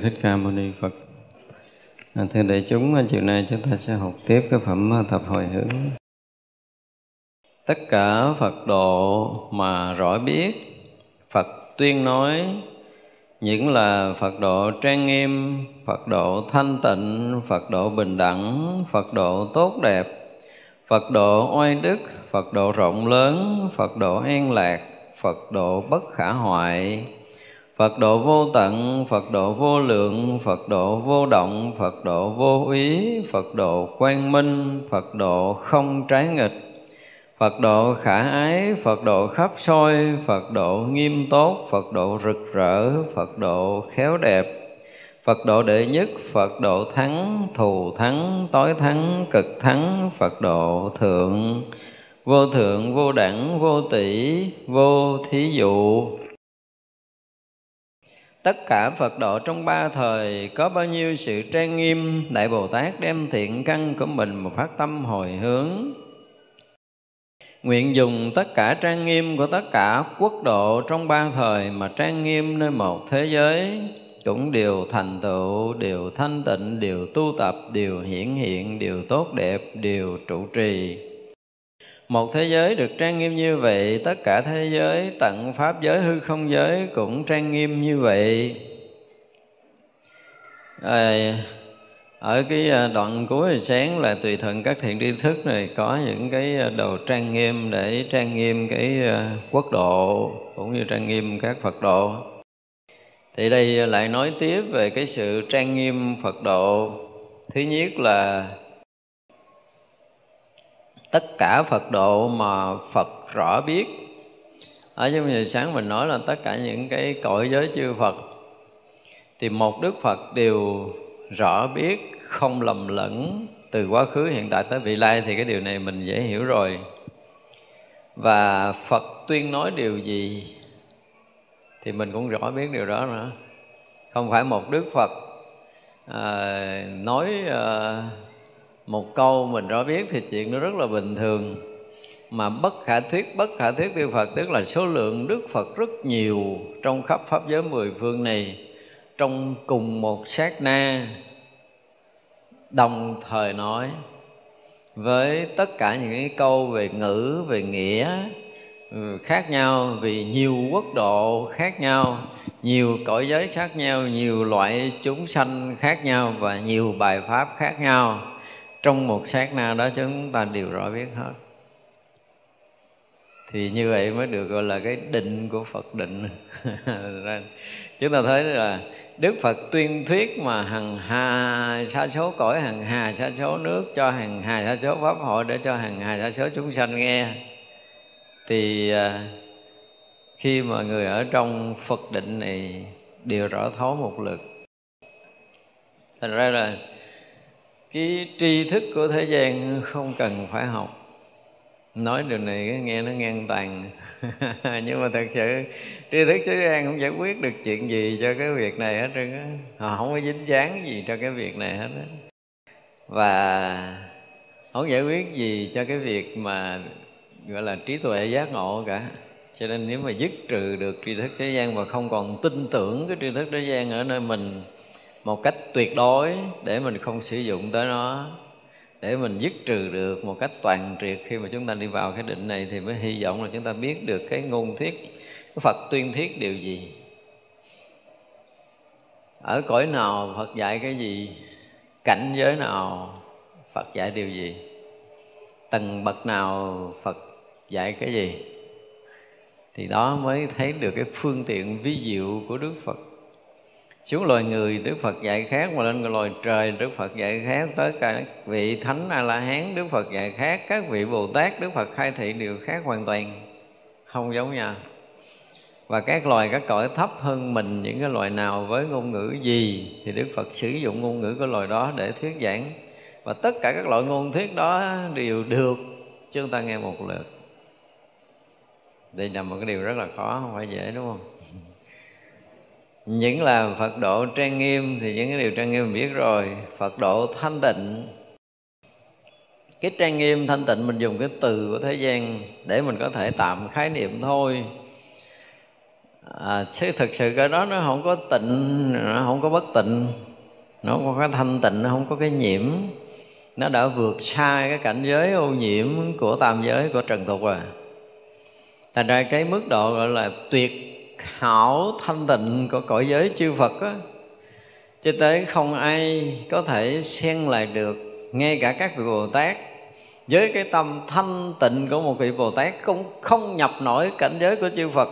thích ca mâu ni phật. À, thưa đại chúng chiều nay chúng ta sẽ học tiếp cái phẩm thập hồi hướng. Tất cả phật độ mà rõ biết phật tuyên nói những là phật độ trang nghiêm phật độ thanh tịnh phật độ bình đẳng phật độ tốt đẹp phật độ oai đức phật độ rộng lớn phật độ an lạc phật độ bất khả hoại Phật độ vô tận, Phật độ vô lượng, Phật độ vô động, Phật độ vô úy, Phật độ quang minh, Phật độ không trái nghịch, Phật độ khả ái, Phật độ khắp soi, Phật độ nghiêm tốt, Phật độ rực rỡ, Phật độ khéo đẹp, Phật độ đệ nhất, Phật độ thắng, thù thắng, tối thắng, cực thắng, Phật độ thượng, vô thượng, vô đẳng, vô tỷ, vô thí dụ, tất cả Phật độ trong ba thời có bao nhiêu sự trang nghiêm Đại Bồ Tát đem thiện căn của mình mà phát tâm hồi hướng. Nguyện dùng tất cả trang nghiêm của tất cả quốc độ trong ba thời mà trang nghiêm nơi một thế giới. Cũng đều thành tựu, đều thanh tịnh, đều tu tập, đều hiển hiện, đều tốt đẹp, đều trụ trì một thế giới được trang nghiêm như vậy tất cả thế giới tận pháp giới hư không giới cũng trang nghiêm như vậy. À, ở cái ờ, đoạn cuối sáng là tùy thuận các thiện tri thức này có những cái ờ, đồ trang nghiêm để trang nghiêm cái quốc độ cũng như trang nghiêm các phật độ. Thì đây lại nói tiếp về cái sự trang nghiêm phật độ. Thứ nhất là tất cả Phật độ mà Phật rõ biết. Ở trong giờ sáng mình nói là tất cả những cái cõi giới chư Phật thì một Đức Phật đều rõ biết không lầm lẫn từ quá khứ hiện tại tới vị lai thì cái điều này mình dễ hiểu rồi. Và Phật tuyên nói điều gì thì mình cũng rõ biết điều đó nữa. Không phải một Đức Phật à, nói à, một câu mình rõ biết thì chuyện nó rất là bình thường. Mà bất khả thuyết, bất khả thuyết tiêu phật tức là số lượng đức phật rất nhiều trong khắp pháp giới mười phương này. Trong cùng một sát na, đồng thời nói với tất cả những cái câu về ngữ, về nghĩa ừ, khác nhau, vì nhiều quốc độ khác nhau, nhiều cõi giới khác nhau, nhiều loại chúng sanh khác nhau và nhiều bài pháp khác nhau trong một sát na đó chúng ta đều rõ biết hết. Thì như vậy mới được gọi là cái định của Phật định. Chúng ta thấy là Đức Phật tuyên thuyết mà hằng hà sa số cõi, hằng hà sa số nước, cho hằng hà sa số pháp hội để cho hằng hà sa số chúng sanh nghe. Thì à, khi mà người ở trong Phật định này đều rõ thấu một lực. Thành ra là cái tri thức của thế gian không cần phải học. Nói điều này nghe nó ngang tàn. Nhưng mà thật sự, tri thức thế gian không giải quyết được chuyện gì cho cái việc này hết trơn á. Họ không có dính dáng gì cho cái việc này hết á. Và không giải quyết gì cho cái việc mà, gọi là, trí tuệ giác ngộ cả. Cho nên nếu mà dứt trừ được tri thức thế gian và không còn tin tưởng cái tri thức thế gian ở nơi mình một cách tuyệt đối để mình không sử dụng tới nó, để mình dứt trừ được một cách toàn triệt khi mà chúng ta đi vào cái định này thì mới hy vọng là chúng ta biết được cái ngôn thuyết, cái Phật tuyên thuyết điều gì. Ở cõi nào Phật dạy cái gì, cảnh giới nào Phật dạy điều gì, tầng bậc nào Phật dạy cái gì, thì đó mới thấy được cái phương tiện ví dụ của Đức Phật xuống loài người, Đức Phật dạy khác mà lên loài trời, Đức Phật dạy khác tới cả các vị thánh A La Hán Đức Phật dạy khác các vị Bồ Tát Đức Phật khai thị đều khác hoàn toàn. Không giống nhau. Và các loài, các cõi thấp hơn mình, những cái loài nào với ngôn ngữ gì thì Đức Phật sử dụng ngôn ngữ của loài đó để thuyết giảng. Và tất cả các loại ngôn thuyết đó đều được chúng ta nghe một lượt. Đây là một cái điều rất là khó, không phải dễ, đúng không? Những là Phật độ trang nghiêm thì những cái điều trang nghiêm mình biết rồi. Phật độ thanh tịnh. Cái trang nghiêm thanh tịnh mình dùng cái từ của thế gian để mình có thể tạm khái niệm thôi. À, chứ thực sự cái đó nó không có tịnh nó không có bất tịnh. Nó không có cái thanh tịnh nó không có cái nhiễm. Nó đã vượt xa cái cảnh giới ô nhiễm của tam giới của trần tục rồi. Thành ra cái mức độ gọi là tuyệt hảo thanh tịnh của cõi giới chư Phật á. Cho tới không ai có thể xen lại được, ngay cả các vị Bồ Tát. Với cái tâm thanh tịnh của một vị Bồ Tát không không nhập nổi cảnh giới của chư Phật.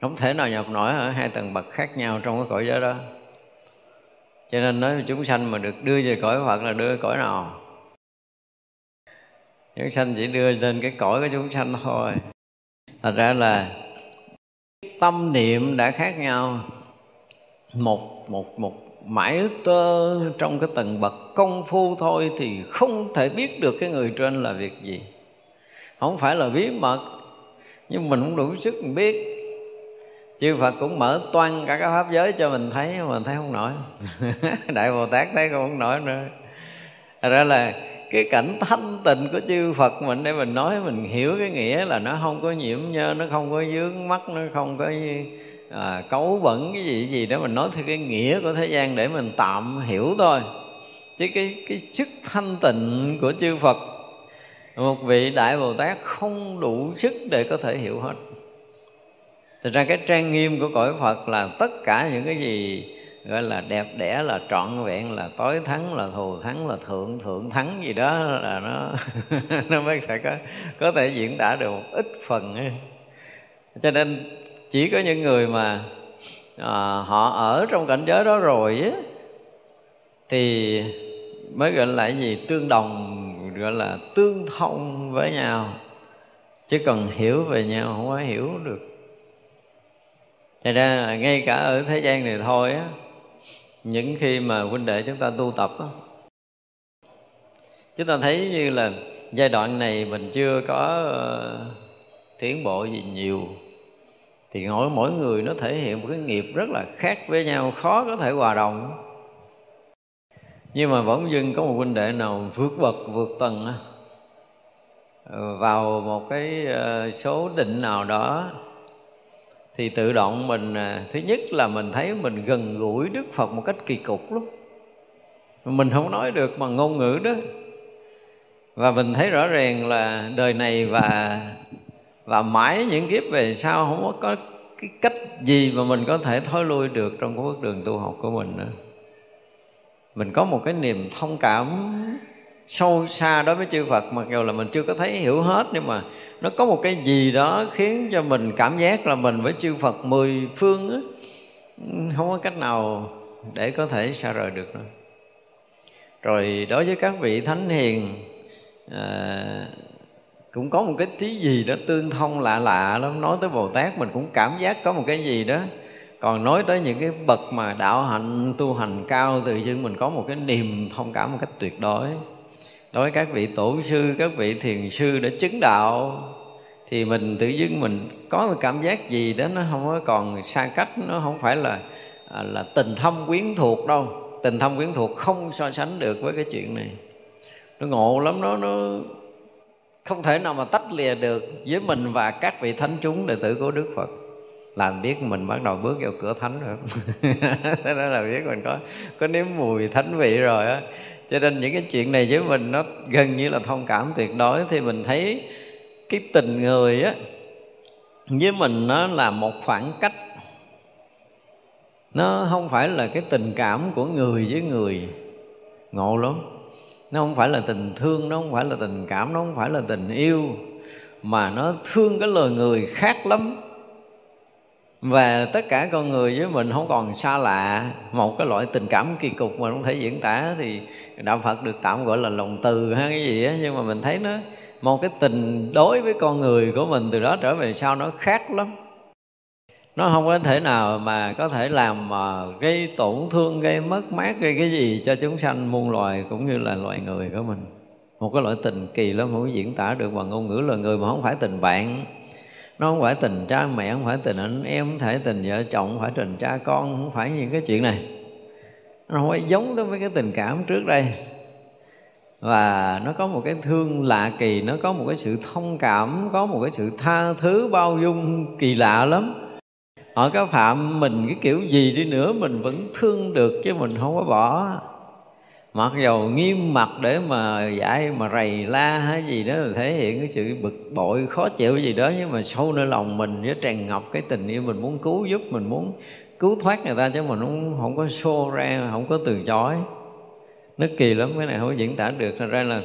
Không thể nào nhập nổi ở hai tầng bậc khác nhau trong cái cõi giới đó. Cho nên nói chúng sanh mà được đưa về cõi Phật là đưa cõi nào? Chúng sanh chỉ đưa lên cái cõi của chúng sanh thôi. Thật ra là tâm niệm đã khác nhau. Một một một mãi tơ trong cái tầng bậc công phu thôi thì không thể biết được cái người trên là việc gì. Không phải là bí mật, nhưng mình không đủ sức mình biết. Chư Phật cũng mở toan cả các pháp giới cho mình thấy, mà mình thấy không nổi. Đại Bồ Tát thấy không nổi nữa. Thật ra là cái cảnh thanh tịnh của chư Phật mình để mình nói mình hiểu cái nghĩa là nó không có nhiễm nhơ nó không có dướng mắt nó không có à, cấu bẩn cái gì gì đó mình nói theo cái nghĩa của thế gian để mình tạm hiểu thôi. Chứ cái cái sức thanh tịnh của chư Phật một vị đại Bồ Tát không đủ sức để có thể hiểu hết. Thật ra cái trang nghiêm của cõi Phật là tất cả những cái gì gọi là đẹp đẽ là trọn vẹn là tối thắng là thù thắng là thượng thượng thắng gì đó là nó nó mới phải có có thể diễn tả được một ít phần ấy. cho nên chỉ có những người mà à, họ ở trong cảnh giới đó rồi ấy, thì mới gọi là gì? Tương đồng gọi là tương thông với nhau. Chứ cần hiểu về nhau không có hiểu được. Cho nên ngay cả ở thế gian này thôi á những khi mà huynh đệ chúng ta tu tập đó, chúng ta thấy như là giai đoạn này mình chưa có ờ, tiến bộ gì nhiều. Thì mỗi mỗi người nó thể hiện một cái nghiệp rất là khác với nhau khó có thể hòa đồng. Nhưng mà bỗng dưng có một huynh đệ nào vượt bậc vượt tầng ờ, vào một cái ờ, số định nào đó thì tự động mình à, thứ nhất là mình thấy mình gần gũi đức phật một cách kỳ cục lắm. Mình không nói được bằng ngôn ngữ đó. Và mình thấy rõ ràng là đời này và và mãi những kiếp về sau không có cái cách gì mà mình có thể thối lui được trong cái bước đường tu học của mình nữa. Mình có một cái niềm thông cảm sâu xa đối với chư Phật mặc dù là mình chưa có thấy hiểu hết nhưng mà nó có một cái gì đó khiến cho mình cảm giác là mình với chư Phật mười phương á không có cách nào để có thể xa rời được nữa. Rồi đối với các vị thánh hiền à, cũng có một cái tí gì đó tương thông lạ lạ lắm. Nói tới bồ tát mình cũng cảm giác có một cái gì đó. Còn nói tới những cái bậc mà đạo hạnh tu hành cao tự dưng mình có một cái niềm thông cảm một cách tuyệt đối đối với các vị tổ sư, các vị thiền sư đã chứng đạo, thì mình tự dưng mình có một cảm giác gì đó nó không có còn xa cách, nó không phải là à, là tình thâm quyến thuộc đâu. Tình thâm quyến thuộc không so sánh được với cái chuyện này. Nó ngộ lắm, nó nó không thể nào mà tách lìa được với mình và các vị thánh chúng đệ tử của Đức Phật. Làm biết mình bắt đầu bước vào cửa thánh rồi. Thế đó là biết mình có có nếm mùi thánh vị rồi á cho nên những cái chuyện này với mình nó gần như là thông cảm tuyệt đối. Thì mình thấy cái tình người á, với mình nó là một khoảng cách. Nó không phải là cái tình cảm của người với người. Ngộ lắm. Nó không phải là tình thương, nó không phải là tình cảm, nó không phải là tình yêu. Mà nó thương cái lời người khác lắm và tất cả con người với mình không còn xa lạ. Một cái loại tình cảm kỳ cục mà không thể diễn tả thì đạo phật được tạm gọi là lòng từ hay cái gì á. Nhưng mà mình thấy nó, một cái tình đối với con người của mình từ đó trở về sau nó khác lắm. Nó không có thể nào mà có thể làm mà gây tổn thương, gây mất mát, gây cái gì cho chúng sanh muôn loài cũng như là loài người của mình. Một cái loại tình kỳ lắm, không có diễn tả được bằng ngôn ngữ loài người mà không phải tình bạn nó không phải tình cha mẹ, không phải tình anh em, không phải tình vợ chồng, không phải tình cha con, không phải những cái chuyện này. Nó không phải giống với cái tình cảm trước đây. Và nó có một cái thương lạ kỳ, nó có một cái sự thông cảm, có một cái sự tha thứ, bao dung kỳ lạ lắm. Họ có phạm mình cái kiểu gì đi nữa, mình vẫn thương được chứ mình không có bỏ mặc dầu nghiêm mặt để mà giải, mà rầy la hay gì đó là thể hiện cái sự bực bội, khó chịu gì đó, nhưng mà sâu nơi lòng mình với tràn ngập cái tình yêu mình muốn cứu giúp, mình muốn cứu thoát người ta chứ mình không không có xô ra, không có từ chối. Nó kỳ lắm, cái này không có diễn tả được. Thật ra là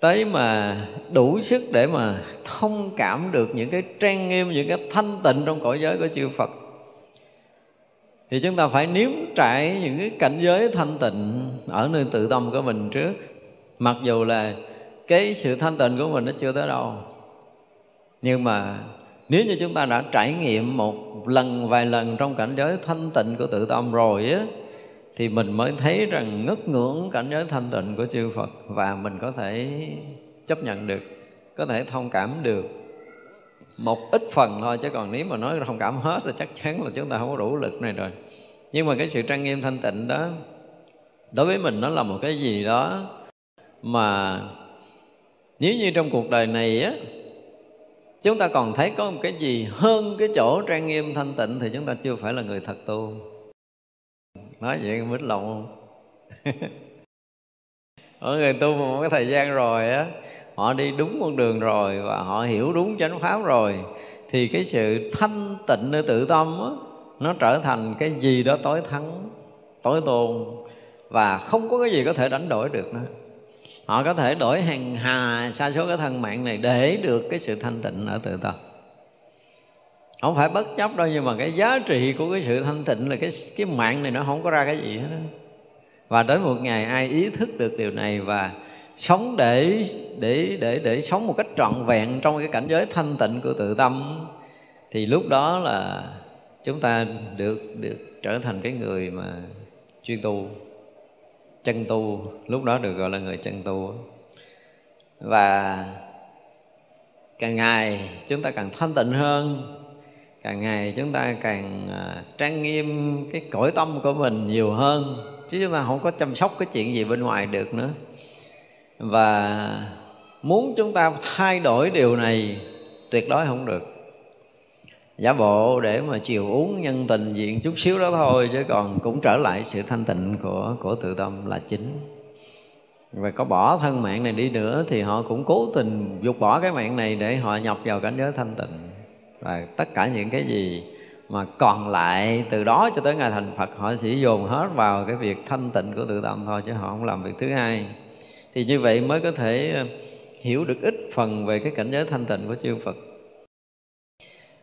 tới mà đủ sức để mà thông cảm được những cái trang nghiêm, những cái thanh tịnh trong cõi giới của chư Phật thì chúng ta phải nếm trải những cái cảnh giới thanh tịnh ở nơi tự tâm của mình trước. Mặc dù là cái sự thanh tịnh của mình nó chưa tới đâu. Nhưng mà nếu như chúng ta đã trải nghiệm một lần vài lần trong cảnh giới thanh tịnh của tự tâm rồi á thì mình mới thấy rằng ngất ngưỡng cảnh giới thanh tịnh của chư Phật và mình có thể chấp nhận được, có thể thông cảm được một ít phần thôi, chứ còn nếu mà nói thông cảm hết thì chắc chắn là chúng ta không có đủ lực này rồi. Nhưng mà cái sự trang nghiêm thanh tịnh đó, đối với mình nó là một cái gì đó mà nếu như trong cuộc đời này á, chúng ta còn thấy có một cái gì hơn cái chỗ trang nghiêm thanh tịnh thì chúng ta chưa phải là người thật tu nói vậy mít lòng không ở người tu một cái thời gian rồi á họ đi đúng con đường rồi và họ hiểu đúng chánh pháp rồi. Thì cái sự thanh tịnh nơi tự tâm đó, nó trở thành cái gì đó tối thắng tối tôn. Và không có cái gì có thể đánh đổi được nữa. Họ có thể đổi hàng hà sa số cái thân mạng này để được cái sự thanh tịnh ở tự tâm. Không phải bất chấp đâu nhưng mà cái giá trị của cái sự thanh tịnh là cái cái mạng này nó không có ra cái gì hết đó. và đến một ngày ai ý thức được điều này và sống để để để để sống một cách trọn vẹn trong cái cảnh giới thanh tịnh của tự tâm, thì lúc đó là chúng ta được được trở thành cái người mà chuyên tu, chân tu, lúc đó được gọi là người chân tu. Và càng ngày chúng ta càng thanh tịnh hơn, càng ngày chúng ta càng à, trang nghiêm cái cõi tâm của mình nhiều hơn, chứ chúng ta không có chăm sóc cái chuyện gì bên ngoài được nữa và muốn chúng ta thay đổi điều này, tuyệt đối không được. Giả bộ để mà chiều uống nhân tình diện chút xíu đó thôi, chứ còn cũng trở lại sự thanh tịnh của của tự tâm là chính. Và có bỏ thân mạng này đi nữa thì họ cũng cố tình dục bỏ cái mạng này để họ nhập vào cảnh giới thanh tịnh. Và tất cả những cái gì mà còn lại từ đó cho tới ngày thành Phật, họ chỉ dồn hết vào cái việc thanh tịnh của tự tâm thôi, chứ họ không làm việc thứ hai thì như vậy mới có thể ờ, hiểu được ít phần về cái cảnh giới thanh tịnh của chư Phật.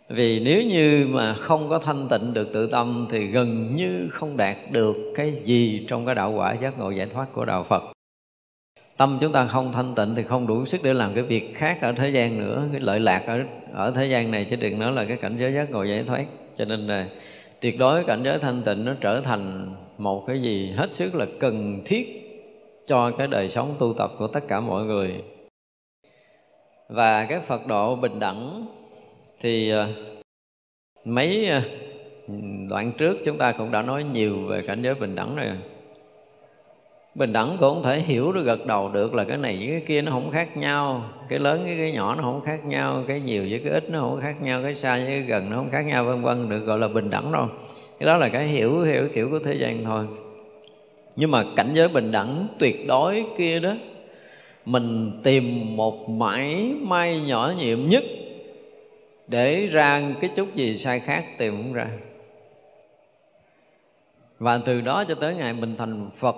Vì nếu như mà không có thanh tịnh được tự tâm thì gần như không đạt được cái gì trong cái đạo quả giác ngộ giải thoát của đạo Phật. Tâm chúng ta không thanh tịnh thì không đủ sức để làm cái việc khác ở thế gian nữa, cái lợi lạc ở ở thế gian này, chứ đừng nói là cái cảnh giới giác ngộ giải thoát. Cho nên là tuyệt đối cảnh giới thanh tịnh nó trở thành một cái gì hết sức là cần thiết cho cái đời sống tu tập của tất cả mọi người. Và cái phật độ bình đẳng thì ờ, mấy ờ, đoạn trước chúng ta cũng đã nói nhiều về cảnh giới bình đẳng rồi. Bình đẳng cũng không thể hiểu được, gật đầu được là cái này với cái kia nó không khác nhau, cái lớn với cái nhỏ nó không khác nhau, cái nhiều với cái ít nó không khác nhau, cái xa với cái gần nó không khác nhau, vân vân, được gọi là bình đẳng đâu cái đó là cái hiểu hiểu kiểu của thế gian thôi nhưng mà cảnh giới bình đẳng tuyệt đối kia đó, mình tìm một mãi may nhỏ nhiệm nhất để ra cái chút gì sai khác tìm không ra. Và từ đó cho tới ngày mình thành phật,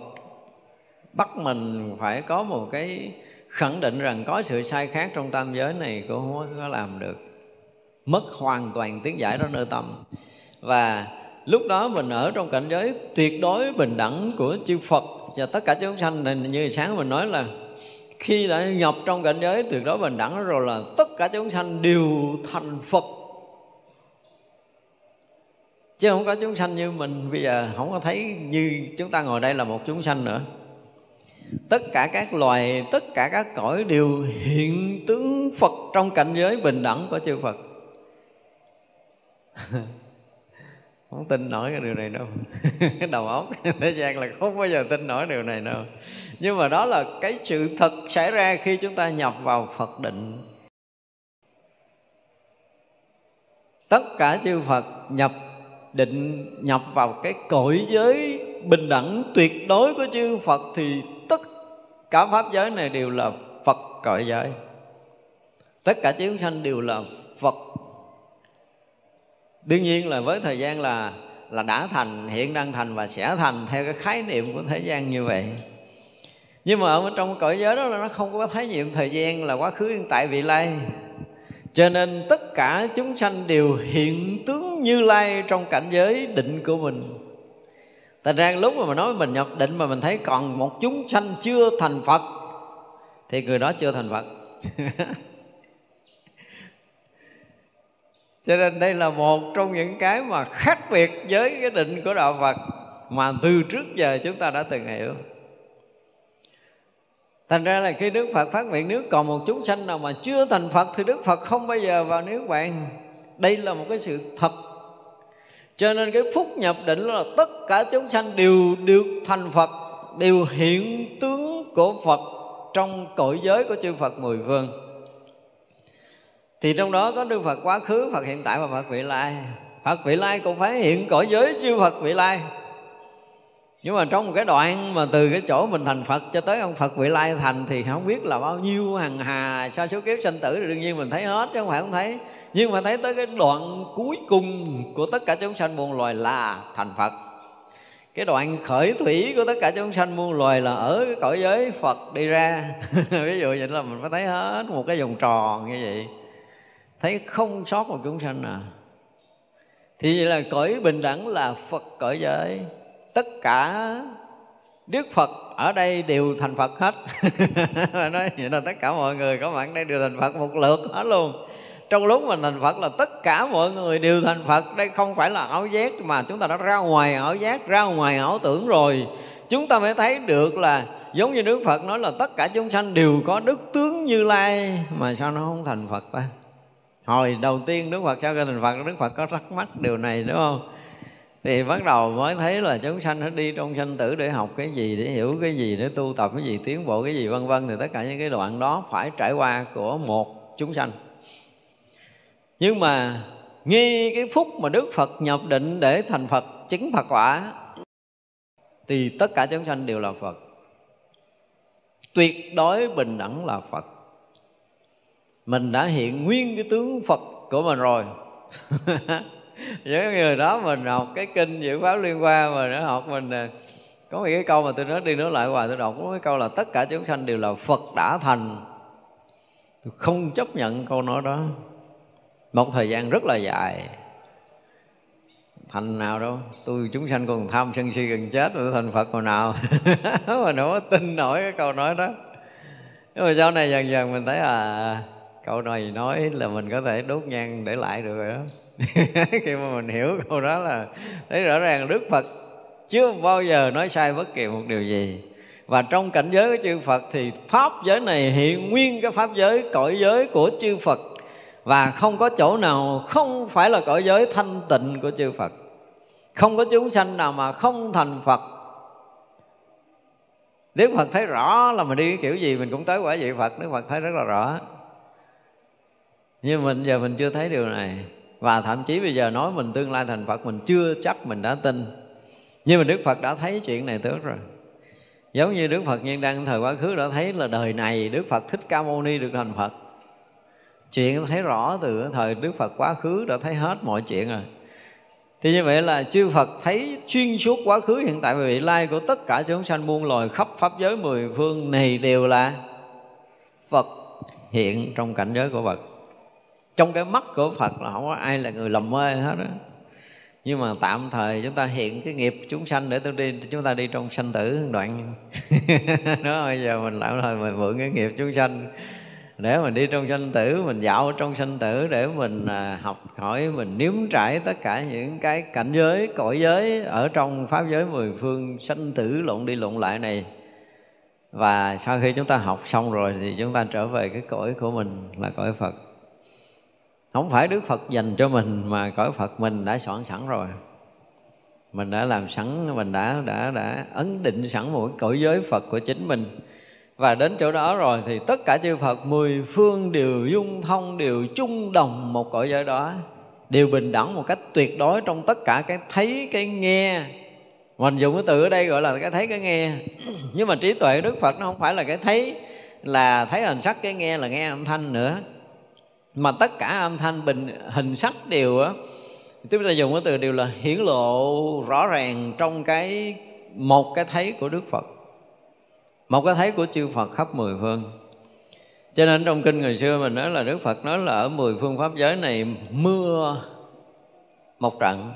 bắt mình phải có một cái khẳng định rằng có sự sai khác trong tam giới này cũng không có làm được. Mất hoàn toàn tiếng giải đó nơi tâm. Và lúc đó mình ở trong cảnh giới tuyệt đối bình đẳng của chư Phật. Và tất cả chúng sanh này, như sáng mình nói là khi đã nhập trong cảnh giới tuyệt đối bình đẳng rồi là tất cả chúng sanh đều thành Phật. Chứ không có chúng sanh như mình, bây giờ không có thấy như chúng ta ngồi đây là một chúng sanh nữa. Tất cả các loài, tất cả các cõi đều hiện tướng phật trong cảnh giới bình đẳng của chư phật. không tin nổi cái điều này đâu. Đầu óc thế gian là không bao giờ tin nổi điều này đâu. Nhưng mà đó là cái sự thật xảy ra khi chúng ta nhập vào phật định. Tất cả chư phật nhập định, nhập vào cái cõi giới bình đẳng tuyệt đối của chư phật thì tất cả pháp giới này đều là phật cõi giới. Tất cả chúng sanh đều là phật đương nhiên là với thời gian là là đã thành, hiện đang thành và sẽ thành theo cái khái niệm của thế gian như vậy. Nhưng mà ở trong cõi giới đó là nó không có khái niệm thời gian là quá khứ, hiện tại, vị lai. Cho nên tất cả chúng sanh đều hiện tướng như lai trong cảnh giới định của mình. Thành ra lúc mà mình nói mình nhập định mà mình thấy còn một chúng sanh chưa thành Phật, Thì người đó chưa thành Phật. Cho nên đây là một trong những cái mà khác biệt với cái định của Đạo Phật Mà từ trước giờ chúng ta đã từng hiểu. Thành ra là khi Đức Phật phát nguyện nếu còn một chúng sanh nào mà chưa thành Phật Thì Đức Phật không bao giờ vào nếu bạn Đây là một cái sự thật. Cho nên cái phúc nhập định là tất cả chúng sanh đều được thành phật, đều hiện tướng của phật trong cõi giới của chư phật mười phương thì trong đó có đức phật quá khứ, phật hiện tại và phật vị lai. Phật vị lai cũng phải hiện cõi giới chư phật vị lai. Nhưng mà trong một cái đoạn mà từ cái chỗ mình thành Phật cho tới ông Phật vị lai thành thì không biết là bao nhiêu hằng hà sa số kiếp sanh tử thì đương nhiên mình thấy hết chứ không phải không thấy. Nhưng mà thấy tới cái đoạn cuối cùng của tất cả chúng sanh muôn loài là thành Phật. Cái đoạn khởi thủy của tất cả chúng sanh muôn loài là ở cái cõi giới Phật đi ra. Ví dụ vậy là mình phải thấy hết một cái vòng tròn như vậy thấy không sót một chúng sanh nào. Thì vậy là cõi bình đẳng là Phật cõi giới. Tất cả Đức Phật ở đây đều thành Phật hết. Nói vậy là tất cả mọi người có mặt đây đều thành Phật một lượt hết luôn. Trong lúc mình thành Phật là tất cả mọi người đều thành Phật. Đây không phải là ảo giác mà chúng ta đã ra ngoài ảo giác, ra ngoài ảo tưởng rồi. Chúng ta mới thấy được là giống như Đức Phật nói là tất cả chúng sanh đều có đức tướng như lai. Mà sao nó không thành Phật ta? Hồi đầu tiên Đức Phật sao thành Phật, Đức Phật có thắc mắc điều này, đúng không? Thì bắt đầu mới thấy là chúng sanh nó đi trong sanh tử để học cái gì, để hiểu cái gì, để tu tập cái gì, tiến bộ cái gì, vân vân. Thì tất cả những cái đoạn đó phải trải qua của một chúng sanh. Nhưng mà ngay cái phút mà Đức Phật nhập định để thành Phật, chứng Phật quả, thì tất cả chúng sanh đều là Phật. Tuyệt đối bình đẳng là Phật mình đã hiện nguyên cái tướng Phật của mình rồi. Những người đó mình học cái kinh diệu pháp liên quan mà nó học mình có một cái câu mà tôi nói đi nói lại hoài, tôi đọc có cái câu là tất cả chúng sanh đều là phật đã thành. Tôi không chấp nhận câu nói đó. Một thời gian rất là dài. Thành nào đâu, tôi chúng sanh còn tham sân si gần chết rồi tôi thành phật hồi nào? Mà nó tin nổi cái câu nói đó. Nhưng mà sau này dần dần mình thấy là câu này nói là mình có thể đốt nhang để lại được rồi đó. Khi mà mình hiểu câu đó là thấy rõ ràng đức phật chưa bao giờ nói sai bất kỳ một điều gì. Và trong cảnh giới của chư Phật thì pháp giới này hiện nguyên cái pháp giới, cõi giới của chư Phật. Và không có chỗ nào không phải là cõi giới thanh tịnh của chư Phật. Không có chúng sanh nào mà không thành Phật. Đức Phật thấy rõ là mình đi cái kiểu gì, mình cũng tới quả vị Phật. Đức Phật thấy rất là rõ. Nhưng mình, giờ mình chưa thấy điều này. Và thậm chí bây giờ nói mình tương lai thành phật, mình chưa chắc mình đã tin. Nhưng mà đức phật đã thấy chuyện này trước rồi. Giống như đức phật nhân đăng thời quá khứ đã thấy là đời này đức phật thích ca mâu ni được thành phật. Chuyện thấy rõ từ thời đức phật quá khứ đã thấy hết mọi chuyện rồi. Thì như vậy là chư Phật thấy xuyên suốt quá khứ hiện tại và vị lai của tất cả chúng sanh muôn loài khắp pháp giới mười phương này đều là Phật hiện trong cảnh giới của Phật trong cái mắt của Phật là không có ai là người lầm mê hết đó nhưng mà tạm thời chúng ta hiện cái nghiệp chúng sanh để tôi đi, chúng ta đi trong sanh tử đoạn. Đó, bây giờ mình làm thôi, mình mượn cái nghiệp chúng sanh. Để mình đi trong sanh tử, mình dạo trong sanh tử để mình à, học hỏi, mình nếm trải tất cả những cái cảnh giới, cõi giới ở trong pháp giới mười phương sanh tử lộn đi lộn lại này. Và sau khi chúng ta học xong rồi thì chúng ta trở về cái cõi của mình là cõi phật không phải đức phật dành cho mình mà cõi phật mình đã soạn sẵn rồi. Mình đã làm sẵn, mình đã đã đã ấn định sẵn một cõi giới phật của chính mình. Và đến chỗ đó rồi thì tất cả chư Phật, mười phương đều dung thông, đều chung đồng một cõi giới đó, đều bình đẳng một cách tuyệt đối trong tất cả cái thấy, cái nghe. Mình dùng cái từ ở đây gọi là cái thấy, cái nghe. Nhưng mà trí tuệ Đức Phật nó không phải là cái thấy, là thấy hình sắc, cái nghe là nghe âm thanh nữa mà tất cả âm thanh bình hình sắc đều á chúng ta dùng cái từ đều là hiển lộ rõ ràng trong cái, một cái thấy của Đức Phật. Một cái thấy của chư Phật khắp mười phương. Cho nên trong kinh ngày xưa mình nói là Đức Phật nói là ở mười phương pháp giới này mưa một trận,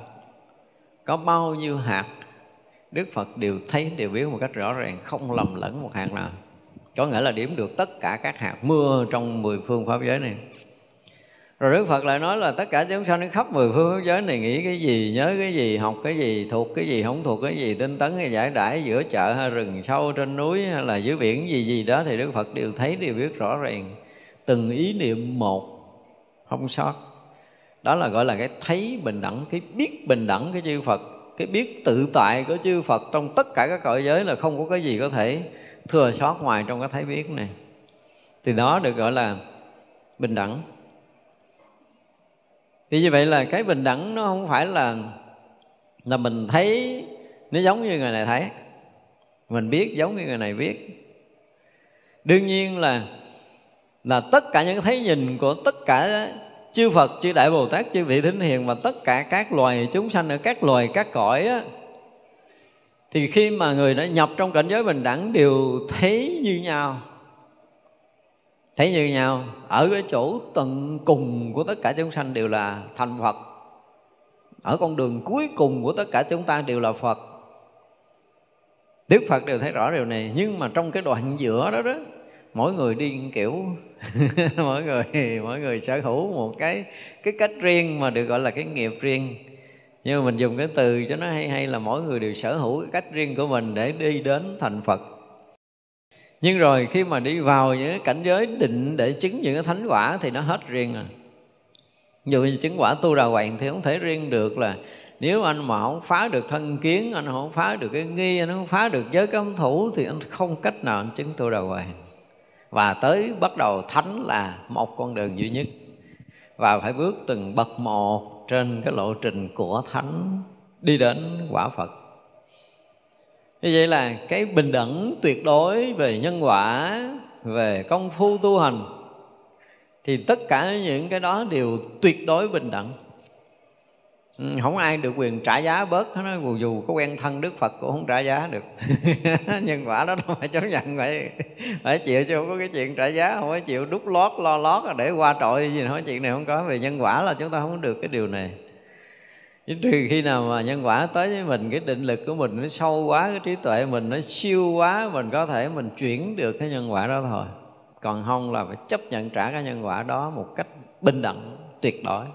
có bao nhiêu hạt, Đức Phật đều thấy, đều biết một cách rõ ràng, không lầm lẫn một hạt nào. Có nghĩa là điểm được tất cả các hạt mưa trong mười phương pháp giới này rồi đức phật lại nói là tất cả chúng sanh khắp mười phương thế giới này nghĩ cái gì, nhớ cái gì, học cái gì, thuộc cái gì, không thuộc cái gì, tinh tấn hay giải đãi giữa chợ hay rừng sâu trên núi hay là dưới biển gì gì đó thì đức phật đều thấy, đều biết rõ ràng. Từng ý niệm một không sót. Đó là gọi là cái thấy bình đẳng, cái biết bình đẳng cái chư phật. Cái biết tự tại của chư phật trong tất cả các cõi giới là không có cái gì có thể thừa sót ngoài trong cái thấy biết này. Thì đó được gọi là bình đẳng thì như vậy là cái bình đẳng nó không phải là là mình thấy nó giống như người này thấy. Mình biết giống như người này biết. Đương nhiên là là tất cả những thấy nhìn của tất cả chư Phật, chư Đại Bồ Tát, chư vị Thính Hiền và tất cả các loài chúng sanh ở các loài, các cõi á, thì khi mà người đã nhập trong cảnh giới bình đẳng đều thấy như nhau thấy như nhau, ở cái chỗ tận cùng của tất cả chúng sanh đều là thành phật. Ở con đường cuối cùng của tất cả chúng ta đều là phật. Đức phật đều thấy rõ điều này, nhưng mà trong cái đoạn giữa đó đó, mỗi người đi kiểu, mỗi người mỗi người sở hữu một cái cái cách riêng mà được gọi là cái nghiệp riêng. Nhưng mà mình dùng cái từ cho nó hay hay là mỗi người đều sở hữu cái cách riêng của mình để đi đến thành phật nhưng rồi khi mà đi vào những cái cảnh giới định để chứng những cái thánh quả thì nó hết riêng rồi. Dù như chứng quả tu đà hoàng thì không thể riêng được là nếu anh mà không phá được thân kiến, anh không phá được cái nghi, anh không phá được giới cấm thủ thì anh không cách nào anh chứng tu đà hoàng. Và tới bắt đầu thánh là một con đường duy nhất. Và phải bước từng bậc một trên cái lộ trình của thánh đi đến quả phật như vậy là cái bình đẳng tuyệt đối về nhân quả về công phu tu hành thì tất cả những cái đó đều tuyệt đối bình đẳng. Ừ, không ai được quyền trả giá bớt nó dù, dù có quen thân đức phật cũng không trả giá được. Nhân quả đó đâu phải chấp nhận phải phải chịu chứ không có cái chuyện trả giá không phải chịu đút lót lo lót để qua trội gì nói chuyện này không có về nhân quả là chúng ta không được cái điều này chứ trừ khi nào mà nhân quả tới với mình, cái định lực của mình nó sâu quá, cái trí tuệ mình nó siêu quá, mình có thể mình chuyển được cái nhân quả đó thôi. Còn không là phải chấp nhận trả cái nhân quả đó một cách bình đẳng, tuyệt đối.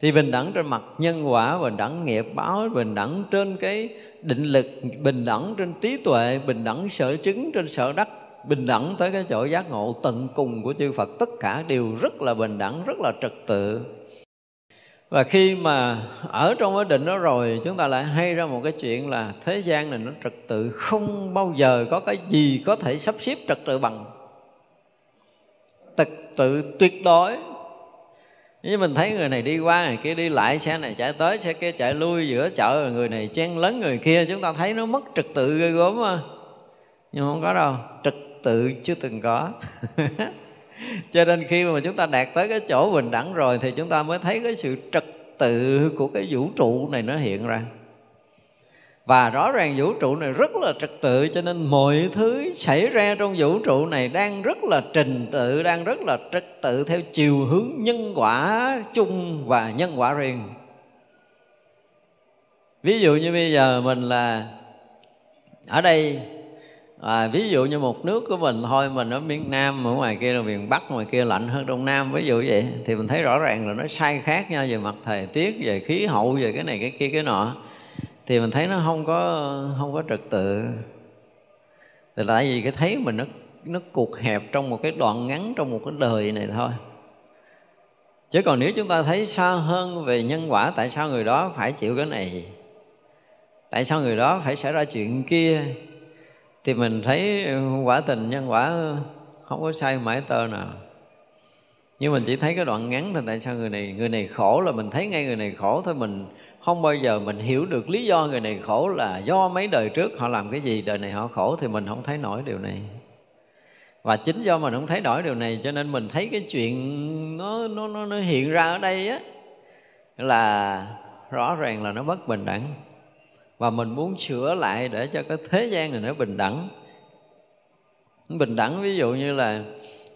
Thì bình đẳng trên mặt nhân quả, bình đẳng nghiệp báo, bình đẳng trên cái định lực, bình đẳng trên trí tuệ, bình đẳng sở chứng trên sở đắc, bình đẳng tới cái chỗ giác ngộ tận cùng của chư Phật. Tất cả đều rất là bình đẳng, rất là trật tự và khi mà ở trong cái định đó rồi, chúng ta lại hay ra một cái chuyện là thế gian này nó trật tự không bao giờ có cái gì có thể sắp xếp trật tự bằng. Trật tự tuyệt đối. Như mình thấy người này đi qua, người kia đi lại, xe này chạy tới, xe kia chạy lui giữa chợ, người này chen lấn, người kia, chúng ta thấy nó mất trật tự ghê gớm mà. Nhưng không có đâu, trật tự chưa từng có. cho nên khi mà chúng ta đạt tới cái chỗ bình đẳng rồi thì chúng ta mới thấy cái sự trật tự của cái vũ trụ này nó hiện ra. Và rõ ràng vũ trụ này rất là trật tự, cho nên mọi thứ xảy ra trong vũ trụ này đang rất là trình tự, đang rất là trật tự theo chiều hướng nhân quả chung và nhân quả riêng. Ví dụ như bây giờ mình là ở đây à, ví dụ như một nước của mình thôi mình ở miền nam ở ngoài kia là miền bắc ngoài kia lạnh hơn Đông nam ví dụ vậy thì mình thấy rõ ràng là nó sai khác nhau về mặt thời tiết về khí hậu về cái này cái kia cái nọ. Thì mình thấy nó không có không có trật tự. Thì tại vì cái thấy mình nó nó cuộc hẹp trong một cái đoạn ngắn trong một cái đời này thôi. Chứ còn nếu chúng ta thấy xa hơn về nhân quả tại sao người đó phải chịu cái này? Tại sao người đó phải xảy ra chuyện kia? Thì mình thấy quả tình nhân quả không có sai mãi tơ nào. Nhưng mình chỉ thấy cái đoạn ngắn thôi tại sao người này người này khổ là mình thấy ngay người này khổ thôi. Mình không bao giờ mình hiểu được lý do người này khổ là do mấy đời trước họ làm cái gì đời này họ khổ thì mình không thấy nổi điều này. Và chính do mình không thấy nổi điều này cho nên mình thấy cái chuyện nó nó nó, nó hiện ra ở đây á là rõ ràng là nó bất bình đẳng và mình muốn sửa lại để cho cái thế gian này nó bình đẳng. Bình đẳng, ví dụ như là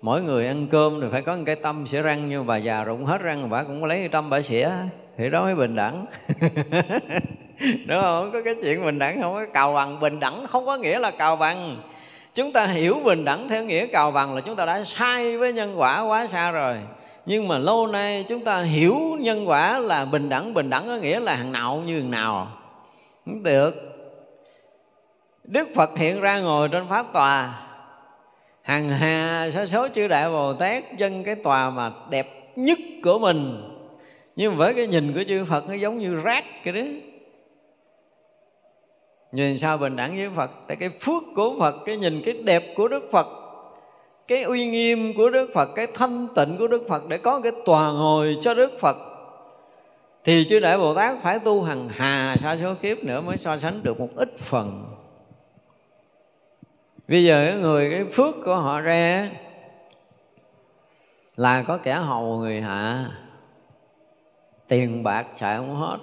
mỗi người ăn cơm thì phải có một cái tâm sẽ răng nhưng bà già rụng hết răng, bà cũng lấy cái tâm bà xỉa thì đó mới bình đẳng. Đúng không? Có cái chuyện bình đẳng không? Có cào bằng bình đẳng không có nghĩa là cào bằng. Chúng ta hiểu bình đẳng theo nghĩa cào bằng là chúng ta đã sai với nhân quả quá xa rồi. Nhưng mà lâu nay chúng ta hiểu nhân quả là bình đẳng bình đẳng có nghĩa là hàng nào như hàng nào không được. Đức phật hiện ra ngồi trên pháp tòa. Hằng hà số số chư đại bồ tát dân cái tòa mà đẹp nhất của mình. Nhưng với cái nhìn của chư phật nó giống như rác cái đó. Nhìn sao bình đẳng với phật? Tại cái phước của phật, cái nhìn cái đẹp của đức phật, cái uy nghiêm của đức phật, cái thanh tịnh của đức phật để có cái tòa ngồi cho đức phật thì chư đại bồ tát phải tu hằng hà sa số kiếp nữa mới so sánh được một ít phần. Bây giờ cái người, cái phước của họ ra là có kẻ hầu người hạ. Tiền bạc xài không hết.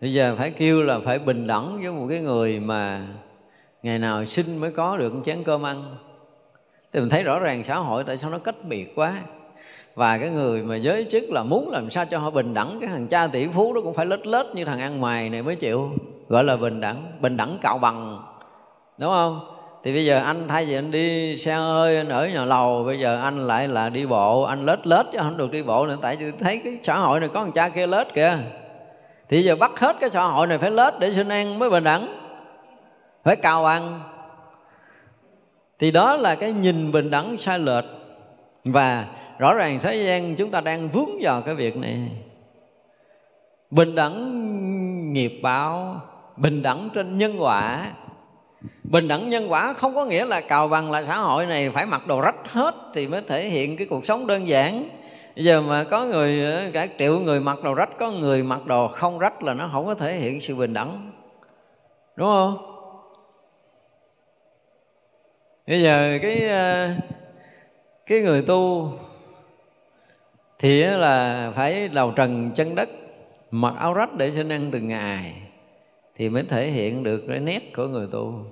Bây giờ phải kêu là phải bình đẳng với một cái người mà ngày nào sinh mới có được một chén cơm ăn. Thì mình thấy rõ ràng xã hội tại sao nó cách biệt quá và cái người mà giới chức là muốn làm sao cho họ bình đẳng, cái thằng cha tỷ phú đó cũng phải lết lết như thằng ăn mày này mới chịu, gọi là bình đẳng bình đẳng cạo bằng, đúng không? Thì bây giờ anh thay vì anh đi xe hơi, anh ở nhà lầu, bây giờ anh lại là đi bộ, anh lết lết chứ không được đi bộ nữa, tại vì thấy cái xã hội này có thằng cha kia lết kìa. Thì giờ bắt hết cái xã hội này phải lết để sinh ăn mới bình đẳng, phải cao ăn thì đó là cái nhìn bình đẳng sai lệch. Và rõ ràng thế gian chúng ta đang vướng vào cái việc này. Bình đẳng nghiệp báo, bình đẳng trên nhân quả. Bình đẳng nhân quả không có nghĩa là cào bằng là xã hội này phải mặc đồ rách hết thì mới thể hiện cái cuộc sống đơn giản. Bây giờ mà có người, cả triệu người mặc đồ rách, có người mặc đồ không rách là nó không có thể hiện sự bình đẳng. Đúng không? Bây giờ cái ờ, cái người tu thì là phải đầu trần chân đất, mặc áo rách để sinh ăn từng ngày thì mới thể hiện được cái nét của người tu.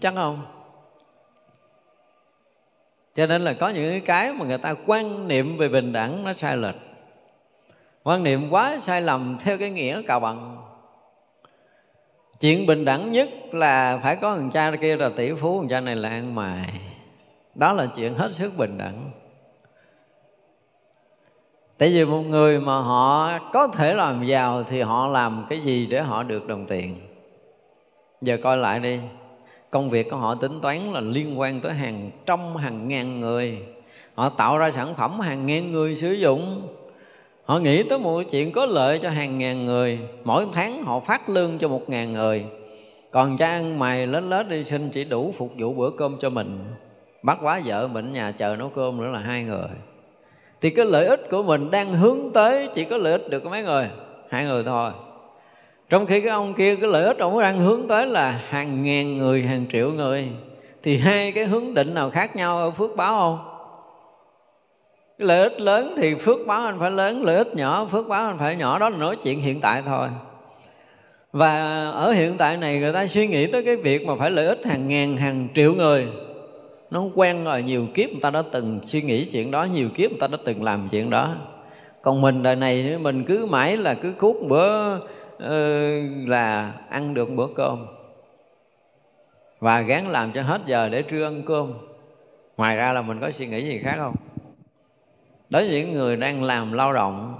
Chắc không? Cho nên là có những cái mà người ta quan niệm về bình đẳng nó sai lệch. Quan niệm quá sai lầm theo cái nghĩa cào bằng. Chuyện bình đẳng nhất là phải có thằng cha kia là tỷ phú, thằng cha này là ăn mày đó là chuyện hết sức bình đẳng tại vì một người mà họ có thể làm giàu thì họ làm cái gì để họ được đồng tiền. Giờ coi lại đi, công việc của họ tính toán là liên quan tới hàng trăm, hàng ngàn người. Họ tạo ra sản phẩm hàng ngàn người sử dụng. Họ nghĩ tới một chuyện có lợi cho hàng ngàn người. Mỗi tháng họ phát lương cho một ngàn người. Còn cha ăn mày lết lết đi sinh chỉ đủ phục vụ bữa cơm cho mình. Bắt quá vợ mình, nhà chờ nấu cơm nữa là hai người thì cái lợi ích của mình đang hướng tới chỉ có lợi ích được có mấy người? Hai người thôi. Trong khi cái ông kia, cái lợi ích ông đang hướng tới là hàng ngàn người, hàng triệu người. Thì hai cái hướng định nào khác nhau ở phước báo không? Cái lợi ích lớn thì phước báo anh phải lớn, lợi ích nhỏ, phước báo anh phải nhỏ. Đó là nói chuyện hiện tại thôi. Và ở hiện tại này, người ta suy nghĩ tới cái việc mà phải lợi ích hàng ngàn, hàng triệu người nó quen rồi nhiều kiếp người ta đã từng suy nghĩ chuyện đó nhiều kiếp người ta đã từng làm chuyện đó. Còn mình đời này mình cứ mãi là cứ cuốc bữa uh, là ăn được bữa cơm. Và gán làm cho hết giờ để trưa ăn cơm. Ngoài ra là mình có suy nghĩ gì khác không? Đối với những người đang làm lao động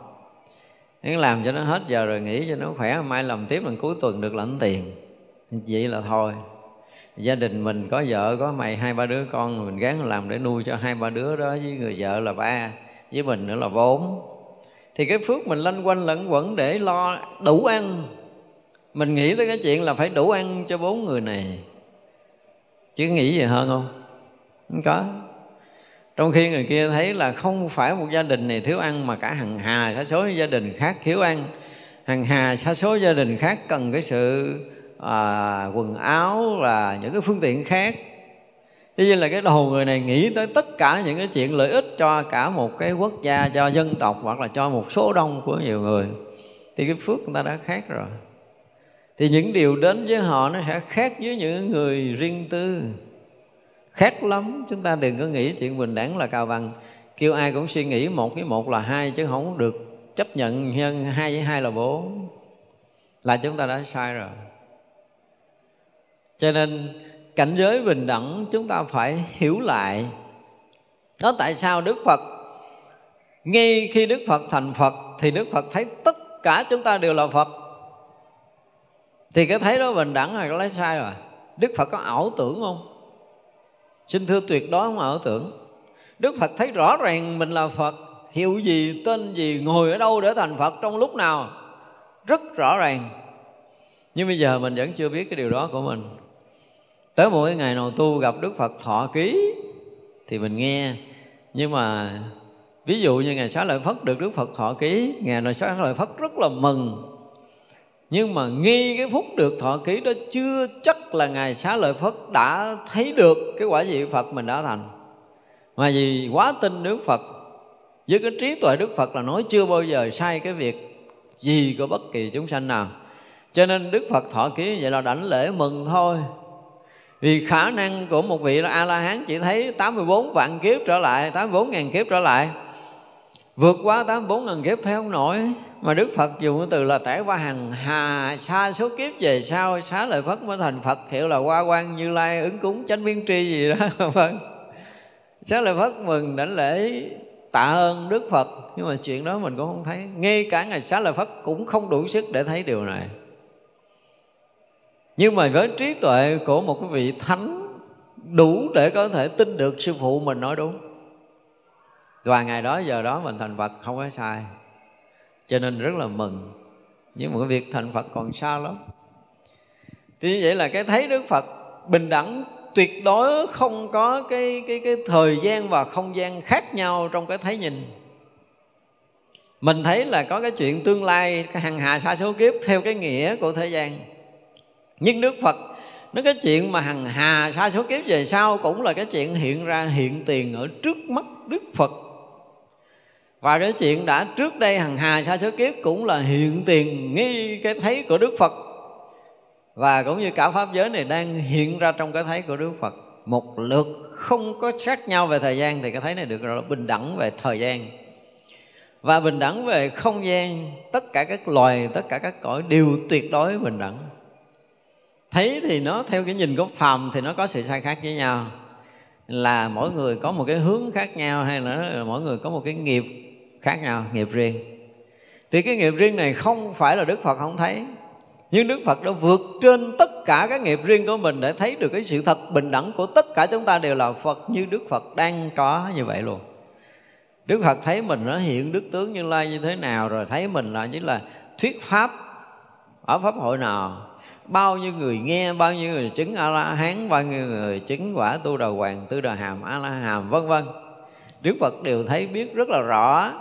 những làm cho nó hết giờ rồi nghỉ cho nó khỏe mai làm tiếp lần cuối tuần được lãnh tiền. Vậy là thôi gia đình mình có vợ, có mày, hai ba đứa con, mình gắng làm để nuôi cho hai ba đứa đó, với người vợ là ba, với mình nữa là bốn. Thì cái phước mình lanh quanh lẫn quẩn để lo đủ ăn. Mình nghĩ tới cái chuyện là phải đủ ăn cho bốn người này. Chứ nghĩ gì hơn không? Không có. Trong khi người kia thấy là không phải một gia đình này thiếu ăn, mà cả hàng hà sa số gia đình khác thiếu ăn. Hàng hà sa số gia đình khác cần cái sự à, quần áo là những cái phương tiện khác. Thế nên là cái đầu người này nghĩ tới tất cả những cái chuyện lợi ích cho cả một cái quốc gia, cho dân tộc hoặc là cho một số đông của nhiều người Thì cái phước người ta đã khác rồi. Thì những điều đến với họ nó sẽ khác với những người riêng tư. Khác lắm chúng ta đừng có nghĩ chuyện bình đẳng là cao bằng. Kêu ai cũng suy nghĩ một với một là hai chứ không được chấp nhận nhân hai với hai là bốn. Là chúng ta đã sai rồi cho nên cảnh giới bình đẳng chúng ta phải hiểu lại. Đó tại sao đức phật, ngay khi đức phật thành phật thì đức phật thấy tất cả chúng ta đều là phật. Thì cái thấy đó bình đẳng là có lấy sai rồi. Đức phật có ảo tưởng không? Xin thưa tuyệt đối không ảo tưởng. Đức phật thấy rõ ràng mình là phật hiệu gì, tên gì, ngồi ở đâu để thành phật trong lúc nào, rất rõ ràng. Nhưng bây giờ mình vẫn chưa biết cái điều đó của mình tới mỗi ngày nào tu gặp đức phật thọ ký thì mình nghe. Nhưng mà ví dụ như ngày xá lợi phất được đức phật thọ ký ngày này xá lợi phất rất là mừng. Nhưng mà nghi cái phúc được thọ ký đó chưa chắc là ngài xá lợi phất đã thấy được cái quả vị phật mình đã thành. Mà vì quá tin đức phật, với cái trí tuệ đức phật là nói chưa bao giờ sai cái việc gì của bất kỳ chúng sanh nào. Cho nên đức phật thọ ký vậy là đảnh lễ mừng thôi vì khả năng của một vị a la hán chỉ thấy 84 vạn kiếp trở lại 84 ngàn kiếp trở lại. Vượt qua 84 ngàn kiếp theo không nổi, mà Đức Phật dùng cái từ là trải qua hàng hà xa số kiếp về sau, xá lợi Phất mới thành Phật, hiệu là qua quan như lai, ứng cúng chánh biến tri gì đó vâng. Xá lợi Phất mừng đảnh lễ tạ ơn Đức Phật, nhưng mà chuyện đó mình cũng không thấy. Ngay cả ngày xá lợi Phất cũng không đủ sức để thấy điều này nhưng mà với trí tuệ của một cái vị thánh đủ để có thể tin được sư phụ mình nói đúng. Và ngày đó, giờ đó mình thành Phật không có sai. Cho nên rất là mừng. Nhưng mà cái việc thành phật còn xa lắm. Thì như vậy là cái thấy đức phật bình đẳng, tuyệt đối không có cái cái cái thời gian và không gian khác nhau trong cái thấy nhìn. Mình thấy là có cái chuyện tương lai hàng hằng hà sa số kiếp theo cái nghĩa của thế gian nhưng đức phật. Nó cái chuyện mà hằng hà sai số kiếp về sau cũng là cái chuyện hiện ra hiện tiền ở trước mắt đức phật. Và cái chuyện đã trước đây hằng hà sai số kiếp cũng là hiện tiền nghi cái thấy của đức phật. Và cũng như cả pháp giới này đang hiện ra trong cái thấy của đức phật. Một lượt không có khác nhau về thời gian thì cái thấy này được gọi là bình đẳng về thời gian. Và bình đẳng về không gian, tất cả các loài, tất cả các cõi đều tuyệt đối bình đẳng thấy thì nó theo cái nhìn của phàm thì nó có sự sai khác với nhau. Là mỗi người có một cái hướng khác nhau hay là mỗi người có một cái nghiệp khác nhau, nghiệp riêng. Thì cái nghiệp riêng này không phải là đức phật không thấy. Nhưng đức phật đã vượt trên tất cả các nghiệp riêng của mình để thấy được cái sự thật bình đẳng của tất cả chúng ta đều là phật như đức phật đang có như vậy luôn. Đức phật thấy mình nó hiện đức tướng như lai như thế nào rồi thấy mình là như là thuyết pháp, ở pháp hội nào bao nhiêu người nghe bao nhiêu người chứng a la hán bao nhiêu người chứng quả tu đà hoàng tư đà hàm a la hàm vân vân đức phật đều thấy biết rất là rõ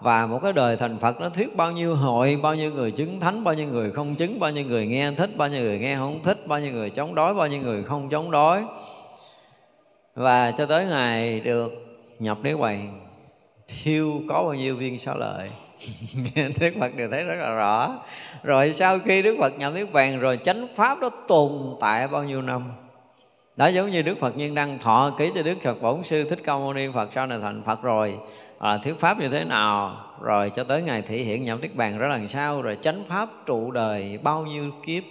và một cái đời thành Phật nó thuyết bao nhiêu hội, bao nhiêu người chứng thánh, bao nhiêu người không chứng, bao nhiêu người nghe thích, bao nhiêu người nghe không thích, bao nhiêu người chống đối, bao nhiêu người không chống đối. Và cho tới ngày được nhập đế hoàng thiêu có bao nhiêu viên xá lợi. Đức Phật đều thấy rất là rõ. Rồi sau khi Đức Phật nhập Niết Bàn Rồi chánh Pháp đó tồn tại bao nhiêu năm? Đó giống như Đức Phật Nhân Đăng thọ ký cho Đức Phật Bổn Sư Thích Ca Mâu Ni Phật Sau này thành Phật rồi. À, Thuyết Pháp như thế nào? Rồi cho tới ngày thị hiện nhập Niết Bàn rất lần sau Rồi chánh Pháp trụ đời bao nhiêu kiếp?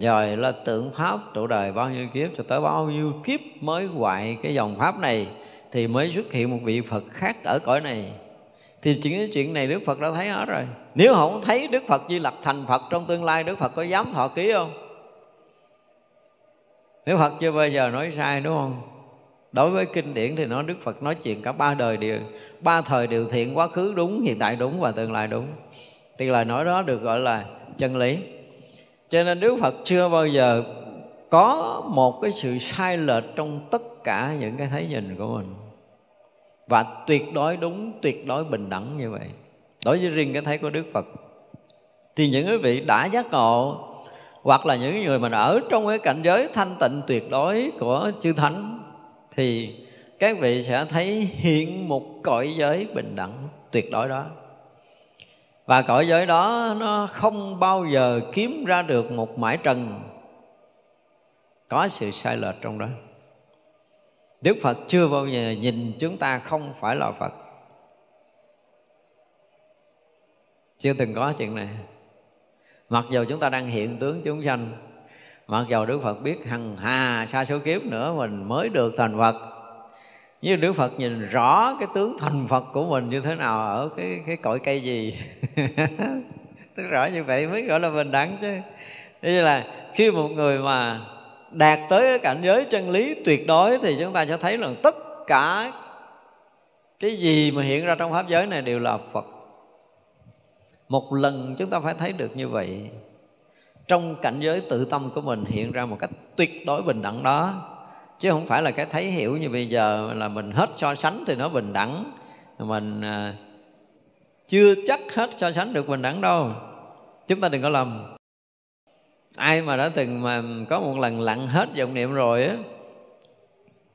Rồi là tượng pháp trụ đời bao nhiêu kiếp? Cho tới bao nhiêu kiếp mới hoại cái dòng pháp này? Thì mới xuất hiện một vị Phật khác ở cõi này. Thì chuyện chuyện này Đức Phật đã thấy hết rồi. Nếu không thấy Đức Phật Di Lặc thành Phật trong tương lai, Đức Phật có dám thọ ký không? Đức Phật chưa bao giờ nói sai, đúng không? Đối với kinh điển thì nói Đức Phật nói chuyện cả ba đời đều, ba thời đều thiện, quá khứ đúng, hiện tại đúng và tương lai đúng. Thì lời nói đó được gọi là chân lý. Cho nên Đức Phật chưa bao giờ có một cái sự sai lệch trong tất cả những cái thấy nhìn của mình và tuyệt đối đúng, tuyệt đối bình đẳng như vậy. Đối với riêng cái thấy của đức phật, thì những quý vị đã giác ngộ, hoặc là những người mà ở trong cái cảnh giới thanh tịnh tuyệt đối của chư thánh, thì các vị sẽ thấy hiện một cõi giới bình đẳng tuyệt đối đó. Và cõi giới đó nó không bao giờ kiếm ra được một mãi trần có sự sai lệch trong đó. Đức Phật chưa bao giờ nhìn chúng ta không phải là Phật. Chưa từng có chuyện này. Mặc dù chúng ta đang hiện tướng chúng sanh, Mặc dù Đức Phật biết hằng hà xa số kiếp nữa mình mới được thành Phật, như Đức Phật nhìn rõ cái tướng thành Phật của mình như thế nào ở cái cái cội cây gì. Tức rõ như vậy mới gọi là bình đẳng chứ. Như là khi một người mà đạt tới cái cảnh giới chân lý tuyệt đối thì chúng ta sẽ thấy là tất cả cái gì mà hiện ra trong pháp giới này đều là phật. Một lần chúng ta phải thấy được như vậy. Trong cảnh giới tự tâm của mình hiện ra một cách tuyệt đối bình đẳng đó. Chứ không phải là cái thấy hiểu như bây giờ là mình hết so sánh thì nó bình đẳng. Mình à, chưa chắc hết so sánh được bình đẳng đâu. Chúng ta đừng có lầm ai mà đã từng mà có một lần lặng hết vọng niệm rồi á,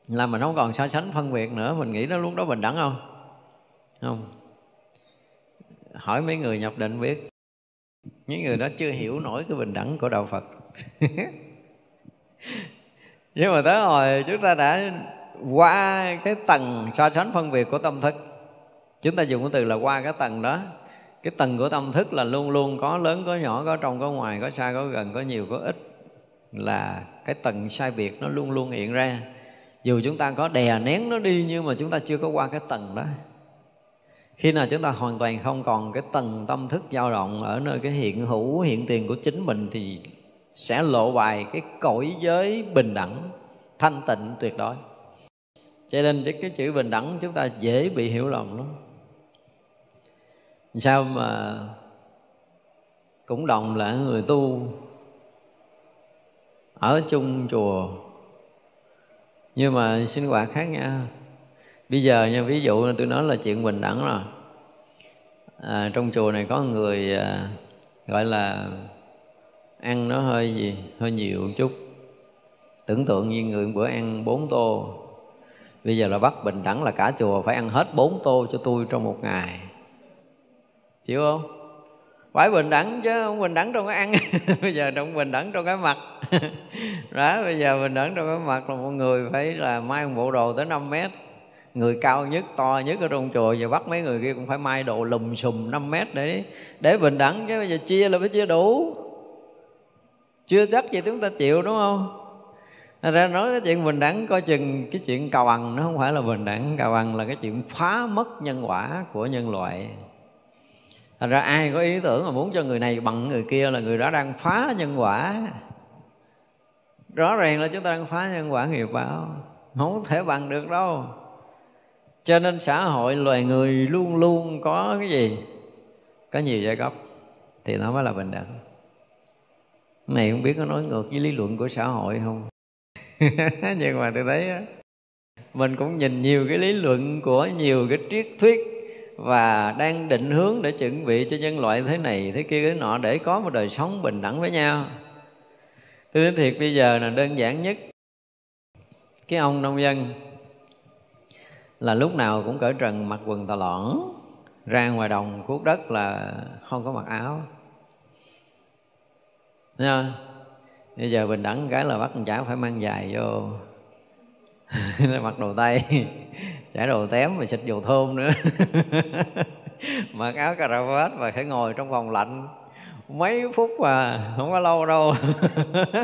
là mình không còn so sánh phân biệt nữa. Mình nghĩ nó lúc đó bình đẳng không? Không. Hỏi mấy người nhập định biết. Những người đó chưa hiểu nổi cái bình đẳng của đạo phật. Nhưng mà tới hồi chúng ta đã qua cái tầng so sánh phân biệt của tâm thức. Chúng ta dùng cái từ là qua cái tầng đó cái tầng của tâm thức là luôn luôn có lớn, có nhỏ, có trong, có ngoài, có xa, có gần, có nhiều, có ít là cái tầng sai biệt nó luôn luôn hiện ra. Dù chúng ta có đè nén nó đi nhưng mà chúng ta chưa có qua cái tầng đó. Khi nào chúng ta hoàn toàn không còn cái tầng tâm thức dao động ở nơi cái hiện hữu, hiện tiền của chính mình thì sẽ lộ bài cái cõi giới bình đẳng, thanh tịnh tuyệt đối. Cho nên cái chữ bình đẳng chúng ta dễ bị hiểu lầm lắm sao mà cũng đồng là người tu? Ở chung chùa. Nhưng mà sinh hoạt khác nhau. Bây giờ nha ví dụ tôi nói là chuyện bình đẳng rồi. À, trong chùa này có người à, gọi là ăn nó hơi gì hơi nhiều một chút. Tưởng tượng như người bữa ăn bốn tô. Bây giờ là bắt bình đẳng là cả chùa phải ăn hết bốn tô cho tôi trong một ngày chịu không? Phải bình đẳng chứ, không bình đẳng trong cái ăn. Bây giờ trong bình đẳng trong cái mặt đó, bây giờ bình đẳng trong cái mặt là một người phải là mai một bộ đồ tới 5 mét. Người cao nhất, to nhất ở trong chùa, giờ bắt mấy người kia cũng phải mai đồ lùm xùm 5 mét để để bình đẳng chứ. Bây giờ chia là phải chia đủ. Chưa chắc gì chúng ta chịu, đúng không? Thật ra nói cái chuyện bình đẳng, coi chừng cái chuyện cào bằng nó không phải là bình đẳng. Cào bằng là cái chuyện phá mất nhân quả của nhân loại thành ra ai có ý tưởng mà muốn cho người này bằng người kia là người đó đang phá nhân quả. Rõ ràng là chúng ta đang phá nhân quả nghiệp báo, không thể bằng được đâu. Cho nên xã hội loài người luôn luôn có cái gì? Có nhiều giai cấp, thì nó mới là bình đẳng. Này không biết có nói ngược với lý luận của xã hội không? Nhưng mà tôi thấy mình cũng nhìn nhiều cái lý luận của nhiều cái triết thuyết và đang định hướng để chuẩn bị cho nhân loại thế này, thế kia, thế nọ để có một đời sống bình đẳng với nhau. Tôi nói thiệt, bây giờ là đơn giản nhất. Cái ông nông dân là lúc nào cũng cởi trần mặc quần tà lõn, ra ngoài đồng cuốc đất là không có mặc áo. Nha bây giờ bình đẳng cái là bắt con chả phải mang dài vô mặc đồ tay chải đồ tém mà xịt dầu thơm nữa. Mặc áo cà ra và phải ngồi trong vòng lạnh. Mấy phút mà không có lâu đâu.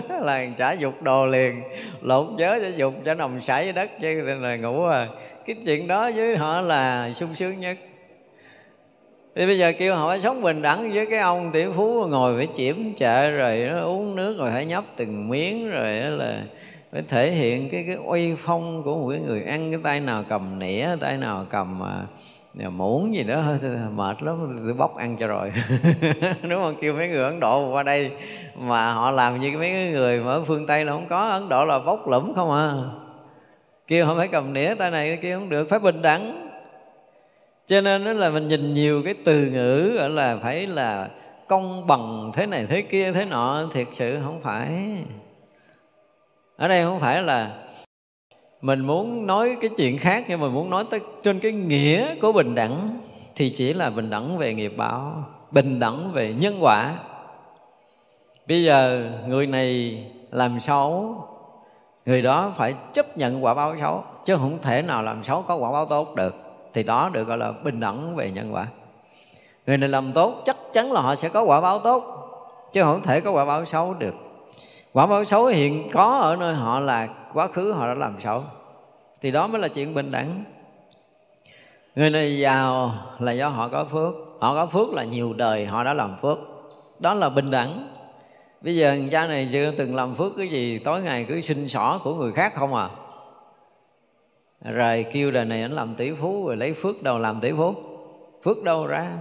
Là trả dục đồ liền. Lột chớ cho dục cho nằm sải dưới đất chứ là ngủ à. Cái chuyện đó với họ là sung sướng nhất. Thì bây giờ kêu họ sống bình đẳng với cái ông tỷ phú ngồi phải chiếm chợ rồi, nó uống nước rồi phải nhấp từng miếng rồi là phải thể hiện cái cái uy phong của một cái người ăn cái tay nào cầm nĩa tay nào cầm à, à muỗng gì đó mệt lắm tôi bóc ăn cho rồi. Đúng không? Kêu mấy người ấn độ qua đây mà họ làm như mấy cái người mà ở phương tây là không có. Ấn độ là bóc lũm không à. Kêu họ phải cầm nĩa tay này kêu kia không được phải bình đẳng. Cho nên đó là mình nhìn nhiều cái từ ngữ gọi là phải là công bằng thế này thế kia thế nọ thiệt sự không phải ở đây không phải là mình muốn nói cái chuyện khác, nhưng mà muốn nói tới trên cái nghĩa của bình đẳng, thì chỉ là bình đẳng về nghiệp báo, bình đẳng về nhân quả. Bây giờ người này làm xấu, người đó phải chấp nhận quả báo xấu, chứ không thể nào làm xấu có quả báo tốt được. Thì đó được gọi là bình đẳng về nhân quả. Người này làm tốt, chắc chắn là họ sẽ có quả báo tốt, chứ không thể có quả báo xấu được quả báo xấu hiện có ở nơi họ là quá khứ họ đã làm xấu. Thì đó mới là chuyện bình đẳng. Người này giàu là do họ có phước. Họ có phước là nhiều đời họ đã làm phước. Đó là bình đẳng. Bây giờ người cha này chưa từng làm phước cái gì, tối ngày cứ xin xỏ của người khác không à. Rồi kêu đời này anh làm tỷ phú, rồi lấy phước đâu làm tỷ phú. Phước đâu ra?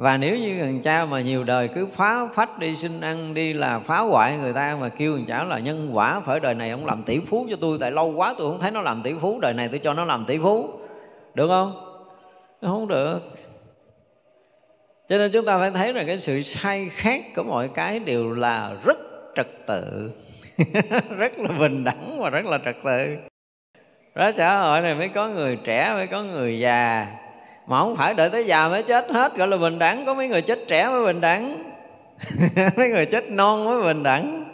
Và nếu như thằng cha mà nhiều đời cứ phá phách đi, xin ăn đi là phá hoại người ta mà kêu thằng cha là nhân quả phải đời này, ông làm tỷ phú cho tôi, tại lâu quá tôi không thấy nó làm tỷ phú, đời này tôi cho nó làm tỷ phú. Được không? Không được. Cho nên chúng ta phải thấy là cái sự sai khác của mọi cái đều là rất trật tự. Rất là bình đẳng và rất là trật tự. Đó, xã hội này mới có người trẻ, mới có người già mà không phải đợi tới già mới chết hết, gọi là bình đẳng. Có mấy người chết trẻ mới bình đẳng. Mấy người chết non mới bình đẳng.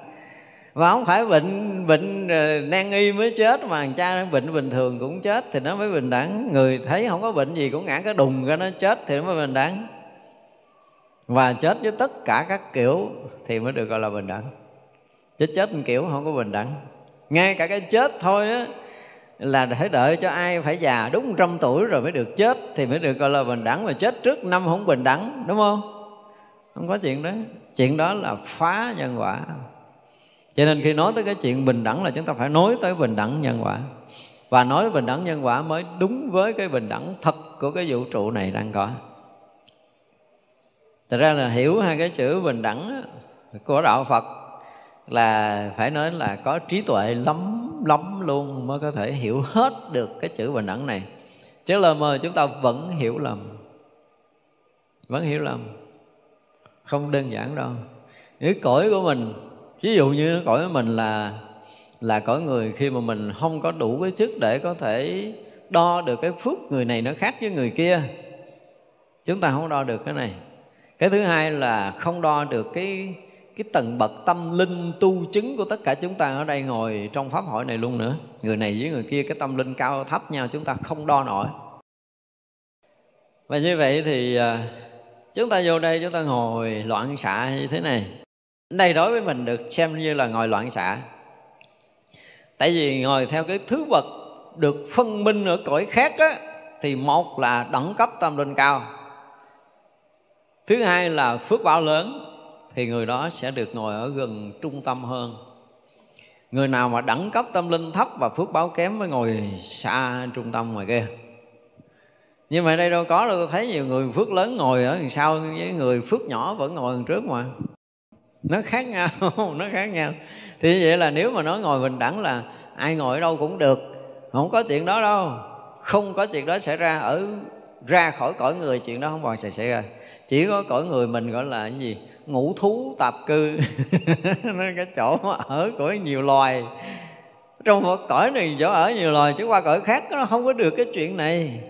Và không phải bệnh bệnh ờ, nan y mới chết, mà thằng cha bệnh bình thường cũng chết thì nó mới bình đẳng. Người thấy không có bệnh gì cũng ngã cái đùng ra nó chết thì nó mới bình đẳng. Và chết với tất cả các kiểu thì mới được gọi là bình đẳng. Chết chết một kiểu không có bình đẳng. Ngay cả cái chết thôi á là phải đợi cho ai phải già đúng trăm tuổi rồi mới được chết, thì mới được gọi là bình đẳng mà chết trước năm không bình đẳng, đúng không? Không có chuyện đó. Chuyện đó là phá nhân quả. Cho nên khi nói tới cái chuyện bình đẳng là chúng ta phải nói tới bình đẳng nhân quả. Và nói bình đẳng nhân quả mới đúng với cái bình đẳng thật của cái vũ trụ này đang có. Thật ra là hiểu hai cái chữ bình đẳng của đạo Phật là phải nói là có trí tuệ lắm lắm luôn mới có thể hiểu hết được cái chữ bình đẳng này. Chứ lờ mờ chúng ta vẫn hiểu lầm. Vẫn hiểu lầm. Không đơn giản đâu. Cái cõi của mình, ví dụ như cõi của mình là là cõi người khi mà mình không có đủ cái sức để có thể đo được cái phước người này nó khác với người kia, chúng ta không đo được cái này. Cái thứ hai là không đo được cái cái tầng bậc tâm linh tu chứng của tất cả chúng ta ở đây ngồi trong pháp hội này luôn nữa. Người này với người kia, cái tâm linh cao thấp nhau, chúng ta không đo nổi. Và như vậy thì à, chúng ta vô đây, chúng ta ngồi loạn xạ như thế này. Đây đối với mình được xem như là ngồi loạn xạ. Tại vì ngồi theo cái thứ bậc được phân minh ở cõi khác á, thì một là đẳng cấp tâm linh cao. Thứ hai là phước báo lớn thì người đó sẽ được ngồi ở gần trung tâm hơn. Người nào mà đẳng cấp tâm linh thấp và phước báo kém mới ngồi xa trung tâm ngoài kia. Nhưng mà đây đâu có đâu, tôi thấy nhiều người phước lớn ngồi ở đằng sau, với người phước nhỏ vẫn ngồi đằng trước mà. Nó khác nhau, nó khác nhau. Thì như vậy là nếu mà nói ngồi bình đẳng là ai ngồi ở đâu cũng được. Không có chuyện đó đâu. Không có chuyện đó xảy ra ở, ra khỏi cõi người, chuyện đó không bao giờ xảy ra. Chỉ có cõi người mình gọi là cái gì? Ngũ thú tạp cư. Nó cái chỗ mà ở của nhiều loài. Trong một cõi này chỗ ở nhiều loài, chứ qua cõi khác nó không có được cái chuyện này.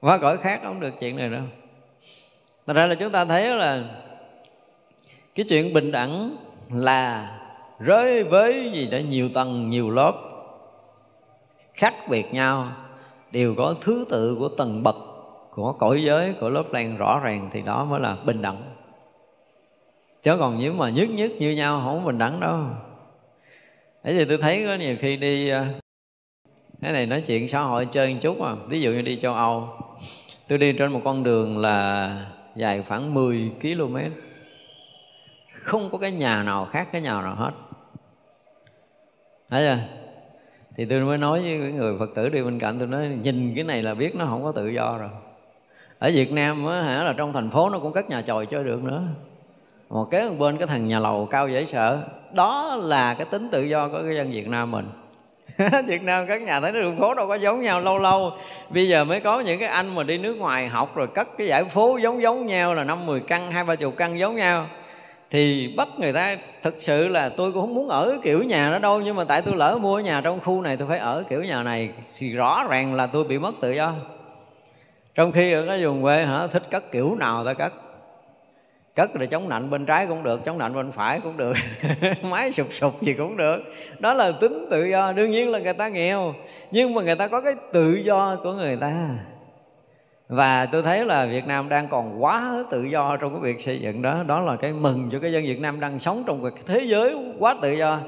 Qua cõi khác không được chuyện này đâu. Thật ra là chúng ta thấy là cái chuyện bình đẳng là rơi với gì đó nhiều tầng, nhiều lớp, khác biệt nhau, đều có thứ tự của tầng bậc của cõi giới, của lớp lan rõ ràng thì đó mới là bình đẳng chứ còn nếu mà nhất nhất như nhau, không bình đẳng đâu. Thế thì tôi thấy có nhiều khi đi ờ, cái này nói chuyện xã hội chơi một chút mà ví dụ như đi châu Âu, tôi đi trên một con đường là dài khoảng 10 km không có cái nhà nào khác, cái nhà nào hết. Thấy chưa? Thì tôi mới nói với người phật tử đi bên cạnh, tôi nói, nhìn cái này là biết nó không có tự do rồi. Ở việt nam á hả, là trong thành phố nó cũng cất nhà chòi chơi được nữa một kế bên cái thằng nhà lầu cao dễ sợ. Đó là cái tính tự do của cái dân việt nam mình. Việt Nam các nhà thấy đường phố đâu có giống nhau lâu lâu. Bây giờ mới có những cái anh mà đi nước ngoài học rồi cất cái giải phố giống giống nhau là năm mười căn, hai ba chục căn giống nhau. Thì bắt người ta thực sự là tôi cũng không muốn ở kiểu nhà đó đâu nhưng mà tại tôi lỡ mua nhà trong khu này tôi phải ở kiểu nhà này thì rõ ràng là tôi bị mất tự do. Trong khi ở cái vùng quê hả thích cất kiểu nào ta cất cất rồi chống nạnh bên trái cũng được chống nạnh bên phải cũng được. Máy sụp sụp gì cũng được. Đó là tính tự do đương nhiên là người ta nghèo nhưng mà người ta có cái tự do của người ta. Và tôi thấy là Việt Nam đang còn quá tự do trong cái việc xây dựng đó. Đó là cái mừng cho cái dân Việt Nam đang sống trong cái thế giới quá tự do.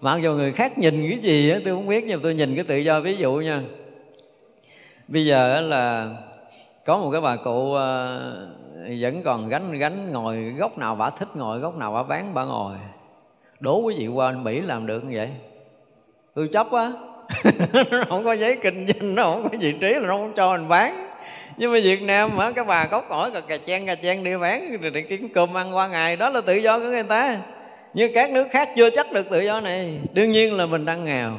Mặc dù người khác nhìn cái gì đó, tôi không biết nhưng tôi nhìn cái tự do ví dụ nha. Bây giờ là có một cái bà cụ ờ, vẫn còn gánh gánh, ngồi góc nào bà thích, ngồi góc nào bà bán, bà ngồi. Đố quý vị qua Mỹ làm được như vậy. Tôi chấp á không có giấy kinh doanh, nó không có vị trí là nó không cho mình bán. Nhưng mà Việt Nam mà các bà cốc cõi cà chen cà chen đi bán, rồi để kiếm cơm ăn qua ngày. Đó là tự do của người ta. Như các nước khác chưa chắc được tự do này. Đương nhiên là mình đang nghèo.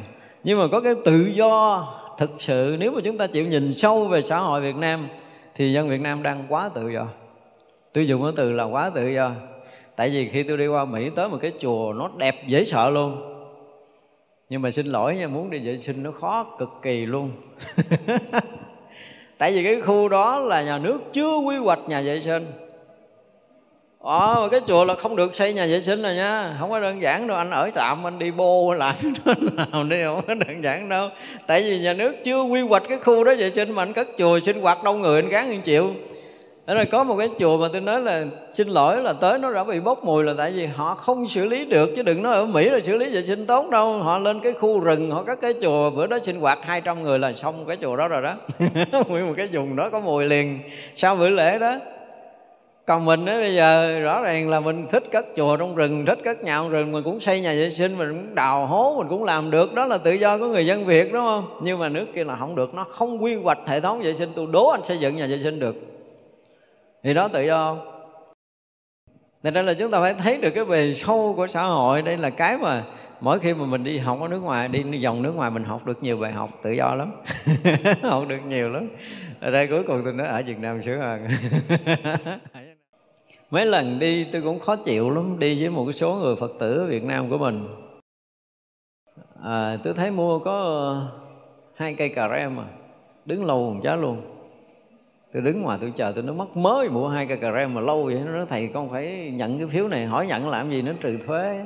Nhưng mà có cái tự do thực sự, nếu mà chúng ta chịu nhìn sâu về xã hội Việt Nam, thì dân Việt Nam đang quá tự do tôi dùng cái từ là quá tự do. Tại vì khi tôi đi qua Mỹ tới một cái chùa nó đẹp dễ sợ luôn. Nhưng mà xin lỗi nha muốn đi vệ sinh nó khó cực kỳ luôn. Tại vì cái khu đó là nhà nước chưa quy hoạch nhà vệ sinh. Ờ, cái chùa là không được xây nhà vệ sinh rồi nha. Không có đơn giản đâu, anh ở tạm anh đi bô làm nào đi Không có đơn giản đâu. Tại vì nhà nước chưa quy hoạch cái khu đó vệ sinh Mà anh cất chùa sinh hoạt đông người anh gán anh chịu Thế rồi có một cái chùa mà tôi nói là xin lỗi là tới nó đã bị bốc mùi là tại vì họ không xử lý được chứ đừng nói ở Mỹ là xử lý vệ sinh tốt đâu. Họ lên cái khu rừng họ các cái chùa bữa đó sinh hoạt 200 người là xong cái chùa đó rồi đó. Nguyên một cái vùng đó có mùi liền. Sau bữa lễ đó còn mình ấy, bây giờ rõ ràng là mình thích cất chùa trong rừng thích cất nhà trong rừng mình cũng xây nhà vệ sinh mình cũng đào hố mình cũng làm được. Đó là tự do của người dân việt đúng không? Nhưng mà nước kia là không được nó không quy hoạch hệ thống vệ sinh. Tôi đố anh xây dựng nhà vệ sinh được thì đó tự do. Nên đây là chúng ta phải thấy được cái bề sâu của xã hội. Đây là cái mà mỗi khi mà mình đi học ở nước ngoài Đi vòng nước ngoài mình học được nhiều bài học tự do lắm. Học được nhiều lắm. Ở đây cuối cùng tôi nói ở Việt Nam sướng hơn. Mấy lần đi tôi cũng khó chịu lắm Đi với một số người Phật tử ở Việt Nam của mình. À, Tôi thấy mua có hai cây cà rem mà Đứng lâu một chá luôn tôi đứng ngoài tôi chờ, tôi nó mất mới mua hai cây cà rem mà lâu vậy? Nó nói, thầy, con phải nhận cái phiếu này, hỏi nhận làm gì nó trừ thuế.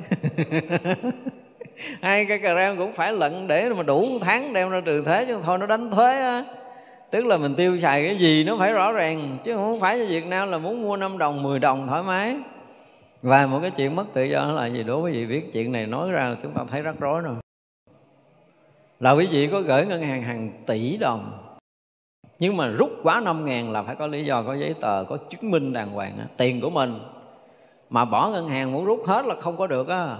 Hai cây cà rem cũng phải lận để mà đủ tháng đem ra trừ thuế chứ thôi, nó đánh thuế á. Tức là mình tiêu xài cái gì nó phải rõ ràng, chứ không phải cho Việt Nam là muốn mua 5 đồng 10 đồng thoải mái. Và một cái chuyện mất tự do là gì? Đối với vị biết chuyện này nói ra chúng ta thấy rắc rối rồi. Là quý vị có gửi ngân hàng hàng tỷ đồng nhưng mà rút quá năm ngàn là phải có lý do, có giấy tờ, có chứng minh đàng hoàng á, tiền của mình. Mà bỏ ngân hàng muốn rút hết là không có được á.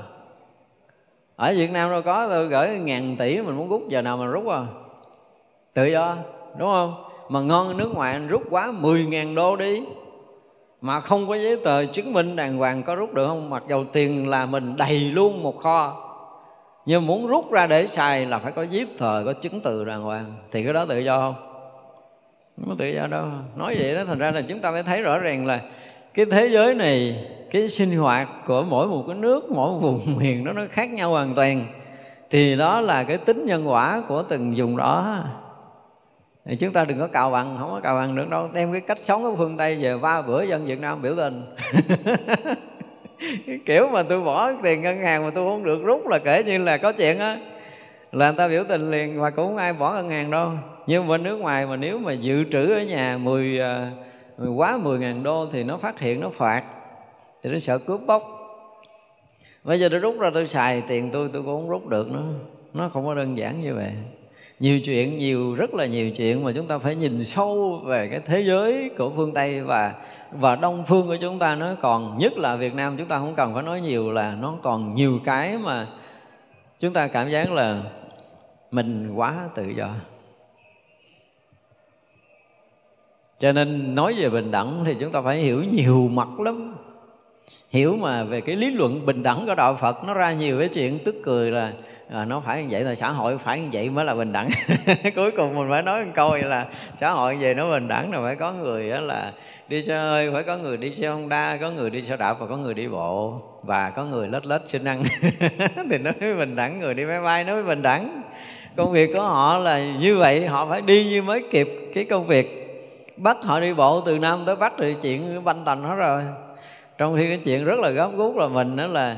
Ở Việt Nam đâu có, tôi gửi ngàn tỷ mình muốn rút, giờ nào mình rút à? Tự do, đúng không? Mà ngon nước ngoài anh rút quá 10 ngàn đô đi. Mà không có giấy tờ chứng minh đàng hoàng có rút được không? Mặc dầu tiền là mình đầy luôn một kho. Nhưng muốn rút ra để xài là phải có giấy tờ, có chứng từ đàng hoàng. Thì cái đó tự do không? Không có tự do đâu. Nói vậy đó, thành ra là chúng ta phải thấy rõ ràng là cái thế giới này, cái sinh hoạt của mỗi một cái nước, mỗi một vùng miền đó nó khác nhau hoàn toàn. Thì đó là cái tính nhân quả của từng vùng đó. Thì chúng ta đừng có cào bằng, không có cào bằng được đâu. Đem cái cách sống của phương tây về ba bữa dân việt nam biểu tình. Kiểu mà tôi bỏ tiền ngân hàng mà tôi không được rút là kể như là có chuyện á. Là người ta biểu tình liền mà cũng không ai bỏ ngân hàng đâu nhưng bên nước ngoài mà nếu mà dự trữ ở nhà 10, à, quá 10 ngàn đô thì nó phát hiện nó phạt thì nó sợ cướp bóc. Bây giờ tôi rút ra tôi xài tiền tôi tôi cũng không rút được nữa. Nó không có đơn giản như vậy. Nhiều chuyện nhiều rất là nhiều chuyện mà chúng ta phải nhìn sâu về cái thế giới của phương tây và và đông phương của chúng ta nó còn nhất là việt nam chúng ta không cần phải nói nhiều là nó còn nhiều cái mà chúng ta cảm giác là mình quá tự do. Cho nên nói về bình đẳng thì chúng ta phải hiểu nhiều mặt lắm. Hiểu mà về cái lý luận bình đẳng của đạo phật nó ra nhiều cái chuyện tức cười là à, nó phải như vậy là xã hội phải như vậy mới là bình đẳng. Cuối cùng mình phải nói một câu là xã hội về nó bình đẳng là phải có người đó là đi xe hơi phải có người đi xe honda có người đi xe đạp và có người đi bộ và có người lết lết xin ăn. Thì nó mới bình đẳng người đi máy bay nó mới bình đẳng. Công việc của họ là như vậy họ phải đi như mới kịp cái công việc bắt họ đi bộ từ nam tới bắc thì chuyện banh tành hết rồi. Trong khi cái chuyện rất là gấp gút là mình đó là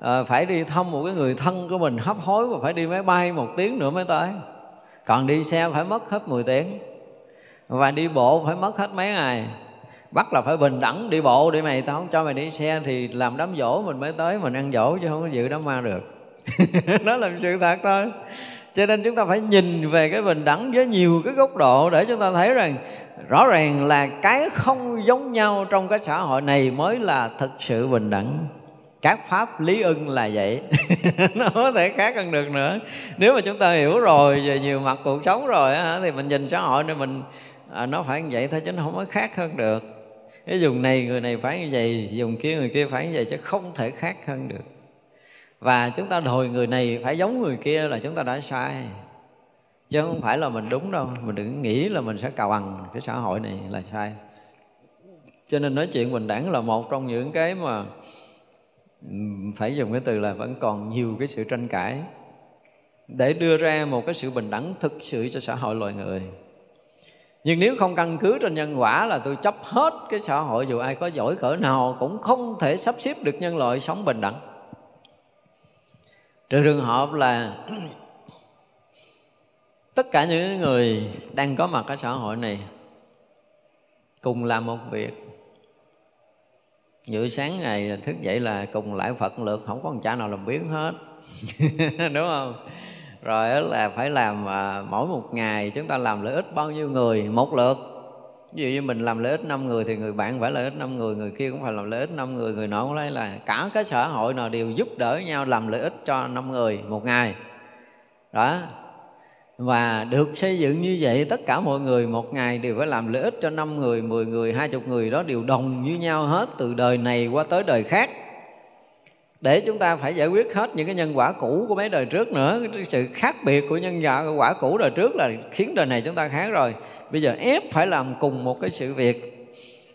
à, phải đi thăm một cái người thân của mình hấp hối và phải đi máy bay một tiếng nữa mới tới. Còn đi xe phải mất hết 10 tiếng. Và đi bộ phải mất hết mấy ngày. Bắt là phải bình đẳng đi bộ đi mày tao không cho mày đi xe thì làm đám dỗ mình mới tới mình ăn dỗ chứ không có dự đám ma được. Đó là sự thật thôi cho nên chúng ta phải nhìn về cái bình đẳng với nhiều cái góc độ để chúng ta thấy rằng rõ ràng là cái không giống nhau trong cái xã hội này mới là thực sự bình đẳng. Các pháp lý ưng là vậy. Nó có thể khác hơn được nữa. Nếu mà chúng ta hiểu rồi về nhiều mặt cuộc sống rồi á, thì mình nhìn xã hội này mình à, nó phải như vậy thôi chứ nó không có khác hơn được. Cái dùng này người này phải như vậy dùng kia người kia phải như vậy chứ không thể khác hơn được và chúng ta đòi người này phải giống người kia là chúng ta đã sai. Chứ không phải là mình đúng đâu. Mình đừng nghĩ là mình sẽ cào bằng cái xã hội này là sai. Cho nên nói chuyện bình đẳng là một trong những cái mà phải dùng cái từ là vẫn còn nhiều cái sự tranh cãi. Để đưa ra một cái sự bình đẳng thực sự cho xã hội loài người. Nhưng nếu không căn cứ trên nhân quả là tôi chấp hết cái xã hội dù ai có giỏi cỡ nào cũng không thể sắp xếp được nhân loại sống bình đẳng trừ trường hợp là tất cả những người đang có mặt ở xã hội này cùng làm một việc. Như sáng ngày thức dậy là cùng lại Phật lượt, Không có một cha nào làm biến hết. Đúng không? Rồi là phải làm à, mỗi một ngày chúng ta làm lợi ích bao nhiêu người Một lượt. Ví dụ như mình làm lợi ích năm người Thì người bạn phải lợi ích năm người Người kia cũng phải làm lợi ích năm người Người nọ cũng lấy là cả cái xã hội nào đều giúp đỡ nhau Làm lợi ích cho năm người một ngày. Đó. Và được xây dựng như vậy tất cả mọi người một ngày đều phải làm lợi ích cho năm người, mười người, hai chục người đó đều đồng như nhau hết từ đời này qua tới đời khác để chúng ta phải giải quyết hết những cái nhân quả cũ của mấy đời trước nữa. Cái sự khác biệt của nhân quả cũ đời trước là khiến đời này chúng ta khác rồi. Bây giờ ép phải làm cùng một cái sự việc.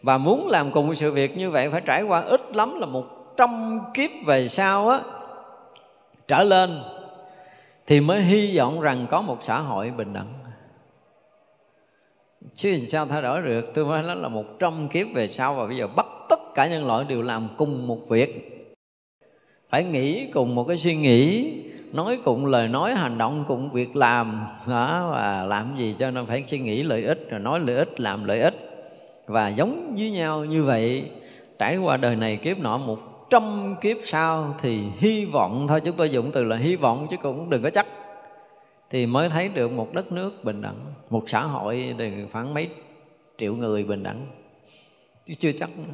Và muốn làm cùng một sự việc như vậy phải trải qua ít lắm là một trăm kiếp về sau á, trở lên, thì mới hy vọng rằng có một xã hội bình đẳng. Chứ sao thay đổi được? Tôi nói là một trăm kiếp về sau và bây giờ bắt tất cả nhân loại đều làm cùng một việc phải nghĩ cùng một cái suy nghĩ, nói cùng lời nói, hành động cùng việc làm. Đó, và làm gì cho nên phải suy nghĩ lợi ích, rồi nói lợi ích, làm lợi ích. Và giống với nhau như vậy, trải qua đời này kiếp nọ, một trăm kiếp sau thì hy vọng, thôi chúng tôi dùng từ là hy vọng chứ cũng đừng có chắc, thì mới thấy được một đất nước bình đẳng, một xã hội thì khoảng mấy triệu người bình đẳng. Chứ chưa chắc nữa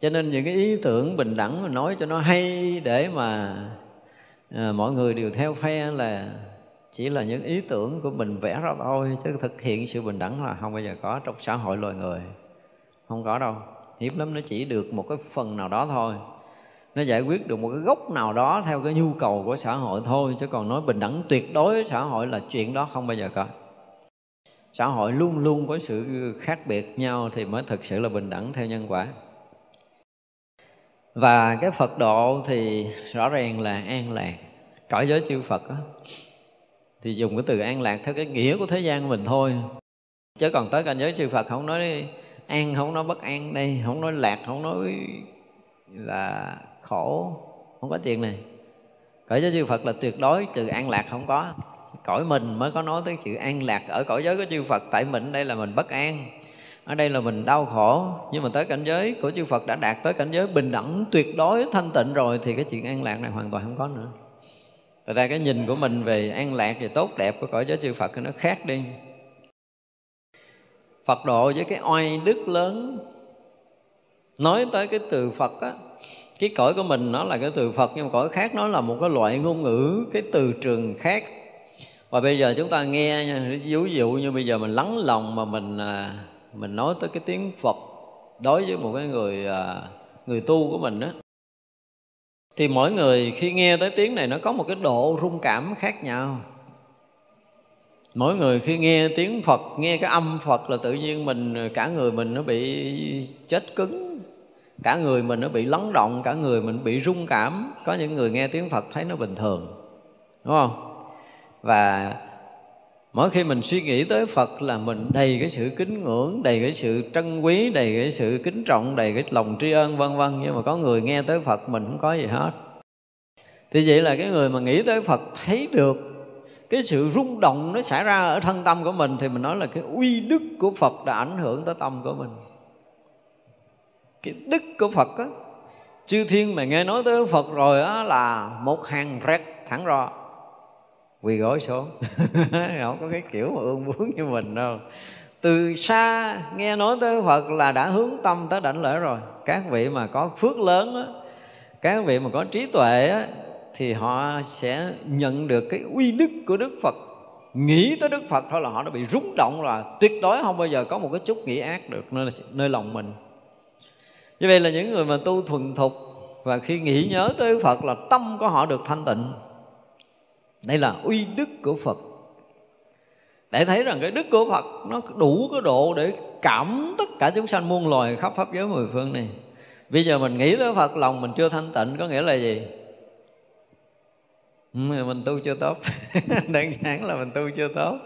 cho nên những cái ý tưởng bình đẳng mà nói cho nó hay để mà à, mọi người đều theo phe là chỉ là những ý tưởng của mình vẽ ra thôi chứ thực hiện sự bình đẳng là không bao giờ có trong xã hội loài người. Không có đâu. Hiếm lắm nó chỉ được một cái phần nào đó thôi. Nó giải quyết được một cái gốc nào đó theo cái nhu cầu của xã hội thôi chứ còn nói bình đẳng tuyệt đối xã hội là chuyện đó không bao giờ có. Xã hội luôn luôn có sự khác biệt nhau thì mới thực sự là bình đẳng theo nhân quả và cái phật độ thì rõ ràng là an lạc. Cõi giới chư phật đó, thì dùng cái từ an lạc theo cái nghĩa của thế gian của mình thôi. Chứ còn tới cảnh giới chư phật không nói an không nói bất an đây không nói lạc không nói là khổ không có chuyện này. Cõi giới chư phật là tuyệt đối từ an lạc không có. Cõi mình mới có nói tới chữ an lạc ở cõi giới của chư phật tại mình đây là mình bất an ở đây là mình đau khổ nhưng mà tới cảnh giới của chư Phật đã đạt tới cảnh giới bình đẳng tuyệt đối thanh tịnh rồi thì cái chuyện an lạc này hoàn toàn không có nữa. Thật ra cái nhìn của mình về an lạc thì tốt đẹp của cõi giới chư Phật nó khác đi. Phật độ với cái oai đức lớn Nói tới cái từ Phật á Cái cõi của mình nó là cái từ Phật Nhưng mà cõi khác nó là một cái loại ngôn ngữ Cái từ trường khác. Và bây giờ chúng ta nghe nha Ví dụ như bây giờ mình lắng lòng mà mình à, mình nói tới cái tiếng phật đối với một cái người à, người tu của mình đó thì mỗi người khi nghe tới tiếng này nó có một cái độ rung cảm khác nhau. Mỗi người khi nghe tiếng phật, nghe cái âm phật là tự nhiên mình, cả người mình nó bị chết cứng, cả người mình nó bị lắng động, cả người mình bị rung cảm. Có những người nghe tiếng phật thấy nó bình thường, đúng không? Và mỗi khi mình suy nghĩ tới phật là mình đầy cái sự kính ngưỡng, đầy cái sự trân quý, đầy cái sự kính trọng, đầy cái lòng tri ân, vân vân. Nhưng mà có người nghe tới phật mình không có gì hết. Thì vậy là cái người mà nghĩ tới phật thấy được cái sự rung động nó xảy ra ở thân tâm của mình thì mình nói là cái uy đức của phật đã ảnh hưởng tới tâm của mình. Cái đức của phật á, chư thiên mà nghe nói tới phật rồi á là một hàng rét thẳng rò quỳ gối xuống. Không có cái kiểu mà ương bướng như mình đâu. Từ xa nghe nói tới Phật là đã hướng tâm tới đảnh lễ rồi. Các vị mà có phước lớn á, các vị mà có trí tuệ á, thì họ sẽ nhận được cái uy đức của Đức Phật. Nghĩ tới Đức Phật thôi là họ đã bị rung động rồi. Tuyệt đối không bao giờ có một cái chút nghĩ ác được nơi, nơi lòng mình. Như vậy là những người mà tu thuần thục và khi nghĩ nhớ tới Phật là tâm của họ được thanh tịnh đây là uy đức của phật. Để thấy rằng cái đức của phật nó đủ cái độ để cảm tất cả chúng sanh muôn loài khắp pháp giới mười phương này. Bây giờ mình nghĩ tới phật, lòng mình chưa thanh tịnh, có nghĩa là gì? Ừ, mình tu chưa tốt. Đơn giản là mình tu chưa tốt.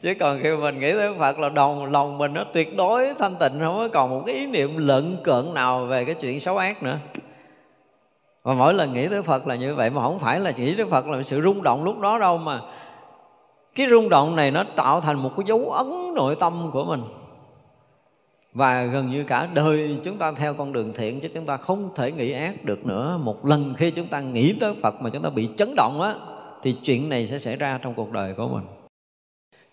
Chứ còn khi mình nghĩ tới phật là đồng, lòng mình nó tuyệt đối thanh tịnh, không có còn một cái ý niệm lợn cợn nào về cái chuyện xấu ác nữa và mỗi lần nghĩ tới phật là như vậy, mà không phải là chỉ tới phật, là sự rung động lúc đó đâu mà. Cái rung động này nó tạo thành một cái dấu ấn nội tâm của mình. Và gần như cả đời chúng ta theo con đường thiện, chứ chúng ta không thể nghĩ ác được nữa. Một lần khi chúng ta nghĩ tới phật mà chúng ta bị chấn động á, thì chuyện này sẽ xảy ra trong cuộc đời của mình.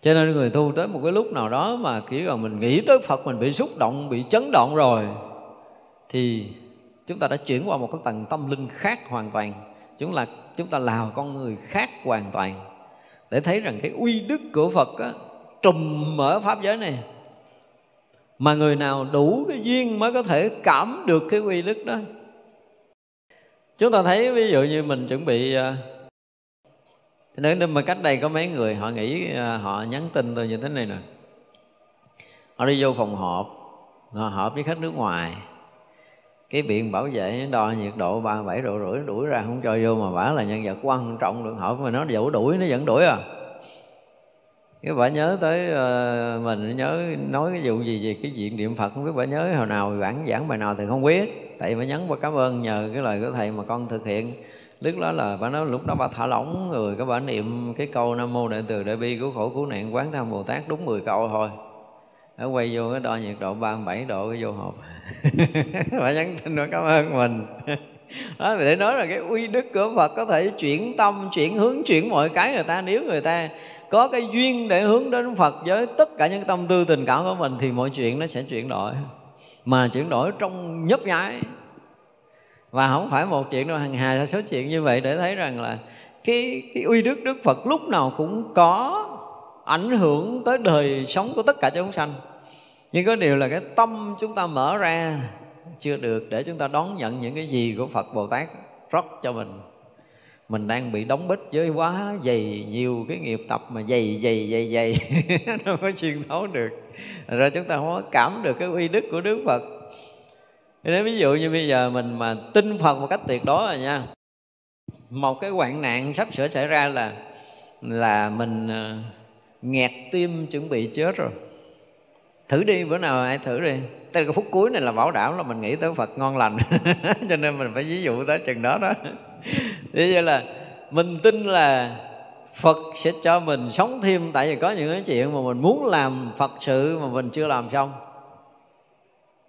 Cho nên người tu tới một cái lúc nào đó mà kiểu là mình nghĩ tới phật, mình bị xúc động, bị chấn động rồi, thì chúng ta đã chuyển qua một cái tầng tâm linh khác hoàn toàn. Chúng là chúng ta là con người khác hoàn toàn. Để thấy rằng cái uy đức của Phật á, trùm ở pháp giới này. Mà người nào đủ cái duyên mới có thể cảm được cái uy đức đó. Chúng ta thấy ví dụ như mình chuẩn bị ờ, nếu mà cách đây có mấy người họ nghĩ ờ, họ nhắn tin tôi như thế này nè. Họ đi vô phòng họp họ họp với khách nước ngoài cái biện bảo vệ đo nhiệt độ 37 độ rưỡi đuổi ra không cho vô mà bả là nhân vật quan trọng được hỏi mà nó dẫu đuổi nó vẫn đuổi à. Cái bà nhớ tới uh, mình nhớ nói cái vụ gì về cái chuyện niệm phật không biết bà nhớ hồi nào bản giảng bài nào thì không biết. Tại bà nhắn bà cảm ơn nhờ cái lời của thầy mà con thực hiện. Lúc đó là bà nói lúc đó bà thả lỏng người các bà niệm cái câu nam mô đại từ đại bi cứu khổ cứu nạn quán tham bồ tát đúng 10 câu thôi nó quay vô cái đo nhiệt độ 37 độ, cái vô hộp. Bà nhắn tin nó cảm ơn mình. Đó, để nói là cái uy đức của Phật có thể chuyển tâm, chuyển hướng, chuyển mọi cái người ta. Nếu người ta có cái duyên để hướng đến Phật với tất cả những tâm tư, tình cảm của mình, thì mọi chuyện nó sẽ chuyển đổi. Mà chuyển đổi trong nhấp nháy. Và không phải một chuyện đâu, hàng hà số chuyện như vậy để thấy rằng là cái cái uy đức Đức Phật lúc nào cũng có ảnh hưởng tới đời sống của tất cả chúng sanh. Nhưng có điều là cái tâm chúng ta mở ra chưa được để chúng ta đón nhận những cái gì của phật bồ tát rót cho mình. Mình đang bị đóng bích với quá dày nhiều cái nghiệp tập mà dày dày dày dày. Nó có xuyên thấu được. Rồi chúng ta không có cảm được cái uy đức của đức phật. Nếu ví dụ như bây giờ mình mà tin phật một cách tuyệt đối rồi nha, một cái hoạn nạn sắp sửa xảy ra là là mình ờ, nghẹt tim chuẩn bị chết rồi. Thử đi, bữa nào ai thử đi. Tới cái phút cuối này là bảo đảm là mình nghĩ tới phật ngon lành. Cho nên mình phải ví dụ tới chừng đó đó. Thế vậy là mình tin là Phật sẽ cho mình sống thêm. Tại vì có những cái chuyện mà mình muốn làm Phật sự mà mình chưa làm xong.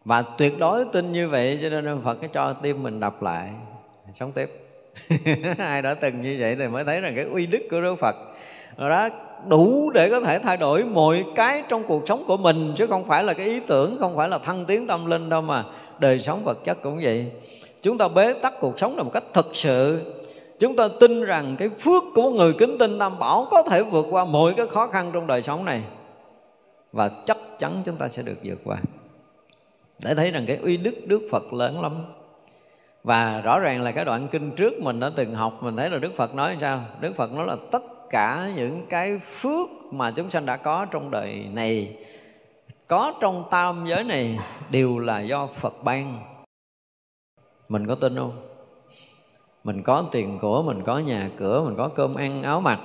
Và tuyệt đối tin như vậy, Cho nên Phật cái cho tim mình đập lại. Sống tiếp. Ai đã từng như vậy thì mới thấy rằng cái uy đức của Đức Phật. Đó đủ để có thể thay đổi mọi cái trong cuộc sống của mình, chứ không phải là cái ý tưởng, không phải là thăng tiến tâm linh đâu mà đời sống vật chất cũng vậy. Chúng ta bế tắc cuộc sống là một cách thực sự. Chúng ta tin rằng cái phước của người kính tinh tam bảo có thể vượt qua mọi cái khó khăn trong đời sống này. Và chắc chắn chúng ta sẽ được vượt qua. Để thấy rằng cái uy đức đức phật lớn lắm. Và rõ ràng là cái đoạn kinh trước mình đã từng học, mình thấy là đức phật nói sao? Đức phật nói là tất cả những cái phước mà chúng sanh đã có trong đời này, có trong tam giới này đều là do phật ban. Mình có tin không? Mình có tiền của, mình có nhà cửa, mình có cơm ăn áo mặc.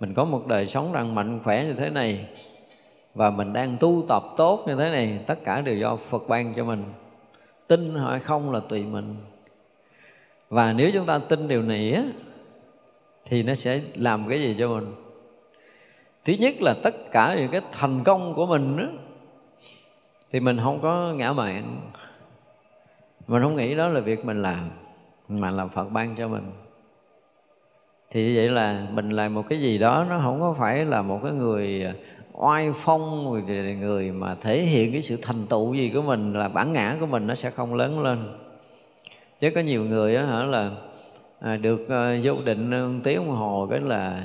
Mình có một đời sống rằng mạnh, khỏe như thế này. Và mình đang tu tập tốt như thế này, tất cả đều do phật ban cho mình. Tin hay không là tùy mình. Và nếu chúng ta tin điều này á thì nó sẽ làm cái gì cho mình? Thứ nhất là tất cả những cái thành công của mình đó, thì mình không có ngã mạn. Mình không nghĩ đó là việc mình làm mà là phật ban cho mình. Thì vậy là mình làm một cái gì đó nó không có phải là một cái người à, oai phong người, người mà thể hiện cái sự thành tựu gì của mình là bản ngã của mình nó sẽ không lớn lên. Chứ có nhiều người á hả là à, được uh, vô định uh, tiếng đồng hồ cái là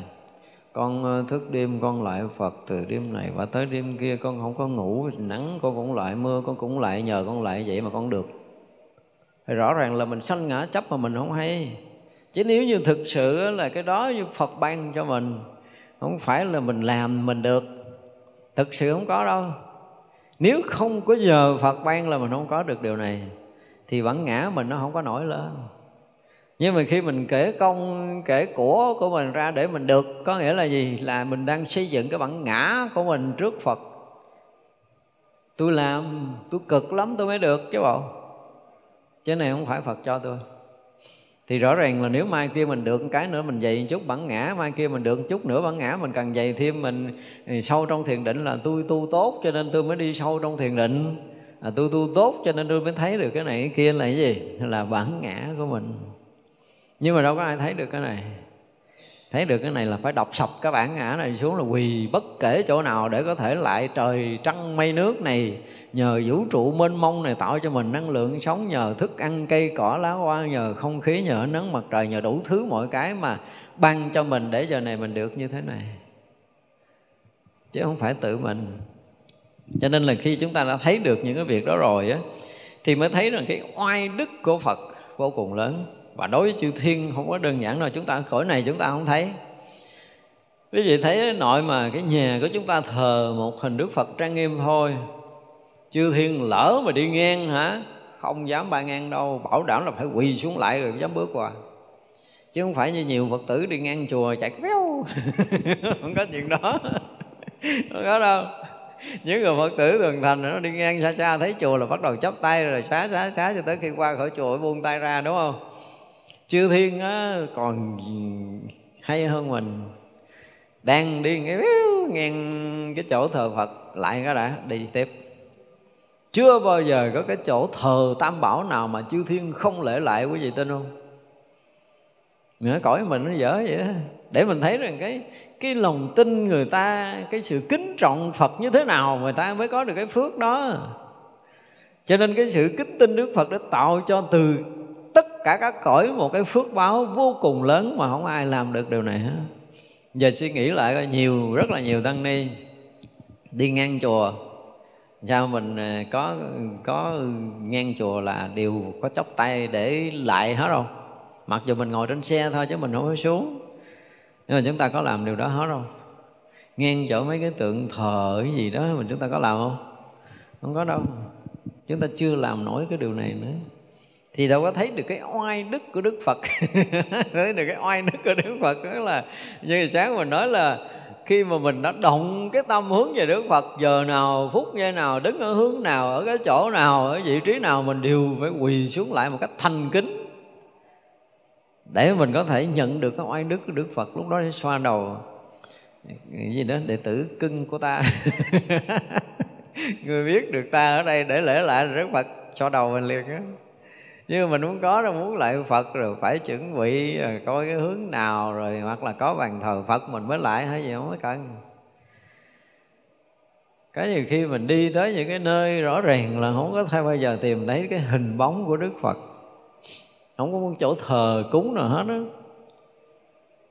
con à, thức đêm con lại Phật từ đêm này và tới đêm kia con không có ngủ nắng con cũng lại mưa con cũng lại nhờ con lại vậy mà con được. Thì rõ ràng là mình sanh ngã chấp mà mình không hay. Chứ nếu như thực sự là cái đó như Phật ban cho mình không phải là mình làm mình được. Thực sự không có đâu. Nếu không có giờ Phật ban là mình không có được điều này thì vẫn ngã mình nó không có nổi lên nhưng mà khi mình kể công kể của của mình ra để mình được có nghĩa là gì? Là mình đang xây dựng cái bản ngã của mình trước phật. Tôi làm tôi cực lắm tôi mới được chứ bộ. Chứ này không phải phật cho tôi. Thì rõ ràng là nếu mai kia mình được cái nữa mình dày chút bản ngã mai kia mình được chút nữa bản ngã mình cần dày thêm mình ừ, sâu trong thiền định là tôi tu tốt cho nên tôi mới đi sâu trong thiền định. À, tôi tu tốt cho nên tôi mới thấy được cái này cái kia là cái gì? Là bản ngã của mình nhưng mà đâu có ai thấy được cái này. Thấy được cái này là phải đọc sập cái bản ngã này xuống là quỳ bất kể chỗ nào để có thể lại trời trăng mây nước này. Nhờ vũ trụ mênh mông này tạo cho mình năng lượng sống, nhờ thức ăn, cây cỏ, lá hoa, nhờ không khí, nhờ nắng mặt trời, nhờ đủ thứ mọi cái mà ban cho mình để giờ này mình được như thế này. Chứ không phải tự mình. Cho nên là khi chúng ta đã thấy được những cái việc đó rồi á, thì mới thấy rằng cái oai đức của phật vô cùng lớn và đối với chư thiên, không có đơn giản đâu, chúng ta khỏi này chúng ta không thấy. Quý vị thấy nội mà cái nhà của chúng ta thờ một hình đức phật trang nghiêm thôi. Chư thiên lỡ mà đi ngang hả? Không dám ba ngang đâu, bảo đảm là phải quỳ xuống lại rồi dám bước qua. Chứ không phải như nhiều phật tử đi ngang chùa chạy véo. Không có chuyện đó. Không có đâu. Những người phật tử thường thành nó đi ngang xa xa, thấy chùa là bắt đầu chắp tay rồi xá xá xá cho tới khi qua khỏi chùa buông tay ra, đúng không? Chư thiên á, còn hay hơn mình? Đang đi ngang cái chỗ thờ phật. Lại cái đã đi tiếp. Chưa bao giờ có cái chỗ thờ tam bảo nào mà chư thiên không lễ lại quý vị tin không? Nữa cõi mình nó dở vậy đó để mình thấy rằng cái cái lòng tin người ta cái sự kính trọng phật như thế nào người ta mới có được cái phước đó. Cho nên cái sự kính tin đức phật đã tạo cho từ tất cả các cõi một cái phước báo vô cùng lớn mà không ai làm được điều này hết. Giờ suy nghĩ lại coi, nhiều, rất là nhiều tăng ni đi ngang chùa. Sao mình à, có có ngang chùa là đều có chóc tay để lại hết không mặc dù mình ngồi trên xe thôi chứ mình không có xuống. Nhưng mà chúng ta có làm điều đó hết không ngang chỗ mấy cái tượng thờ cái gì đó mình chúng ta có làm không? Không có đâu. Chúng ta chưa làm nổi cái điều này nữa thì đâu có thấy được cái oai đức của đức phật. Thấy được cái oai đức của đức phật. Đó là như sáng mình nói là khi mà mình đã động cái tâm hướng về Đức Phật, giờ nào, phút giây nào, đứng ở hướng nào, ở cái chỗ nào, ở vị trí nào, mình đều phải quỳ xuống lại một cách thành kính. Để mình có thể nhận được cái oai đức của Đức Phật. Lúc đó để xoa đầu. Gì đó, đệ tử cưng của ta. Người biết được ta ở đây để lễ lại Đức Phật. Xoa đầu mình liền á nhưng mà mình muốn có rồi, muốn lại Phật rồi, phải chuẩn bị rồi coi cái hướng nào rồi, hoặc là có bàn thờ Phật mình mới lại hay gì không có cần. Cái gì khi mình đi tới những cái nơi rõ ràng là không có thay, bao giờ tìm thấy cái hình bóng của Đức Phật. Không có một chỗ thờ cúng nào hết á.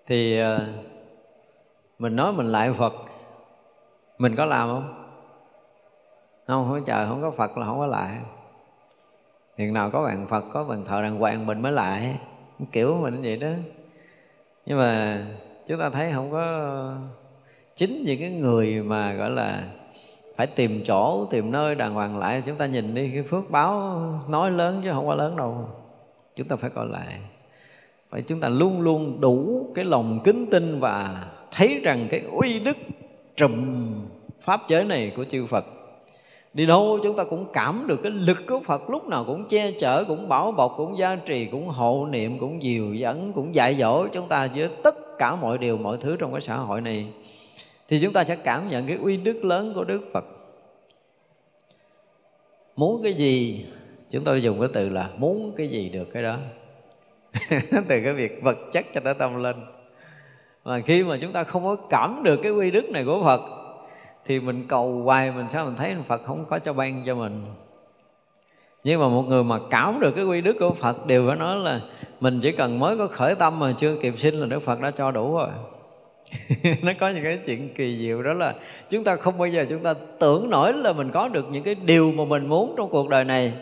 Thì à, mình nói mình lại Phật, mình có làm không? Không không trời, không có Phật là không có lại. Hiện nào có bàn Phật, có bàn thờ đàng hoàng mình mới lại. Kiểu mình vậy đó. Nhưng mà chúng ta thấy không có Chính những cái người mà gọi là Phải tìm chỗ, tìm nơi đàng hoàng lại Chúng ta nhìn đi cái phước báo nói lớn chứ không quá lớn đâu. Chúng ta phải coi lại. Phải chúng ta luôn luôn đủ cái lòng kính tin Và thấy rằng cái uy đức trùm pháp giới này của chư Phật đi đâu chúng ta cũng cảm được cái lực của Phật lúc nào cũng che chở, cũng bảo bọc, cũng gia trì, cũng hộ niệm, cũng dìu dẫn cũng dạy dỗ chúng ta với tất cả mọi điều, mọi thứ trong cái xã hội này. Thì chúng ta sẽ cảm nhận cái uy đức lớn của Đức Phật. Muốn cái gì, chúng tôi dùng cái từ là muốn cái gì được cái đó. Từ cái việc vật chất cho tới tâm linh. Mà khi mà chúng ta không có cảm được cái uy đức này của Phật thì mình cầu hoài, mình sao mình thấy Phật không có cho ban cho mình. Nhưng mà một người mà cảm được cái quy đức của Phật đều phải nói là mình chỉ cần mới có khởi tâm mà chưa kịp sinh là Đức Phật đã cho đủ rồi. Nó có những cái chuyện kỳ diệu đó là chúng ta không bao giờ chúng ta tưởng nổi là mình có được những cái điều mà mình muốn trong cuộc đời này.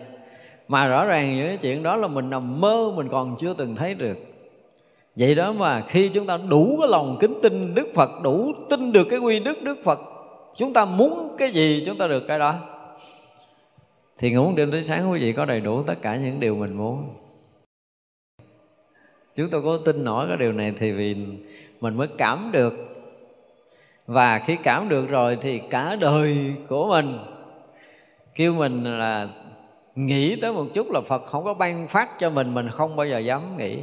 Mà rõ ràng những cái chuyện đó là mình nằm mơ, mình còn chưa từng thấy được. Vậy đó mà khi chúng ta đủ cái lòng kính tin Đức Phật, đủ tin được cái quy đức Đức Phật chúng ta muốn cái gì, chúng ta được cái đó. Thì ngủ đêm tới sáng, quý vị có đầy đủ tất cả những điều mình muốn. Chúng tôi có tin nổi cái điều này thì vì mình mới cảm được. Và khi cảm được rồi thì cả đời của mình kêu mình là nghĩ tới một chút là phật không có ban phát cho mình mình không bao giờ dám nghĩ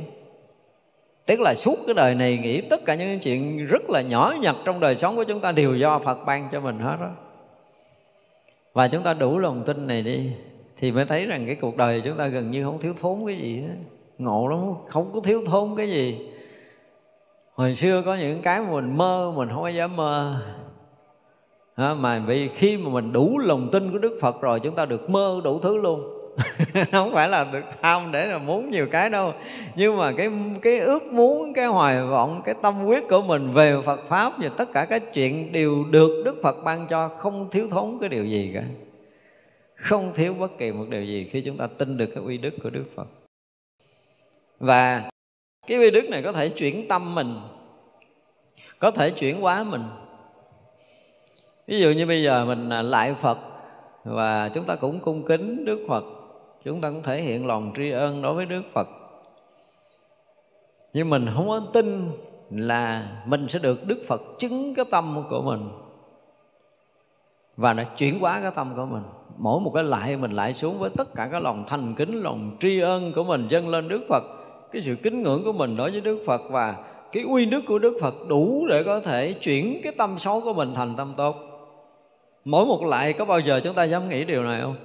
tức là suốt cái đời này nghĩ tất cả những chuyện rất là nhỏ nhặt trong đời sống của chúng ta đều do phật ban cho mình hết đó. Và chúng ta đủ lòng tin này đi, thì mới thấy rằng cái cuộc đời chúng ta gần như không thiếu thốn cái gì hết. Ngộ lắm, không có thiếu thốn cái gì. Hồi xưa có những cái mà mình mơ, mình không có dám mơ. Mà vì khi mà mình đủ lòng tin của đức phật rồi, chúng ta được mơ đủ thứ luôn. không phải là được tham để là muốn nhiều cái đâu. Nhưng mà cái cái ước muốn, cái hoài vọng, cái tâm quyết của mình về Phật pháp và tất cả các chuyện đều được Đức Phật ban cho không thiếu thốn cái điều gì cả. Không thiếu bất kỳ một điều gì khi chúng ta tin được cái uy đức của Đức Phật. Và cái uy đức này có thể chuyển tâm mình, có thể chuyển hóa mình. Ví dụ như bây giờ mình à, lại Phật và chúng ta cũng cung kính Đức Phật chúng ta cũng thể hiện lòng tri ân đối với Đức Phật. Nhưng mình không có tin là mình sẽ được Đức Phật chứng cái tâm của mình. Và nó chuyển hóa cái tâm của mình. Mỗi một cái lại, mình lại xuống với tất cả cái lòng thành kính, lòng tri ân của mình dâng lên Đức Phật. Cái sự kính ngưỡng của mình đối với Đức Phật và cái uy đức của Đức Phật đủ để có thể chuyển cái tâm xấu của mình thành tâm tốt. Mỗi một lại có bao giờ chúng ta dám nghĩ điều này không?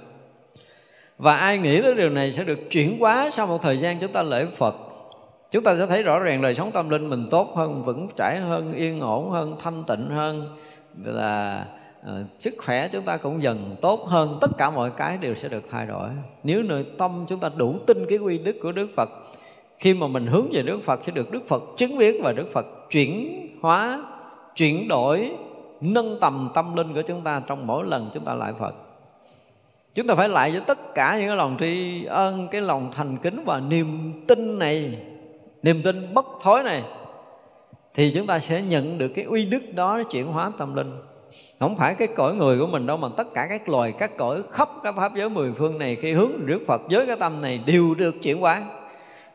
Và ai nghĩ tới điều này sẽ được chuyển hóa sau một thời gian chúng ta lễ Phật. Chúng ta sẽ thấy rõ ràng đời sống tâm linh mình tốt hơn vững chãi hơn yên ổn hơn thanh tịnh hơn. Là uh, ờ, sức khỏe chúng ta cũng dần tốt hơn. Tất cả mọi cái đều sẽ được thay đổi. Nếu nơi tâm chúng ta đủ tin cái quy đức của Đức Phật khi mà mình hướng về Đức Phật sẽ được Đức Phật chứng biết và Đức Phật chuyển hóa chuyển đổi nâng tầm tâm linh của chúng ta trong mỗi lần chúng ta lại Phật chúng ta phải lại với tất cả những cái lòng tri ân, cái lòng thành kính và niềm tin này, niềm tin bất thối này, thì chúng ta sẽ nhận được cái uy đức đó chuyển hóa tâm linh. Không phải cái cõi người của mình đâu, mà tất cả các loài, các cõi khắp các pháp giới mười phương này khi hướng Đức Phật với cái tâm này đều được chuyển hóa.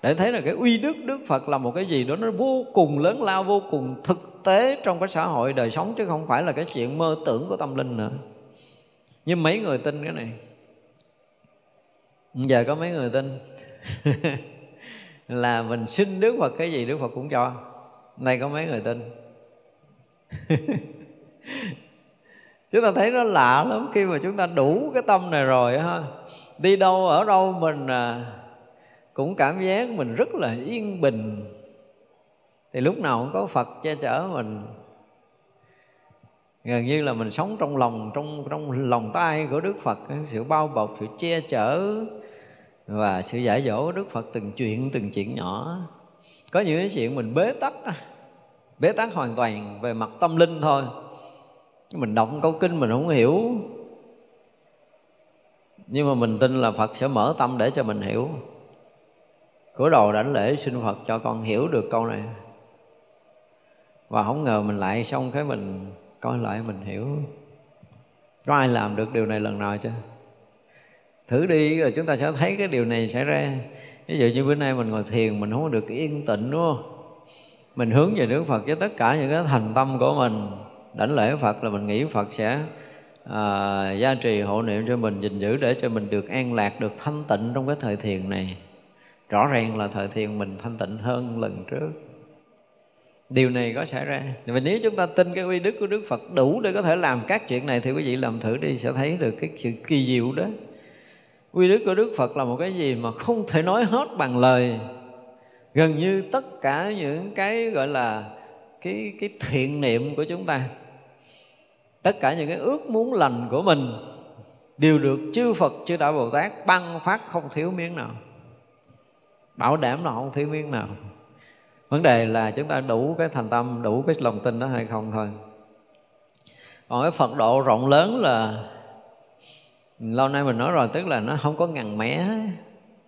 Để thấy là cái uy đức Đức Phật là một cái gì đó nó vô cùng lớn lao, vô cùng thực tế trong cái xã hội đời sống, chứ không phải là cái chuyện mơ tưởng của tâm linh nữa. Nhưng mấy người tin cái này giờ có mấy người tin? Là mình xin Đức Phật cái gì Đức Phật cũng cho. Nay có mấy người tin? Chúng ta thấy nó lạ lắm, Khi mà chúng ta đủ cái tâm này rồi ha. Đi đâu, ở đâu mình à, Cũng cảm giác mình rất là yên bình. Thì lúc nào cũng có Phật che chở mình. Gần như là mình sống trong lòng, trong trong lòng tay của Đức Phật sự bao bọc, sự che chở và sự giải dỗ Đức Phật từng chuyện từng chuyện nhỏ. Có những cái chuyện mình bế tắc bế tắc hoàn toàn về mặt tâm linh thôi. Mình đọc câu kinh mình không hiểu. Nhưng mà mình tin là Phật sẽ mở tâm để cho mình hiểu. Cúi đầu đảnh lễ xin Phật cho con hiểu được câu này. Và không ngờ mình lại xong cái mình coi lại mình hiểu. Có ai làm được điều này lần nào chưa? Thử đi rồi chúng ta sẽ thấy cái điều này xảy ra. Ví dụ như bữa nay mình ngồi thiền mình không có được yên tĩnh đúng không? Mình hướng về Đức Phật với tất cả những cái thành tâm của mình. Đảnh lễ Phật là mình nghĩ Phật sẽ à, gia trì hộ niệm cho mình gìn giữ để cho mình được an lạc được thanh tịnh trong cái thời thiền này. Rõ ràng là thời thiền mình thanh tịnh hơn lần trước. Điều này có xảy ra. Và nếu chúng ta tin cái uy đức của đức phật đủ để có thể làm các chuyện này thì quý vị làm thử đi sẽ thấy được cái sự kỳ diệu đó quy đức của đức phật là một cái gì mà không thể nói hết bằng lời. Gần như tất cả những cái gọi là cái cái thiện niệm của chúng ta, tất cả những cái ước muốn lành của mình đều được chư Phật, chư Đạo Bồ Tát băng phát không thiếu miếng nào, bảo đảm là không thiếu miếng nào. Vấn đề là chúng ta đủ cái thành tâm, đủ cái lòng tin đó hay không thôi. Còn cái phật độ rộng lớn là lâu nay mình nói rồi tức là nó không có ngằn mẻ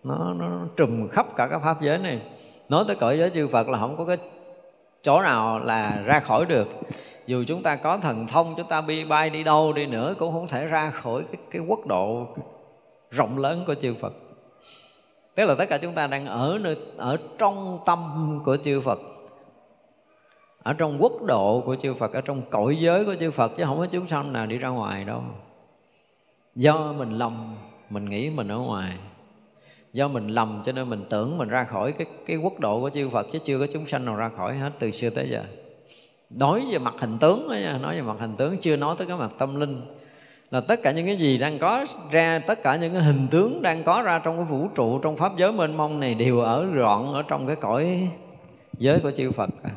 nó nó trùm khắp cả các pháp giới này. Nói tới cõi giới chư phật là không có cái chỗ nào là ra khỏi được. Dù chúng ta có thần thông chúng ta bi bay đi đâu đi nữa cũng không thể ra khỏi cái, cái quốc độ rộng lớn của chư phật. Tức là tất cả chúng ta đang ở nơi ở trong tâm của chư Phật. Ở trong quốc độ của chư Phật ở trong cõi giới của chư Phật chứ không có chúng sanh nào đi ra ngoài đâu do mình lầm, mình nghĩ mình ở ngoài. Do mình lầm cho nên mình tưởng mình ra khỏi cái cái quốc độ của chư Phật chứ chưa có chúng sanh nào ra khỏi hết từ xưa tới giờ. Nói về mặt hình tướng đó nha, nói về mặt hình tướng, chưa nói tới cái mặt tâm linh. Là tất cả những cái gì đang có ra, tất cả những cái hình tướng đang có ra trong cái vũ trụ, trong pháp giới mênh mông này đều ở gọn ở trong cái cõi giới của chư Phật à.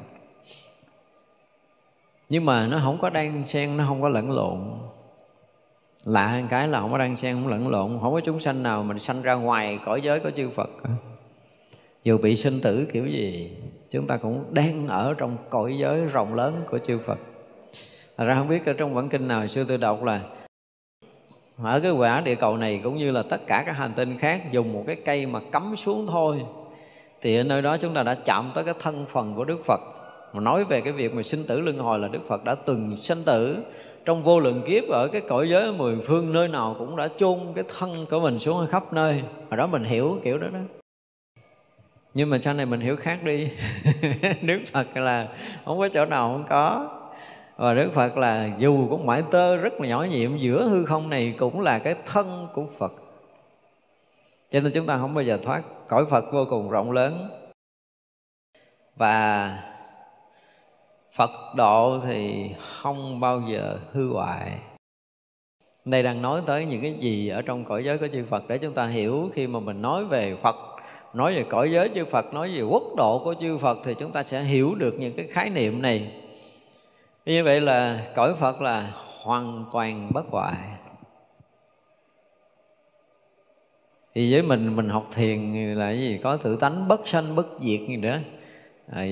nhưng mà nó không có đang xen, nó không có lẫn lộn lạ cái là không có đang xen không lẫn lộn. Không có chúng sanh nào mình sanh ra ngoài cõi giới của chư Phật dù bị sinh tử kiểu gì, chúng ta cũng đang ở trong cõi giới rộng lớn của chư Phật. Thật ra không biết ở trong bản kinh nào xưa tôi đọc là ở cái quả địa cầu này cũng như là tất cả các hành tinh khác dùng một cái cây mà cắm xuống thôi, thì ở nơi đó chúng ta đã chạm tới cái thân phần của Đức Phật. Mà nói về cái việc mà sinh tử luân hồi là Đức Phật đã từng sinh tử trong vô lượng kiếp ở cái cõi giới mười phương nơi nào cũng đã chôn cái thân của mình xuống khắp nơi. Và đó mình hiểu kiểu đó đó. Nhưng mà sau này mình hiểu khác đi. Đức Phật là không có chỗ nào không có. Và Đức Phật là dù cũng mãi tơ rất là nhỏ nhiệm, giữa hư không này cũng là cái thân của Phật. Cho nên chúng ta không bao giờ thoát. Cõi Phật vô cùng rộng lớn. Và Phật độ thì không bao giờ hư hoại. Đây đang nói tới những cái gì ở trong cõi giới của chư Phật để chúng ta hiểu. Khi mà mình nói về Phật, nói về cõi giới chư Phật, nói về quốc độ của chư Phật thì chúng ta sẽ hiểu được những cái khái niệm này. Như vậy là cõi phật là hoàn toàn bất hoại. Thì với mình mình học thiền là gì? Có tự tánh bất sanh bất diệt gì nữa à,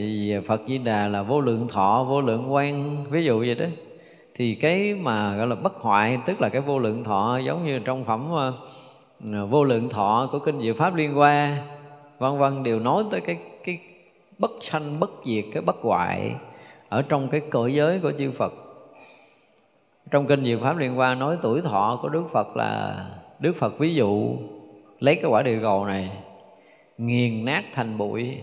phật di đà là vô lượng thọ vô lượng quan ví dụ vậy đó. Thì cái mà gọi là bất hoại tức là cái vô lượng thọ giống như trong phẩm uh, vô lượng thọ của kinh diệu pháp liên hoa vân vân đều nói tới cái cái bất sanh bất diệt cái bất hoại ở trong cái cõi giới của chư Phật. Trong kinh diệu pháp liên hoa nói tuổi thọ của Đức Phật là Đức Phật ví dụ lấy cái quả địa cầu này nghiền nát thành bụi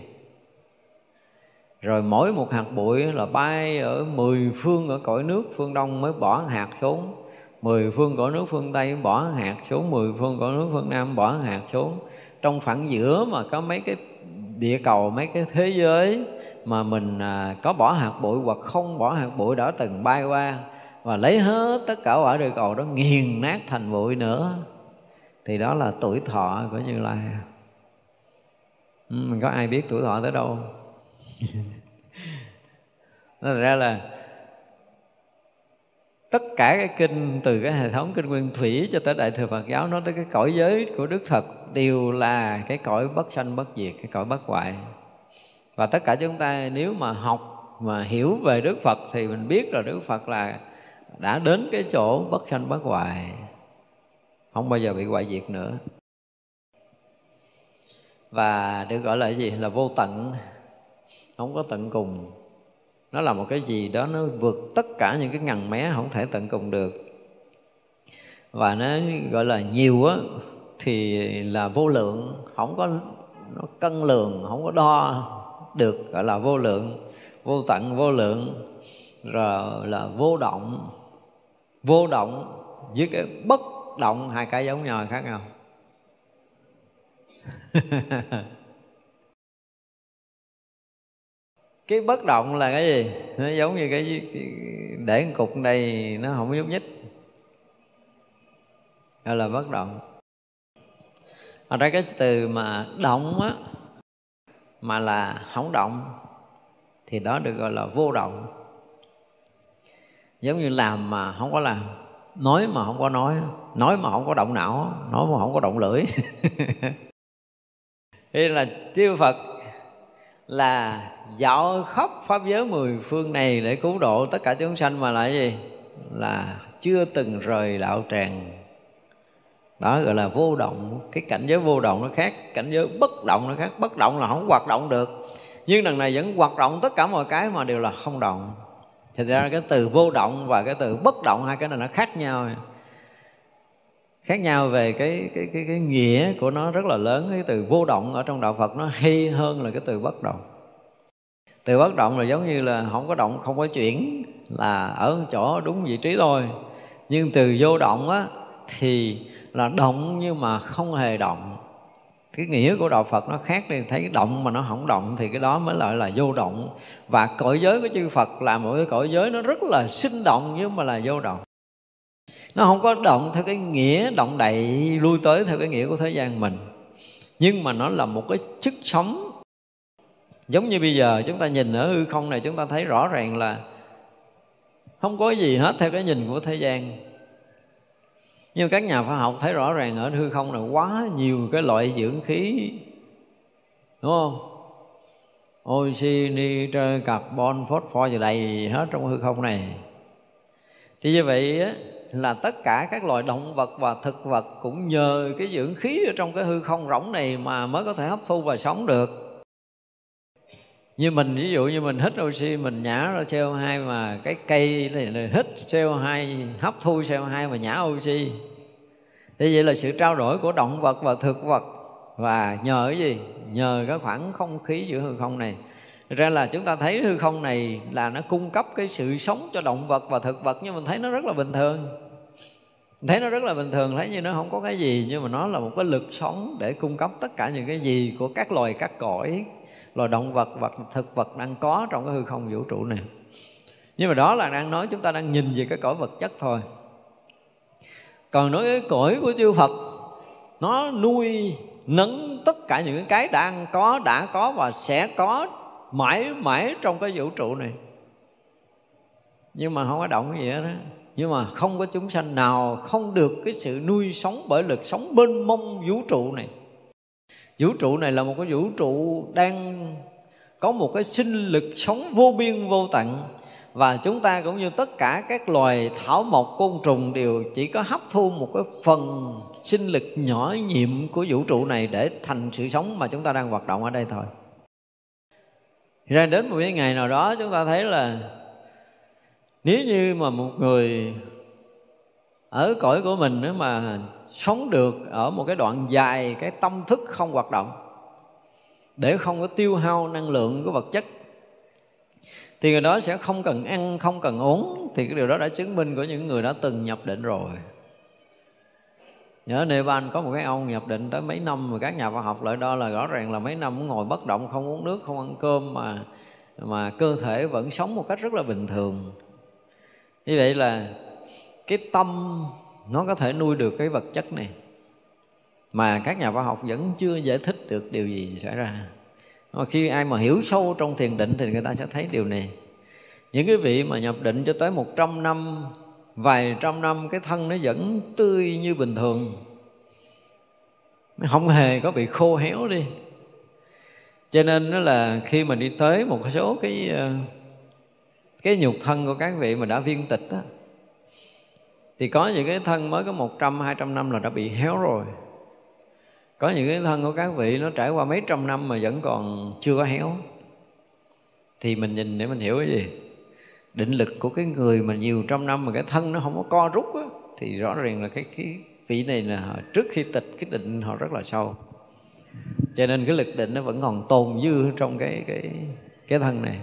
rồi mỗi một hạt bụi là bay ở mười phương ở cõi nước phương đông mới bỏ hạt xuống. Mười phương cõi nước phương tây bỏ hạt xuống mười phương cõi nước phương nam bỏ hạt xuống. Trong khoảng giữa mà có mấy cái địa cầu mấy cái thế giới mà mình à, có bỏ hạt bụi hoặc không bỏ hạt bụi đã từng bay qua và lấy hết tất cả quả địa cầu đó nghiền nát thành bụi nữa thì đó là tuổi thọ của như lai. Ừ, mình có ai biết tuổi thọ tới đâu Nó ra là tất cả cái kinh từ cái hệ thống kinh nguyên thủy cho tới đại thừa Phật giáo nó tới cái cõi giới của Đức Phật đều là cái cõi bất sanh bất diệt, cái cõi bất hoại. Và tất cả chúng ta nếu mà học mà hiểu về Đức Phật thì mình biết là Đức Phật là đã đến cái chỗ bất sanh bất hoại, không bao giờ bị hoại diệt nữa. Và được gọi là gì? Là vô tận, không có tận cùng. Nó là một cái gì đó, nó vượt tất cả những cái ngần mé, không thể tận cùng được. Và nó gọi là nhiều á, thì là vô lượng. Không có, nó cân lường không có đo được, gọi là vô lượng. Vô tận, vô lượng. Rồi là vô động. Vô động với cái bất động, hai cái giống nhau, khác nhau. cái bất động là cái gì? Nó giống như cái, để cục đây nó không nhúc nhích. Gọi là bất động. Ở đây cái từ mà động á mà là không động thì đó được gọi là vô động. Giống như làm mà không có làm nói mà không có nói nói mà không có động não nói mà không có động lưỡi. Đây là chư phật là dạo khắp pháp giới mười phương này để cứu độ tất cả chúng sanh mà là gì? Là chưa từng rời đạo tràng. Đó gọi là vô động. Cái cảnh giới vô động nó khác, cảnh giới bất động nó khác. Bất động là không hoạt động được. Nhưng đằng này vẫn hoạt động tất cả mọi cái mà đều là không động. Thật ra cái từ vô động và cái từ bất động hai cái này nó khác nhau khác nhau về cái cái cái cái nghĩa của nó rất là lớn, cái từ vô động ở trong đạo Phật nó hay hơn là cái từ bất động. Từ bất động là giống như là không có động, không có chuyển, là ở chỗ đúng vị trí thôi. Nhưng từ vô động á, thì là động nhưng mà không hề động. Cái nghĩa của đạo Phật nó khác đi, thấy động mà nó không động thì cái đó mới gọi là vô động. Và cõi giới của chư Phật là một cái cõi giới nó rất là sinh động nhưng mà là vô động nó không có động theo cái nghĩa động đậy lui tới theo cái nghĩa của thế gian mình. Nhưng mà nó là một cái sức sống. Giống như bây giờ chúng ta nhìn ở hư không này chúng ta thấy rõ ràng là không có gì hết theo cái nhìn của thế gian. Nhưng các nhà khoa học thấy rõ ràng ở hư không này quá nhiều cái loại dưỡng khí đúng không? Oxy nitơ carbon phosphor gì đầy hết trong hư không này. Thì như vậy á, là tất cả các loài động vật và thực vật cũng nhờ cái dưỡng khí ở trong cái hư không rỗng này mà mới có thể hấp thu và sống được. Như mình, ví dụ như mình hít oxy, mình nhả ra CO2 mà cái cây này này hít CO2 hấp thu CO2 mà nhả oxy. Thế vậy là sự trao đổi của động vật và thực vật. Và nhờ cái gì? Nhờ cái khoảng không khí giữa hư không này. Ra là chúng ta thấy hư không này là nó cung cấp cái sự sống cho động vật và thực vật, nhưng mình thấy nó rất là bình thường thấy nó rất là bình thường, thấy như nó không có cái gì, nhưng mà nó là một cái lực sống để cung cấp tất cả những cái gì của các loài, các cõi, loài động vật vật, thực vật đang có trong cái hư không vũ trụ này. Nhưng mà đó là đang nói chúng ta đang nhìn về cái cõi vật chất thôi. Còn nói cái cõi của chư Phật, nó nuôi nấng tất cả những cái đang có, đã có và sẽ có mãi mãi trong cái vũ trụ này. Nhưng mà không có động cái gì hết đó nhưng mà không có chúng sanh nào không được cái sự nuôi sống bởi lực sống bên mông vũ trụ này. Vũ trụ này là một cái vũ trụ đang có một cái sinh lực sống vô biên vô tận. Và chúng ta cũng như tất cả các loài thảo mộc, côn trùng đều chỉ có hấp thu một cái phần sinh lực nhỏ nhiệm của vũ trụ này để thành sự sống mà chúng ta đang hoạt động ở đây thôi. Ra đến một cái ngày nào đó chúng ta thấy là nếu như mà một người ở cõi của mình nữa mà sống được ở một cái đoạn dài, cái tâm thức không hoạt động, để không có tiêu hao năng lượng của vật chất, thì người đó sẽ không cần ăn, không cần uống, thì cái điều đó đã chứng minh của những người đã từng nhập định rồi. Nhớ Nepal có một cái ông nhập định tới mấy năm, mà các nhà khoa học lại đo là rõ ràng là mấy năm ngồi bất động, không uống nước, không ăn cơm, mà mà cơ thể vẫn sống một cách rất là bình thường như vậy là cái tâm nó có thể nuôi được cái vật chất này. Mà các nhà khoa học vẫn chưa giải thích được điều gì xảy ra. Mà khi ai mà hiểu sâu trong thiền định thì người ta sẽ thấy điều này. Những cái vị mà nhập định cho tới 100 năm, vài trăm năm, cái thân nó vẫn tươi như bình thường. Không hề có bị khô héo đi. Cho nên nó là khi mà đi tới một số cái ờ, cái nhục thân của các vị mà đã viên tịch á thì có những cái thân mới có 100, 200 năm là đã bị héo rồi. Có những cái thân của các vị nó trải qua mấy trăm năm mà vẫn còn chưa có héo. Thì mình nhìn để mình hiểu cái gì? Định lực của cái người mà nhiều trăm năm mà cái thân nó không có co rút á, thì rõ ràng là cái, cái vị này là trước khi tịch cái định họ rất là sâu. Cho nên cái lực định nó vẫn còn tồn dư trong cái cái cái thân này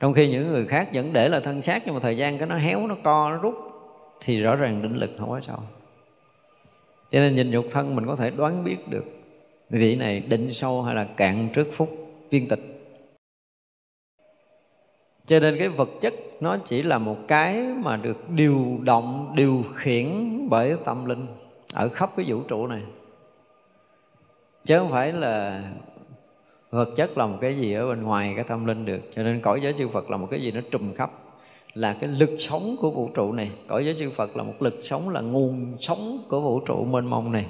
trong khi những người khác vẫn để là thân xác, nhưng mà thời gian cái nó héo, nó co, nó rút, thì rõ ràng định lực không có sâu. Cho nên nhìn nhục thân mình có thể đoán biết được vị này định sâu hay là cạn trước phút viên tịch. Cho nên cái vật chất nó chỉ là một cái mà được điều động, điều khiển bởi tâm linh ở khắp cái vũ trụ này. Chứ không phải là vật chất là một cái gì ở bên ngoài cái tâm linh được. Cho nên cõi giới chư Phật là một cái gì nó trùm khắp. Là cái lực sống của vũ trụ này. Cõi giới chư Phật là một lực sống, là nguồn sống của vũ trụ mênh mông này.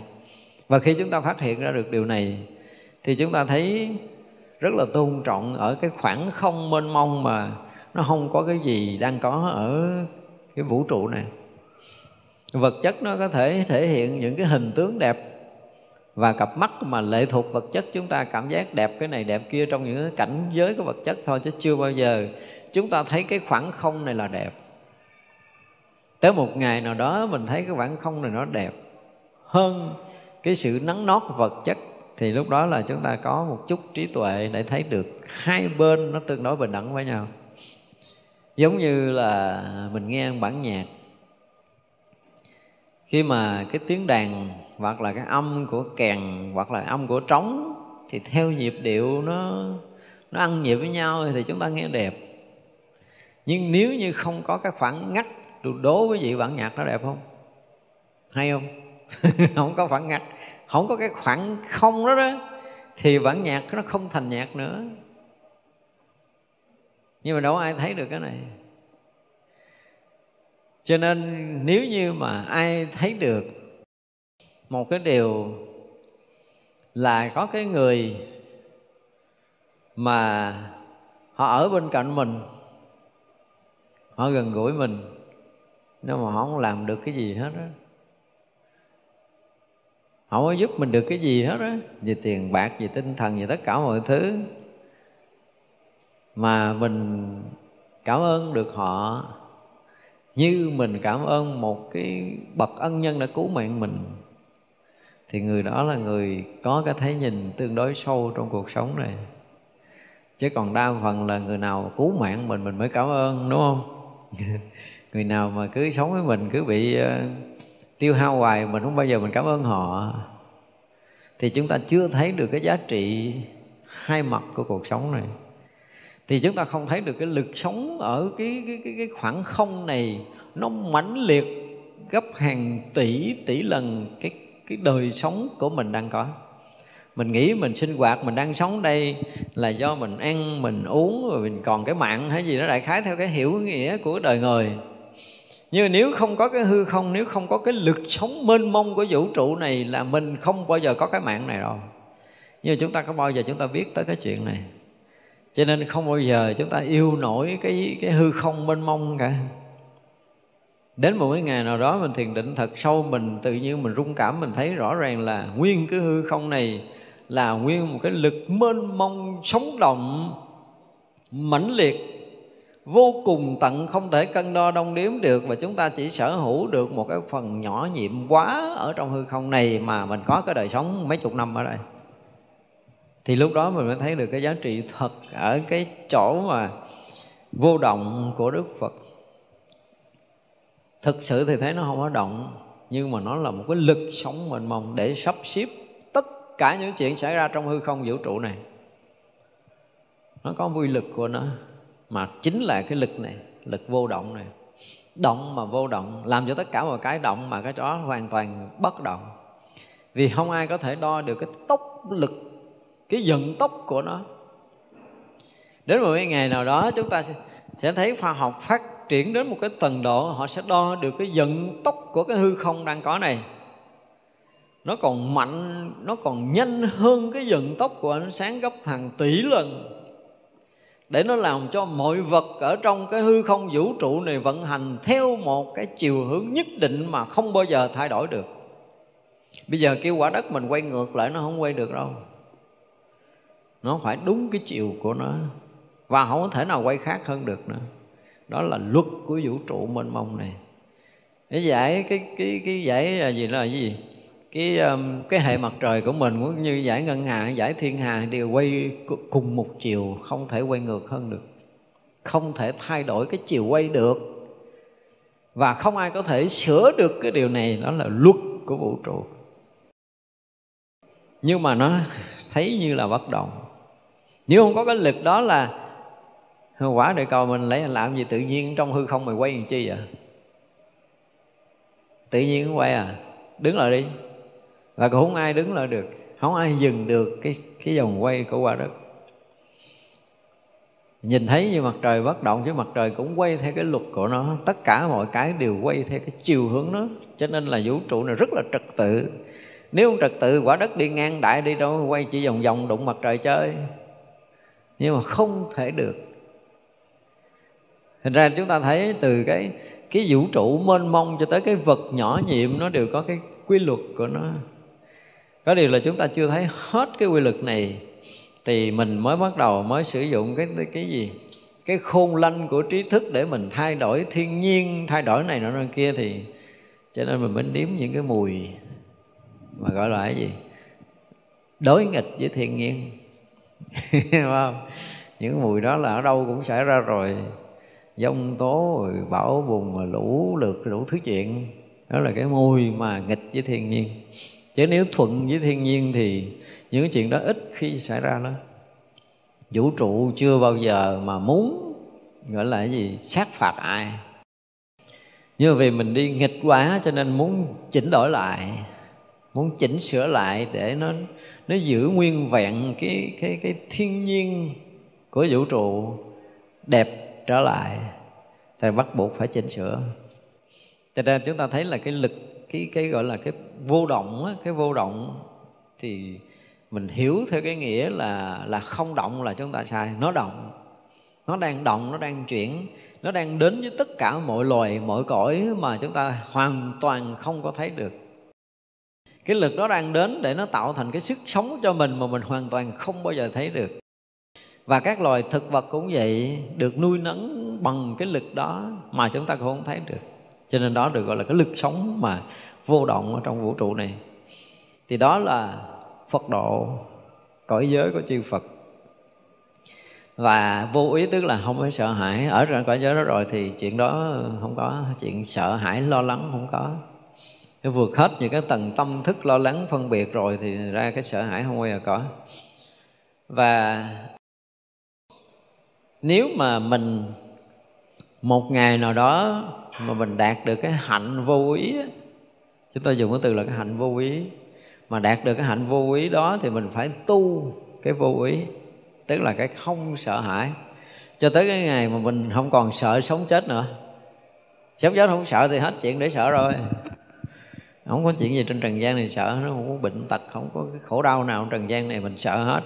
Và khi chúng ta phát hiện ra được điều này, thì chúng ta thấy rất là tôn trọng ở cái khoảng không mênh mông mà nó không có cái gì đang có ở cái vũ trụ này. Vật chất nó có thể thể hiện những cái hình tướng đẹp và cặp mắt mà lệ thuộc vật chất, chúng ta cảm giác đẹp cái này đẹp kia trong những cảnh giới của vật chất thôi, chứ chưa bao giờ chúng ta thấy cái khoảng không này là đẹp. Tới một ngày nào đó mình thấy cái khoảng không này nó đẹp hơn cái sự nắng nót vật chất, thì lúc đó là chúng ta có một chút trí tuệ để thấy được hai bên nó tương đối bình đẳng với nhau. Giống như là mình nghe bản nhạc khi mà cái tiếng đàn hoặc là cái âm của kèn hoặc là âm của trống thì theo nhịp điệu nó nó ăn nhịp với nhau thì chúng ta nghe đẹp. Nhưng nếu như không có cái khoảng ngắt đố với vị bản nhạc nó đẹp không? Hay không? Không có khoảng ngắt. Không có cái khoảng không đó đó, thì bản nhạc nó không thành nhạc nữa. Nhưng mà đâu ai thấy được cái này cho nên nếu như mà ai thấy được một cái điều là có cái người mà họ ở bên cạnh mình, họ gần gũi mình nhưng mà họ không làm được cái gì hết á, họ có giúp mình được cái gì hết á, về tiền bạc, về tinh thần, về tất cả mọi thứ, mà mình cảm ơn được họ như mình cảm ơn một cái bậc ân nhân đã cứu mạng mình thì người đó là người có cái thấy nhìn tương đối sâu trong cuộc sống này. Chứ còn đa phần là người nào cứu mạng mình mình mới cảm ơn đúng không? Người nào mà cứ sống với mình cứ bị uh, tiêu hao hoài mình không bao giờ mình cảm ơn họ. Thì chúng ta chưa thấy được cái giá trị hai mặt của cuộc sống này thì chúng ta không thấy được cái lực sống ở cái cái cái, cái khoảng không này nó mãnh liệt gấp hàng tỷ tỷ lần cái cái đời sống của mình đang có. Mình nghĩ mình sinh hoạt mình đang sống đây là do mình ăn mình uống rồi mình còn cái mạng hay gì đó đại khái theo cái hiểu nghĩa của đời người. Nhưng nếu không có cái hư không nếu không có cái lực sống mênh mông của vũ trụ này là mình không bao giờ có cái mạng này rồi. Nhưng chúng ta có bao giờ chúng ta biết tới cái chuyện này? Cho nên không bao giờ chúng ta yêu nổi cái cái hư không mênh mông cả. Đến một cái ngày nào đó mình thiền định thật sâu, mình tự nhiên mình rung cảm, mình thấy rõ ràng là nguyên cái hư không này là nguyên một cái lực mênh mông sống động, mãnh liệt, vô cùng tận, không thể cân đo đong đếm được. Và chúng ta chỉ sở hữu được một cái phần nhỏ nhiệm quá ở trong hư không này mà mình có cái đời sống mấy chục năm ở đây thì lúc đó mình mới thấy được cái giá trị thật ở cái chỗ mà vô động của Đức Phật. Thực sự thì thấy nó không có động, nhưng mà nó là một cái lực sống mênh mông để sắp xếp tất cả những chuyện xảy ra trong hư không vũ trụ này. Nó có quy lực của nó, mà chính là cái lực này, lực vô động này. Động mà vô động, làm cho tất cả mọi cái động mà cái đó hoàn toàn bất động. Vì không ai có thể đo được cái tốc lực cái vận tốc của nó. Đến một ngày nào đó, chúng ta sẽ thấy khoa học phát triển đến một cái tầng độ, họ sẽ đo được cái vận tốc của cái hư không đang có này. Nó còn mạnh, nó còn nhanh hơn cái vận tốc của ánh sáng gấp hàng tỷ lần. Để nó làm cho mọi vật ở trong cái hư không vũ trụ này vận hành theo một cái chiều hướng nhất định mà không bao giờ thay đổi được. Bây giờ kêu quả đất mình quay ngược lại, nó không quay được đâu nó phải đúng cái chiều của nó. Và không có thể nào quay khác hơn được nữa. Đó là luật của vũ trụ mênh mông này. Cái giải cái cái cái giải à, gì là gì? Cái um, cái hệ mặt trời của mình cũng như giải ngân hà giải thiên hà đều quay cùng một chiều không thể quay ngược hơn được. Không thể thay đổi cái chiều quay được. Và không ai có thể sửa được cái điều này. Đó là luật của vũ trụ. Nhưng mà nó thấy như là bất động nếu không có cái lực đó là quả địa cầu mình lấy làm gì tự nhiên trong hư không mày quay làm chi vậy? Tự nhiên quay à? Đứng lại đi. Và cũng không ai đứng lại được. Không ai dừng được cái cái vòng quay của quả đất. Nhìn thấy như mặt trời bất động, chứ mặt trời cũng quay theo cái luật của nó. Tất cả mọi cái đều quay theo cái chiều hướng nó. Cho nên là vũ trụ này rất là trật tự. Nếu không trật tự, quả đất đi ngang đại đi đâu, quay chỉ vòng vòng đụng mặt trời chơi nhưng mà không thể được. Thành ra chúng ta thấy từ cái cái vũ trụ mênh mông cho tới cái vật nhỏ nhiệm, nó đều có cái quy luật của nó. Có điều là chúng ta chưa thấy hết cái quy luật này, thì mình mới bắt đầu mới sử dụng cái cái gì? Cái khôn lanh của trí thức để mình thay đổi thiên nhiên, thay đổi này nọ kia thì cho nên mình mới nếm những cái mùi mà gọi là cái gì? Đối nghịch với thiên nhiên không? Những mùi đó là ở đâu cũng xảy ra rồi. Giông tố, rồi bão bùng lũ lượt đủ thứ chuyện. Đó là cái mùi mà nghịch với thiên nhiên. Chứ nếu thuận với thiên nhiên thì những cái chuyện đó ít khi xảy ra đó vũ trụ chưa bao giờ mà muốn, gọi là cái gì, sát phạt ai. Nhưng mà vì mình đi nghịch quá cho nên muốn chỉnh đổi lại muốn chỉnh sửa lại để nó nó giữ nguyên vẹn cái cái cái thiên nhiên của vũ trụ đẹp trở lại. Thì bắt buộc phải chỉnh sửa. Cho nên chúng ta thấy là cái lực cái cái gọi là cái vô động á, cái vô động thì mình hiểu theo cái nghĩa là là không động là chúng ta sai. Nó động nó đang động nó đang chuyển nó đang đến với tất cả mọi loài mọi cõi mà chúng ta hoàn toàn không có thấy được cái lực đó đang đến để nó tạo thành cái sức sống cho mình mà mình hoàn toàn không bao giờ thấy được. Và các loài thực vật cũng vậy, được nuôi nấng bằng cái lực đó mà chúng ta cũng không thấy được. Cho nên đó được gọi là cái lực sống mà vô động ở trong vũ trụ này. Thì đó là phật độ cõi giới của chư phật. Và vô ý tức là không phải sợ hãi. Ở trong cõi giới đó rồi thì chuyện đó không có, chuyện sợ hãi, lo lắng không có nó vượt hết những cái tầng tâm thức lo lắng phân biệt rồi thì ra cái sợ hãi không bao giờ có. Và nếu mà mình một ngày nào đó mà mình đạt được cái hạnh vô ý chúng tôi dùng cái từ là cái hạnh vô ý, mà đạt được cái hạnh vô ý đó thì mình phải tu cái vô ý, tức là cái không sợ hãi. Cho tới cái ngày mà mình không còn sợ sống chết nữa. Sống chết không sợ thì hết chuyện để sợ rồi không có chuyện gì trên trần gian này sợ nó không có bệnh tật, không có cái khổ đau nào trên trần gian này mình sợ hết.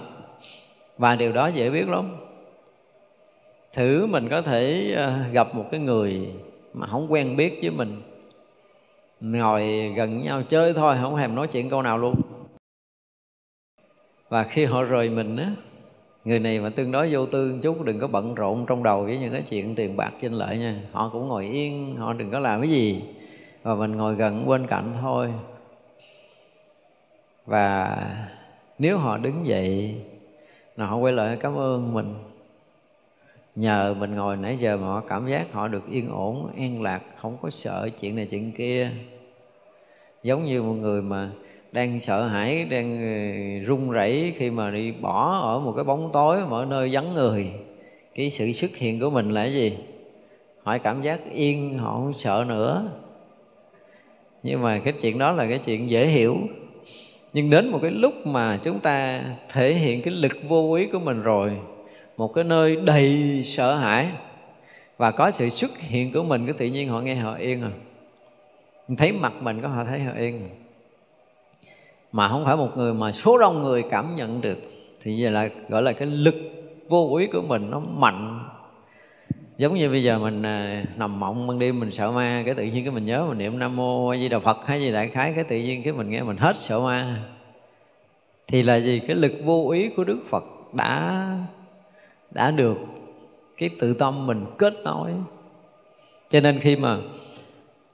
Và điều đó dễ biết lắm. Thử mình có thể ờ, gặp một cái người mà không quen biết với mình, ngồi gần nhau chơi thôi, không thèm nói chuyện câu nào luôn. Và khi họ rời mình á, người này mà tương đối vô tư một chút, đừng có bận rộn trong đầu với những cái chuyện tiền bạc trên lợi nha. Họ cũng ngồi yên, họ đừng có làm cái gì và mình ngồi gần bên cạnh thôi. Và nếu họ đứng dậy, là họ quay lại cảm ơn mình. Nhờ mình ngồi nãy giờ mà họ cảm giác họ được yên ổn, an lạc, không có sợ chuyện này chuyện kia. Giống như một người mà đang sợ hãi, đang ờ, run rẩy khi mà đi bỏ ở một cái bóng tối mà ở nơi vắng người. Cái sự xuất hiện của mình là cái gì? Họ cảm giác yên, họ không sợ nữa nhưng mà cái chuyện đó là cái chuyện dễ hiểu. Nhưng đến một cái lúc mà chúng ta thể hiện cái lực vô ý của mình rồi, một cái nơi đầy sợ hãi, và có sự xuất hiện của mình, cái tự nhiên họ nghe họ yên à. rồi thấy mặt mình có họ thấy họ yên à. mà không phải một người, mà số đông người cảm nhận được. Thì vậy là gọi là cái lực vô ý của mình nó mạnh giống như bây giờ mình à, nằm mộng ban đêm mình sợ ma cái tự nhiên cái mình nhớ mình niệm nam mô a di đà phật hay gì đại khái cái tự nhiên cái mình nghe mình hết sợ ma. Thì là gì? Cái lực vô ý của đức phật đã đã được cái tự tâm mình kết nối. Cho nên khi mà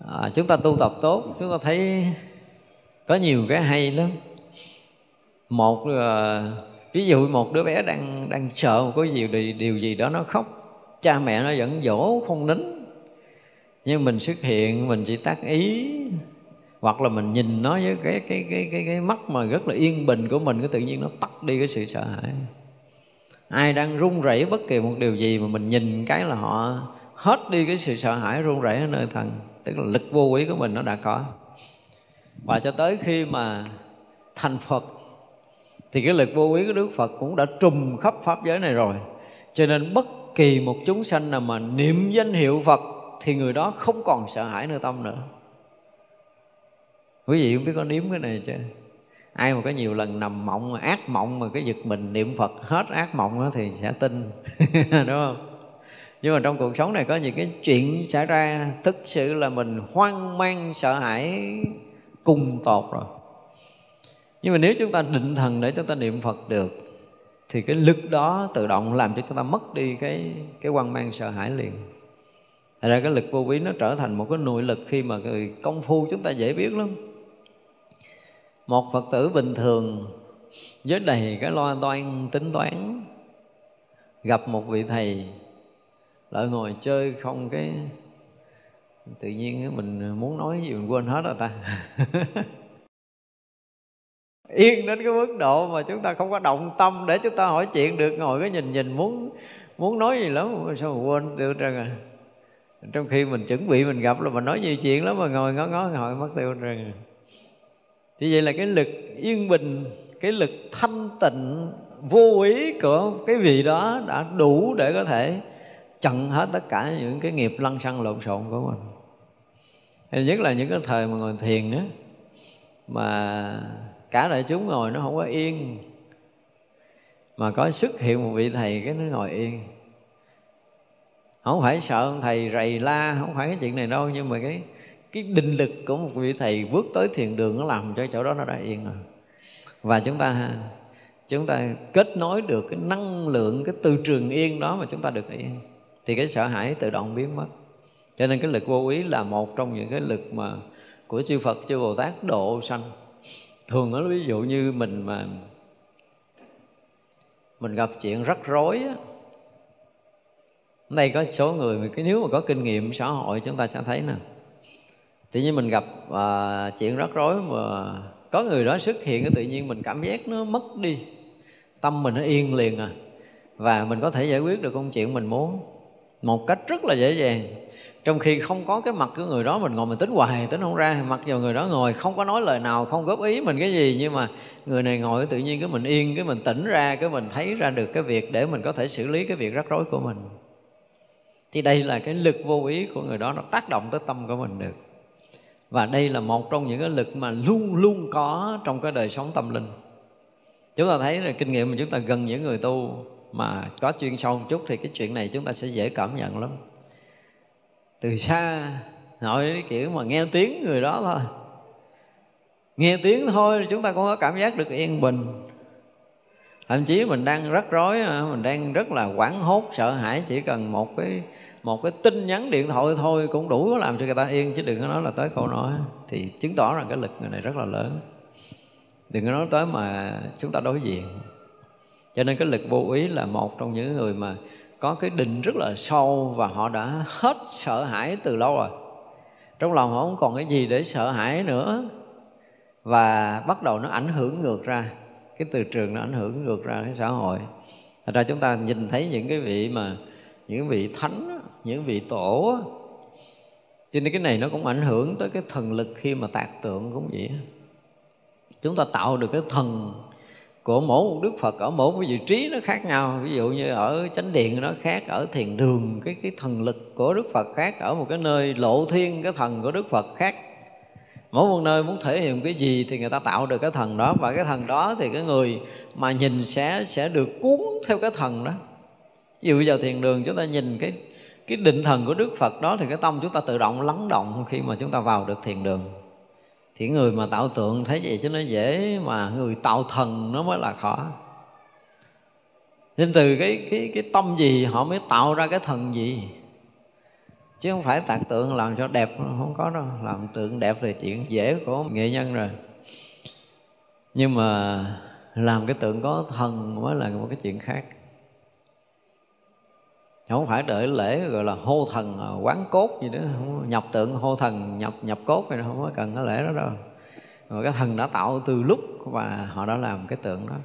à, chúng ta tu tập tốt chúng ta thấy có nhiều cái hay lắm. Một à, ví dụ một đứa bé đang đang sợ một cái gì điều, điều gì đó nó khóc cha mẹ nó vẫn dỗ không nín. Nhưng mình xuất hiện, mình chỉ tác ý. Hoặc là mình nhìn nó với cái cái cái cái cái mắt mà rất là yên bình của mình, cái tự nhiên nó tắt đi cái sự sợ hãi. Ai đang run rẩy bất kỳ một điều gì mà mình nhìn cái là họ hết đi cái sự sợ hãi run rẩy ở nơi thần tức là lực vô quý của mình nó đã có. Và cho tới khi mà thành phật, thì cái lực vô quý của đức phật cũng đã trùm khắp pháp giới này rồi. Cho nên bất kỳ một chúng sanh nào mà niệm danh hiệu phật thì người đó không còn sợ hãi nơi tâm nữa. Quý vị không biết có nếm cái này chưa? Ai mà có nhiều lần nằm mộng, ác mộng mà cái giật mình niệm phật hết ác mộng đó thì sẽ tin, đúng không? Nhưng mà trong cuộc sống này có những cái chuyện xảy ra, thực sự là mình hoang mang, sợ hãi, cùng tột rồi. Nhưng mà nếu chúng ta định thần để chúng ta niệm phật được thì cái lực đó tự động làm cho chúng ta mất đi cái cái quan mang sợ hãi liền. Thật ra cái lực vô vi nó trở thành một cái nội lực khi mà người công phu chúng ta dễ biết lắm. Một phật tử bình thường với đầy cái lo toan, tính toán, gặp một vị thầy lại ngồi chơi không cái, tự nhiên mình muốn nói gì mình quên hết rồi ta. yên đến cái mức độ mà chúng ta không có động tâm để chúng ta hỏi chuyện được. Ngồi cái nhìn nhìn muốn muốn nói gì lắm. Sao mà quên được trơn à? Trong khi mình chuẩn bị mình gặp là mình nói nhiều chuyện lắm mà ngồi ngó ngó ngồi mất tiêu trơn à thì vậy là cái lực yên bình, cái lực thanh tịnh, vô ý của cái vị đó đã đủ để có thể chặn hết tất cả những cái nghiệp lăng xăng lộn xộn của mình. Hay nhất là những cái thời mà ngồi thiền á, mà cả đại chúng ngồi nó không có yên. Mà có xuất hiện một vị thầy cái nó ngồi yên. Không phải sợ ông thầy rầy la, không phải cái chuyện này đâu, nhưng mà cái cái định lực của một vị thầy bước tới thiền đường nó làm cho chỗ đó nó đã yên rồi. Và chúng ta chúng ta kết nối được cái năng lượng, cái từ trường yên đó mà chúng ta được yên. Thì cái sợ hãi tự động biến mất. Cho nên cái lực vô ý là một trong những cái lực mà của chư Phật, chư Bồ Tát độ sanh thường đó ví dụ như mình mà mình gặp chuyện rắc rối á đây có số người mà cái nếu mà có kinh nghiệm xã hội chúng ta sẽ thấy nè. Tự nhiên mình gặp à, chuyện rắc rối mà có người đó xuất hiện cái tự nhiên mình cảm giác nó mất đi tâm mình nó yên liền à. Và mình có thể giải quyết được công chuyện mình muốn một cách rất là dễ dàng trong khi không có cái mặt của người đó, mình ngồi mình tính hoài, tính không ra, mặc dù người đó ngồi, không có nói lời nào, không góp ý mình cái gì, nhưng mà người này ngồi tự nhiên cái mình yên, cái mình tỉnh ra, cái mình thấy ra được cái việc để mình có thể xử lý cái việc rắc rối của mình. Thì đây là cái lực vô ý của người đó, nó tác động tới tâm của mình được. Và đây là một trong những cái lực mà luôn luôn có trong cái đời sống tâm linh. Chúng ta thấy là kinh nghiệm mà chúng ta gần những người tu mà có chuyên sâu một chút thì cái chuyện này chúng ta sẽ dễ cảm nhận lắm từ xa, nội kiểu mà nghe tiếng người đó thôi. Nghe tiếng thôi, chúng ta cũng có cảm giác được yên bình. Thậm chí mình đang rất rối à, mình đang rất là quảng hốt, sợ hãi, chỉ cần một cái một cái tin nhắn điện thoại thôi cũng đủ làm cho người ta yên, chứ đừng có nói là tới câu nói thì chứng tỏ rằng cái lực người này rất là lớn. Đừng có nói tới mà chúng ta đối diện. Cho nên cái lực vô ý là một trong những người mà có cái định rất là sâu và họ đã hết sợ hãi từ lâu rồi. Trong lòng họ không còn cái gì để sợ hãi nữa và bắt đầu nó ảnh hưởng ngược ra. Cái từ trường nó ảnh hưởng ngược ra cái xã hội. Thật ra chúng ta nhìn thấy những cái vị mà, những vị thánh những vị tổ cho nên cái này nó cũng ảnh hưởng tới cái thần lực khi mà tạc tượng cũng vậy chúng ta tạo được cái thần của mỗi một đức phật ở mỗi một vị trí nó khác nhau. Ví dụ như ở chánh điện nó khác, ở thiền đường, cái cái thần lực của đức phật khác, ở một cái nơi lộ thiên cái thần của đức phật khác. Mỗi một nơi muốn thể hiện cái gì thì người ta tạo được cái thần đó, và cái thần đó thì cái người mà nhìn sẽ sẽ được cuốn theo cái thần đó. Ví dụ bây giờ thiền đường chúng ta nhìn cái cái định thần của đức phật đó thì cái tâm chúng ta tự động lắng động khi mà chúng ta vào được thiền đường thì người mà tạo tượng thấy vậy cho nó dễ mà người tạo thần nó mới là khó. Nên từ cái cái cái tâm gì họ mới tạo ra cái thần gì? Chứ không phải tạc tượng làm cho đẹp, không có đâu. Làm tượng đẹp thì chuyện dễ của nghệ nhân rồi. Nhưng mà làm cái tượng có thần mới là một cái chuyện khác không phải đợi lễ gọi là hô thần à, quán cốt gì đó không, nhập tượng hô thần nhập nhập cốt này không có cần cái lễ đó đâu. Mà cái thần đã tạo từ lúc và họ đã làm cái tượng đó.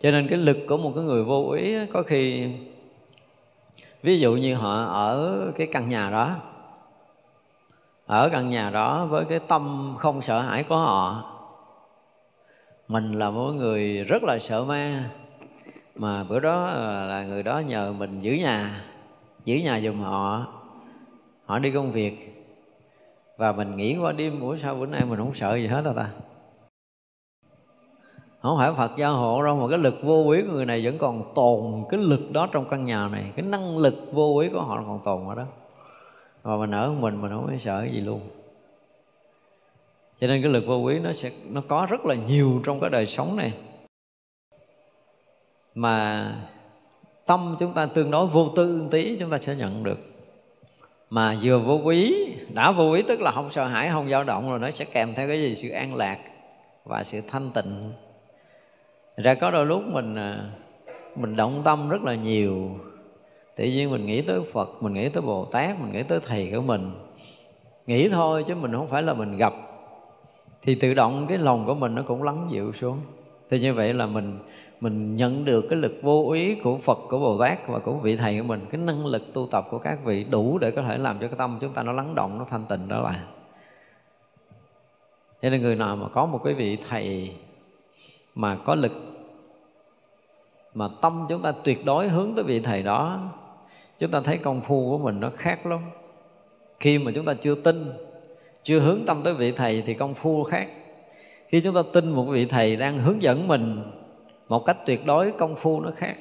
Cho nên cái lực của một cái người vô ý có khi ví dụ như họ ở cái căn nhà đó ở căn nhà đó với cái tâm không sợ hãi của họ mình là một người rất là sợ ma mà bữa đó ờ, là người đó nhờ mình giữ nhà giữ nhà giùm họ. Họ đi công việc. Và mình nghĩ qua đêm buổi sau bữa nay mình không sợ gì hết đâu ta? Không phải Phật gia hộ đâu, mà cái lực vô quý của người này vẫn còn tồn cái lực đó trong căn nhà này. Cái năng lực vô quý của họ còn tồn ở đó. Và mình ở mình mình không phải sợ cái gì luôn. Cho nên cái lực vô quý nó sẽ, nó có rất là nhiều trong cái đời sống này mà tâm chúng ta tương đối vô tư tí, chúng ta sẽ nhận được. Mà vừa vô quý, đã vô quý tức là không sợ hãi, không dao động rồi nó sẽ kèm theo cái gì? Sự an lạc và sự thanh tịnh. Ra có đôi lúc mình à, mình động tâm rất là nhiều. Tự nhiên mình nghĩ tới phật, mình nghĩ tới bồ tát, mình nghĩ tới thầy của mình. Nghĩ thôi chứ mình không phải là mình gặp. Thì tự động cái lòng của mình nó cũng lắng dịu xuống. Thì như vậy là mình mình nhận được cái lực vô ý của Phật, của Bồ Tát và của vị thầy của mình, cái năng lực tu tập của các vị đủ để có thể làm cho cái tâm chúng ta nó lắng động, nó thanh tịnh đó là cho nên người nào mà có một cái vị thầy mà có lực, mà tâm chúng ta tuyệt đối hướng tới vị thầy đó, chúng ta thấy công phu của mình nó khác lắm. Khi mà chúng ta chưa tin, chưa hướng tâm tới vị thầy thì công phu khác. Khi chúng ta tin một vị thầy đang hướng dẫn mình một cách tuyệt đối, công phu nó khác.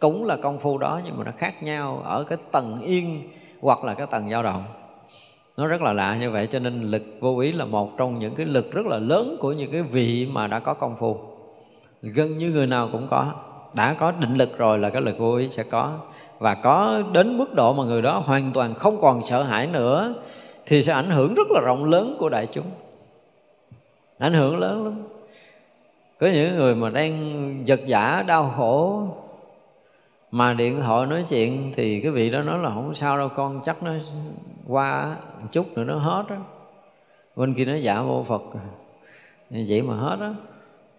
Cũng là công phu đó, nhưng mà nó khác nhau ở cái tầng yên hoặc là cái tầng dao động. Nó rất là lạ như vậy, cho nên lực vô ý là một trong những cái lực rất là lớn của những cái vị mà đã có công phu. Gần như người nào cũng có. Đã có định lực rồi là cái lực vô ý sẽ có. Và có đến mức độ mà người đó hoàn toàn không còn sợ hãi nữa, thì sẽ ảnh hưởng rất là rộng lớn của đại chúng. Ảnh hưởng lớn lắm có những người mà đang giật giả, đau khổ, mà điện thoại nói chuyện thì cái vị đó nói là không sao đâu con, chắc nó qua một chút nữa nó hết á. Bên kia nó dạ vô phật. Vậy mà hết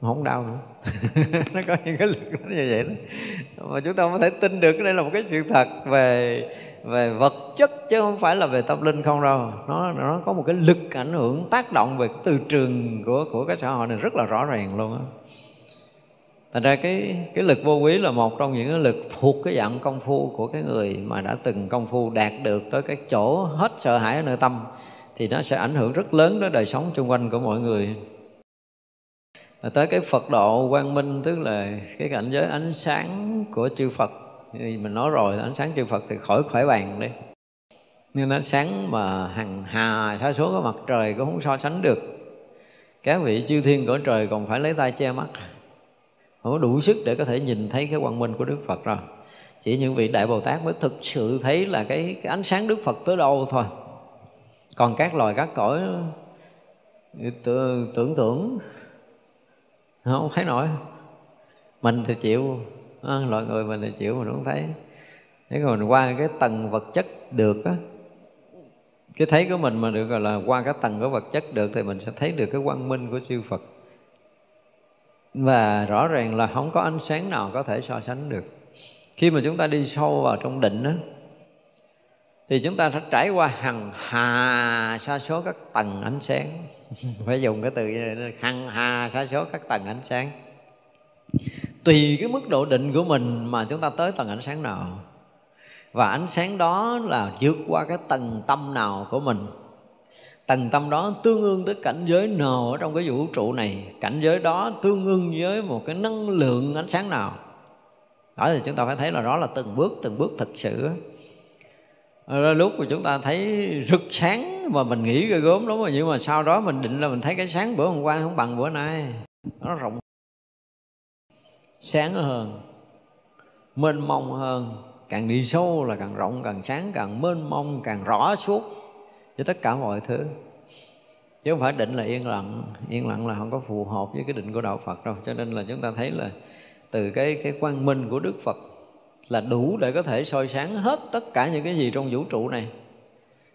không đau nữa. Nó có những cái lực nó như vậy đó. Mà chúng ta không thể tin được cái đây là một cái sự thật về về vật chất chứ không phải là về tâm linh không đâu. Nó nó có một cái lực ảnh hưởng tác động về từ trường của của cái xã hội này rất là rõ ràng luôn á. Thành ra cái cái lực vô quý là một trong những cái lực thuộc cái dạng công phu của cái người mà đã từng công phu đạt được tới cái chỗ hết sợ hãi ở nơi tâm, thì nó sẽ ảnh hưởng rất lớn đến đời sống xung quanh của mọi người và tới cái Phật độ quang minh tức là cái cảnh giới ánh sáng của chư Phật. Thì mình nói rồi ánh sáng chư Phật thì khỏi khỏi bàn đi. Nhưng ánh sáng mà hằng hà sa số của mặt trời cũng không so sánh được. Các vị chư thiên cõi trời còn phải lấy tay che mắt. Không có đủ sức để có thể nhìn thấy cái quang minh của Đức Phật rồi. Chỉ những vị đại Bồ Tát mới thực sự thấy là cái, cái ánh sáng Đức Phật tới đâu thôi. Còn các loài các cõi tưởng, tưởng không thấy nổi. Mình thì chịu. Loại người mình thì chịu mình không thấy. Thế còn mình qua cái tầng vật chất được á cái thấy của mình mà được gọi là qua cái tầng của vật chất được thì mình sẽ thấy được cái quang minh của siêu Phật. Và rõ ràng là không có ánh sáng nào có thể so sánh được. Khi mà chúng ta đi sâu vào trong định đó, thì chúng ta sẽ trải qua hằng hà sa số các tầng ánh sáng. Phải dùng cái từ như này hằng hà sa số các tầng ánh sáng. Tùy cái mức độ định của mình mà chúng ta tới tầng ánh sáng nào. Và ánh sáng đó là vượt qua cái tầng tâm nào của mình. Tầng tâm đó tương ương tới cảnh giới nào ở trong cái vũ trụ này. Cảnh giới đó tương ương với một cái năng lượng ánh sáng nào. Đó thì chúng ta phải thấy là đó là từng bước từng bước thực sự rồi lúc mà chúng ta thấy rực sáng mà mình nghĩ ghê gớm lắm rồi nhưng mà sau đó mình định là mình thấy cái sáng bữa hôm qua, không bằng bữa nay. Nó rộng sáng hơn, mênh mông hơn. Càng đi sâu là càng rộng, càng sáng càng mênh mông, càng rõ suốt với tất cả mọi thứ. Chứ không phải định là yên lặng. Yên lặng là không có phù hợp với cái định của đạo phật đâu. Cho nên là chúng ta thấy là từ cái cái quang minh của đức phật là đủ để có thể soi sáng hết tất cả những cái gì trong vũ trụ này.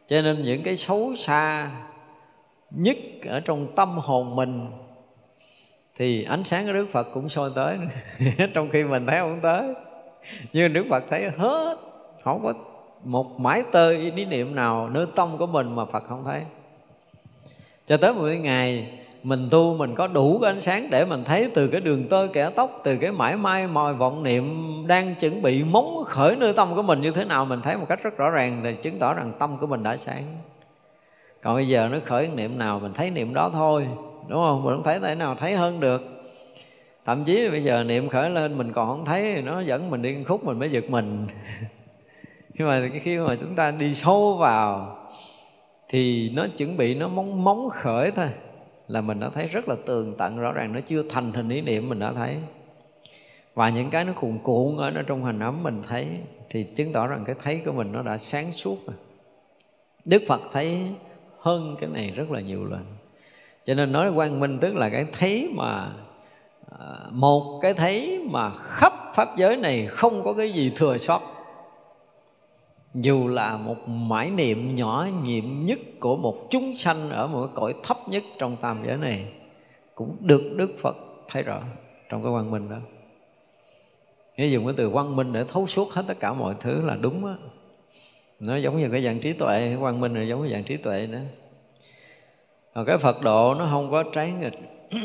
Cho nên những cái xấu xa nhất ở trong tâm hồn mình thì ánh sáng của Đức Phật cũng soi tới. Trong khi mình thấy không tới. Nhưng Đức Phật thấy hết. Không có một mãi tơ ý niệm nào, nơi tâm của mình mà Phật không thấy. Cho tới một ngày mình tu mình có đủ cái ánh sáng để mình thấy từ cái đường tơ kẻ tóc, từ cái mãi mai mòi vọng niệm đang chuẩn bị móng khởi nơi tâm của mình như thế nào, mình thấy một cách rất rõ ràng để chứng tỏ rằng tâm của mình đã sáng. Còn bây giờ nó khởi niệm nào mình thấy niệm đó thôi, đúng không? Mình không thấy thế nào thấy hơn được. Thậm chí bây giờ niệm khởi lên mình còn không thấy, nó dẫn mình đi khúc mình mới giật mình. Nhưng mà khi mà chúng ta đi sâu vào thì nó chuẩn bị nó móng móng khởi thôi là mình đã thấy rất là tường tận, rõ ràng nó chưa thành hình ý niệm, mình đã thấy. Và những cái nó cuồn cuộn ở, nó trong hành ấm mình thấy, thì chứng tỏ rằng cái thấy của mình nó đã sáng suốt rồi. Đức phật thấy hơn cái này rất là nhiều lần. Cho nên nói quang minh tức là cái thấy mà à, một cái thấy mà khắp pháp giới này không có cái gì thừa sót dù là một mãi niệm nhỏ nhiệm nhất của một chúng sanh ở một cõi thấp nhất trong tam giới này, cũng được Đức Phật thấy rõ trong cái quang minh đó. Nếu dùng cái từ quang minh để thấu suốt hết tất cả mọi thứ là đúng á. Nó giống như cái dạng trí tuệ quang minh là giống như dạng trí tuệ nữa còn cái Phật độ nó không có trái nghịch.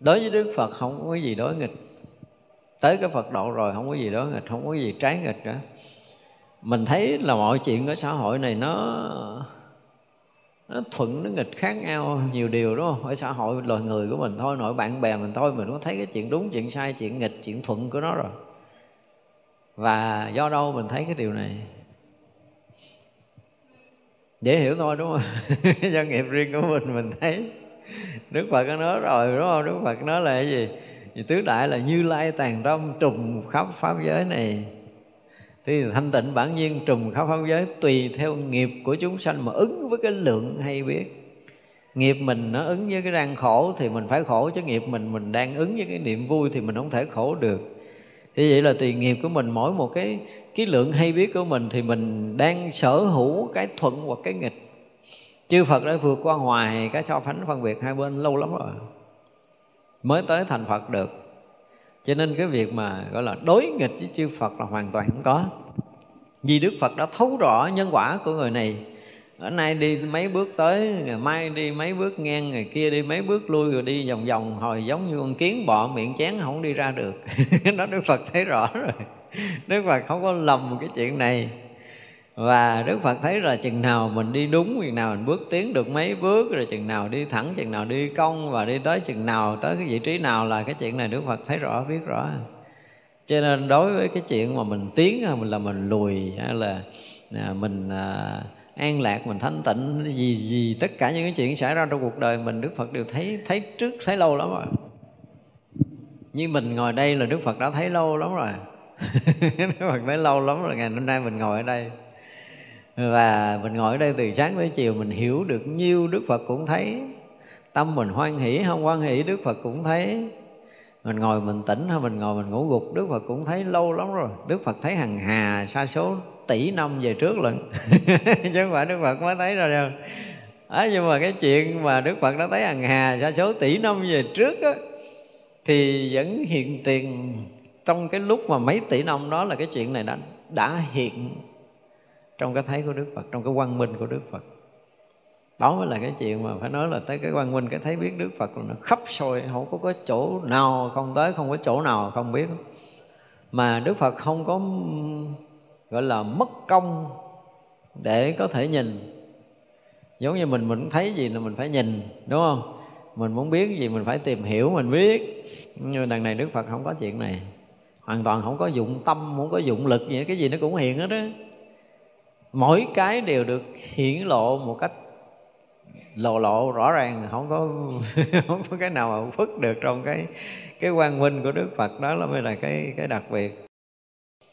Đối với Đức Phật không có gì đối nghịch. Tới cái Phật độ rồi không có gì đối nghịch, không có gì trái nghịch nữa mình thấy là mọi chuyện ở xã hội này nó nó thuận, nó nghịch khác nhau nhiều điều, đúng không? Ở xã hội loài người của mình thôi, nội bạn bè mình thôi, mình có thấy cái chuyện đúng, chuyện sai, chuyện nghịch, chuyện thuận của nó rồi. Và do đâu mình thấy cái điều này? Dễ hiểu thôi, đúng không? Do nghiệp riêng của mình mình thấy đức phật có nói rồi, đúng không? Đức phật nói là cái gì? Thì tứ đại là như lai tàn tâm trùng khắp pháp giới này thì thanh tịnh bản nhiên trùng khắp pháp giới, tùy theo nghiệp của chúng sanh mà ứng với cái lượng hay biết. Nghiệp mình nó ứng với cái đang khổ thì mình phải khổ, chứ nghiệp mình mình đang ứng với cái niệm vui thì mình không thể khổ được. Thì vậy là tùy nghiệp của mình, mỗi một cái cái lượng hay biết của mình thì mình đang sở hữu cái thuận hoặc cái nghịch. Chư Phật đã vượt qua ngoài cái so phánh phân biệt hai bên lâu lắm rồi, mới tới thành Phật được cho nên cái việc mà gọi là đối nghịch với chư Phật là hoàn toàn không có. Vì Đức Phật đã thấu rõ nhân quả của người này. Ở nay đi mấy bước tới, ngày mai đi mấy bước ngang, ngày kia đi mấy bước lui, rồi đi vòng vòng, hồi giống như con kiến bọ miệng chén không đi ra được. Đó, Đức Phật thấy rõ rồi. Đức Phật không có lầm cái chuyện này và đức phật thấy là chừng nào mình đi đúng, chừng nào mình bước tiến được mấy bước, rồi chừng nào đi thẳng, chừng nào đi cong và đi tới chừng nào tới cái vị trí nào là cái chuyện này đức phật thấy rõ, biết rõ. Cho nên đối với cái chuyện mà mình tiến hay là mình lùi hay là à, mình à, an lạc, mình thanh tịnh, gì gì tất cả những cái chuyện xảy ra trong cuộc đời mình, đức phật đều thấy thấy trước, thấy lâu lắm rồi. Như mình ngồi đây là đức phật đã thấy lâu lắm rồi. Đức phật thấy lâu lắm rồi, ngày hôm nay mình ngồi ở đây và mình ngồi ở đây từ sáng tới chiều mình hiểu được nhiêu đức phật cũng thấy. Tâm mình hoan hỷ không hoan hỷ đức phật cũng thấy. Mình ngồi mình tỉnh hay mình ngồi mình ngủ gục đức phật cũng thấy lâu lắm rồi. Đức phật thấy hằng hà sa số tỷ năm về trước lận. Chứ không phải đức phật mới thấy rồi đâu. À, nhưng mà cái chuyện mà đức phật đã thấy hằng hà sa số tỷ năm về trước á thì vẫn hiện tiền trong cái lúc mà mấy tỷ năm đó là cái chuyện này đã đã hiện trong cái thấy của Đức Phật trong cái quang minh của Đức Phật. Đó mới là cái chuyện mà phải nói là tới cái quang minh cái thấy biết Đức Phật nó khắp sôi không có, có chỗ nào không tới không có chỗ nào không biết. Mà Đức Phật không có gọi là mất công để có thể nhìn. Giống như mình mình thấy gì là mình phải nhìn đúng không? Mình muốn biết gì mình phải tìm hiểu mình biết. Nhưng đằng này Đức Phật không có chuyện này. Hoàn toàn không có dụng tâm không có dụng lực gì cái gì nó cũng hiện hết á mỗi cái đều được hiển lộ một cách lộ lộ, rõ ràng, không có không có cái nào mà phức được trong cái cái quang minh của Đức Phật. Đó là mới là cái cái đặc biệt.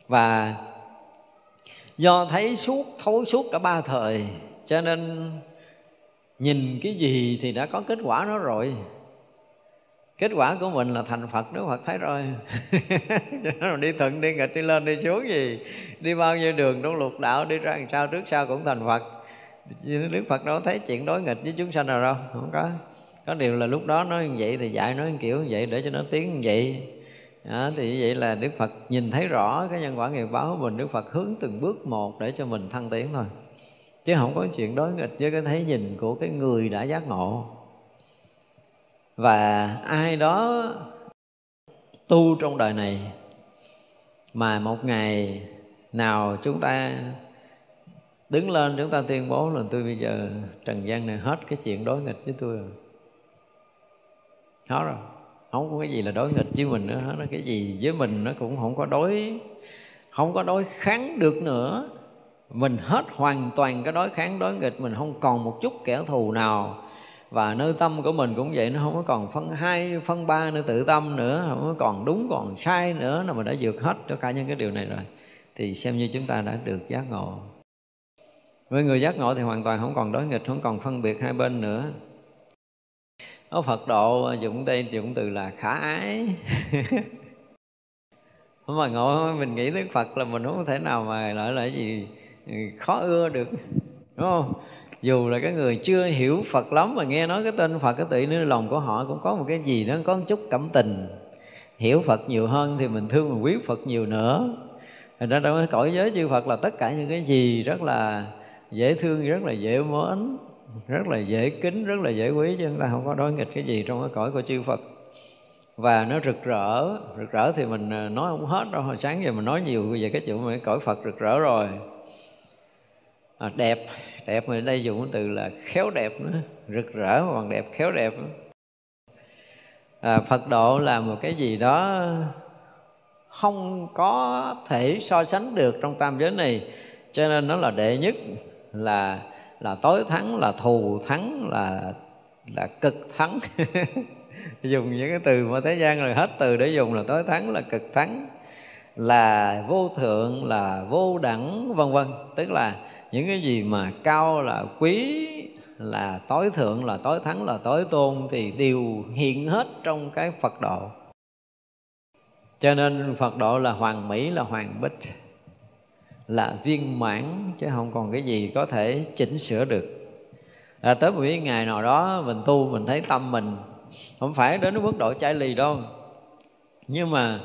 Và do thấy suốt, thấu suốt cả ba thời, cho nên nhìn cái gì thì đã có kết quả nó rồi kết quả của mình là thành phật đức phật thấy rồi. Cho nên đi thuận đi nghịch đi lên đi xuống gì? Đi bao nhiêu đường trong lục đạo đi ra làm sao trước sau cũng thành phật. Đức phật đâu thấy chuyện đối nghịch với chúng sanh nào đâu không có. Có điều là lúc đó nói như vậy thì dạy nói kiểu như vậy để cho nó tiến như vậy. Đó, thì như vậy là đức phật nhìn thấy rõ cái nhân quả nghiệp báo của mình đức phật hướng từng bước một để cho mình thăng tiến thôi. Chứ không có chuyện đối nghịch với cái thấy nhìn của cái người đã giác ngộ và ai đó tu trong đời này, mà một ngày nào chúng ta đứng lên, chúng ta tuyên bố là tôi bây giờ trần gian này hết cái chuyện đối nghịch với tôi rồi. Hết rồi. Không có cái gì là đối nghịch với mình nữa, hết cái gì với mình nó cũng không có đối, không có đối kháng được nữa. Mình hết hoàn toàn cái đối kháng, đối nghịch, mình không còn một chút kẻ thù nào và nơi tâm của mình cũng vậy, nó không có còn phân hai, phân ba nữa, tự tâm nữa, không có còn đúng, còn sai nữa là mình đã vượt hết tất cả những cái điều này rồi, thì xem như chúng ta đã được giác ngộ. Với người giác ngộ thì hoàn toàn không còn đối nghịch, không còn phân biệt hai bên nữa. Ở Phật độ dụng đây dụng từ là khả ái. Không mà ngộ, mình nghĩ tới Phật là mình không thể nào mà lại là gì ừ, khó ưa được, đúng không? Dù là cái người chưa hiểu Phật lắm mà nghe nói cái tên Phật cái tự nhiên lòng của họ cũng có một cái gì đó có một chút cảm tình. Hiểu Phật nhiều hơn thì mình thương mình quý Phật nhiều nữa. Thành ra trong cái cõi giới chư Phật là tất cả những cái gì rất là dễ thương, rất là dễ mến, rất là dễ kính, rất là dễ quý chứ chúng ta không có đối nghịch cái gì trong cái cõi của chư Phật. Và nó rực rỡ rực rỡ thì mình à, nói không hết đâu. Hồi sáng giờ mình nói nhiều về cái chuyện mà cái cõi Phật rực rỡ rồi. À, đẹp đẹp mà đây dùng cái từ là khéo đẹp nữa rực rỡ còn đẹp khéo đẹp. À, Phật độ là một cái gì đó không có thể so sánh được trong tam giới này. Cho nên nó là đệ nhất là là tối thắng là thù thắng là là cực thắng. Dùng những cái từ mà thế gian rồi hết từ để dùng là tối thắng là cực thắng là vô thượng là vô đẳng vân vân. Tức là những cái gì mà cao là quý là tối thượng là tối thắng là tối tôn thì đều hiện hết trong cái phật độ. Cho nên phật độ là hoàng mỹ là hoàng bích là viên mãn chứ không còn cái gì có thể chỉnh sửa được. À, tới một cái ngày nào đó mình tu mình thấy tâm mình không phải đến mức độ chai lì đâu. Nhưng mà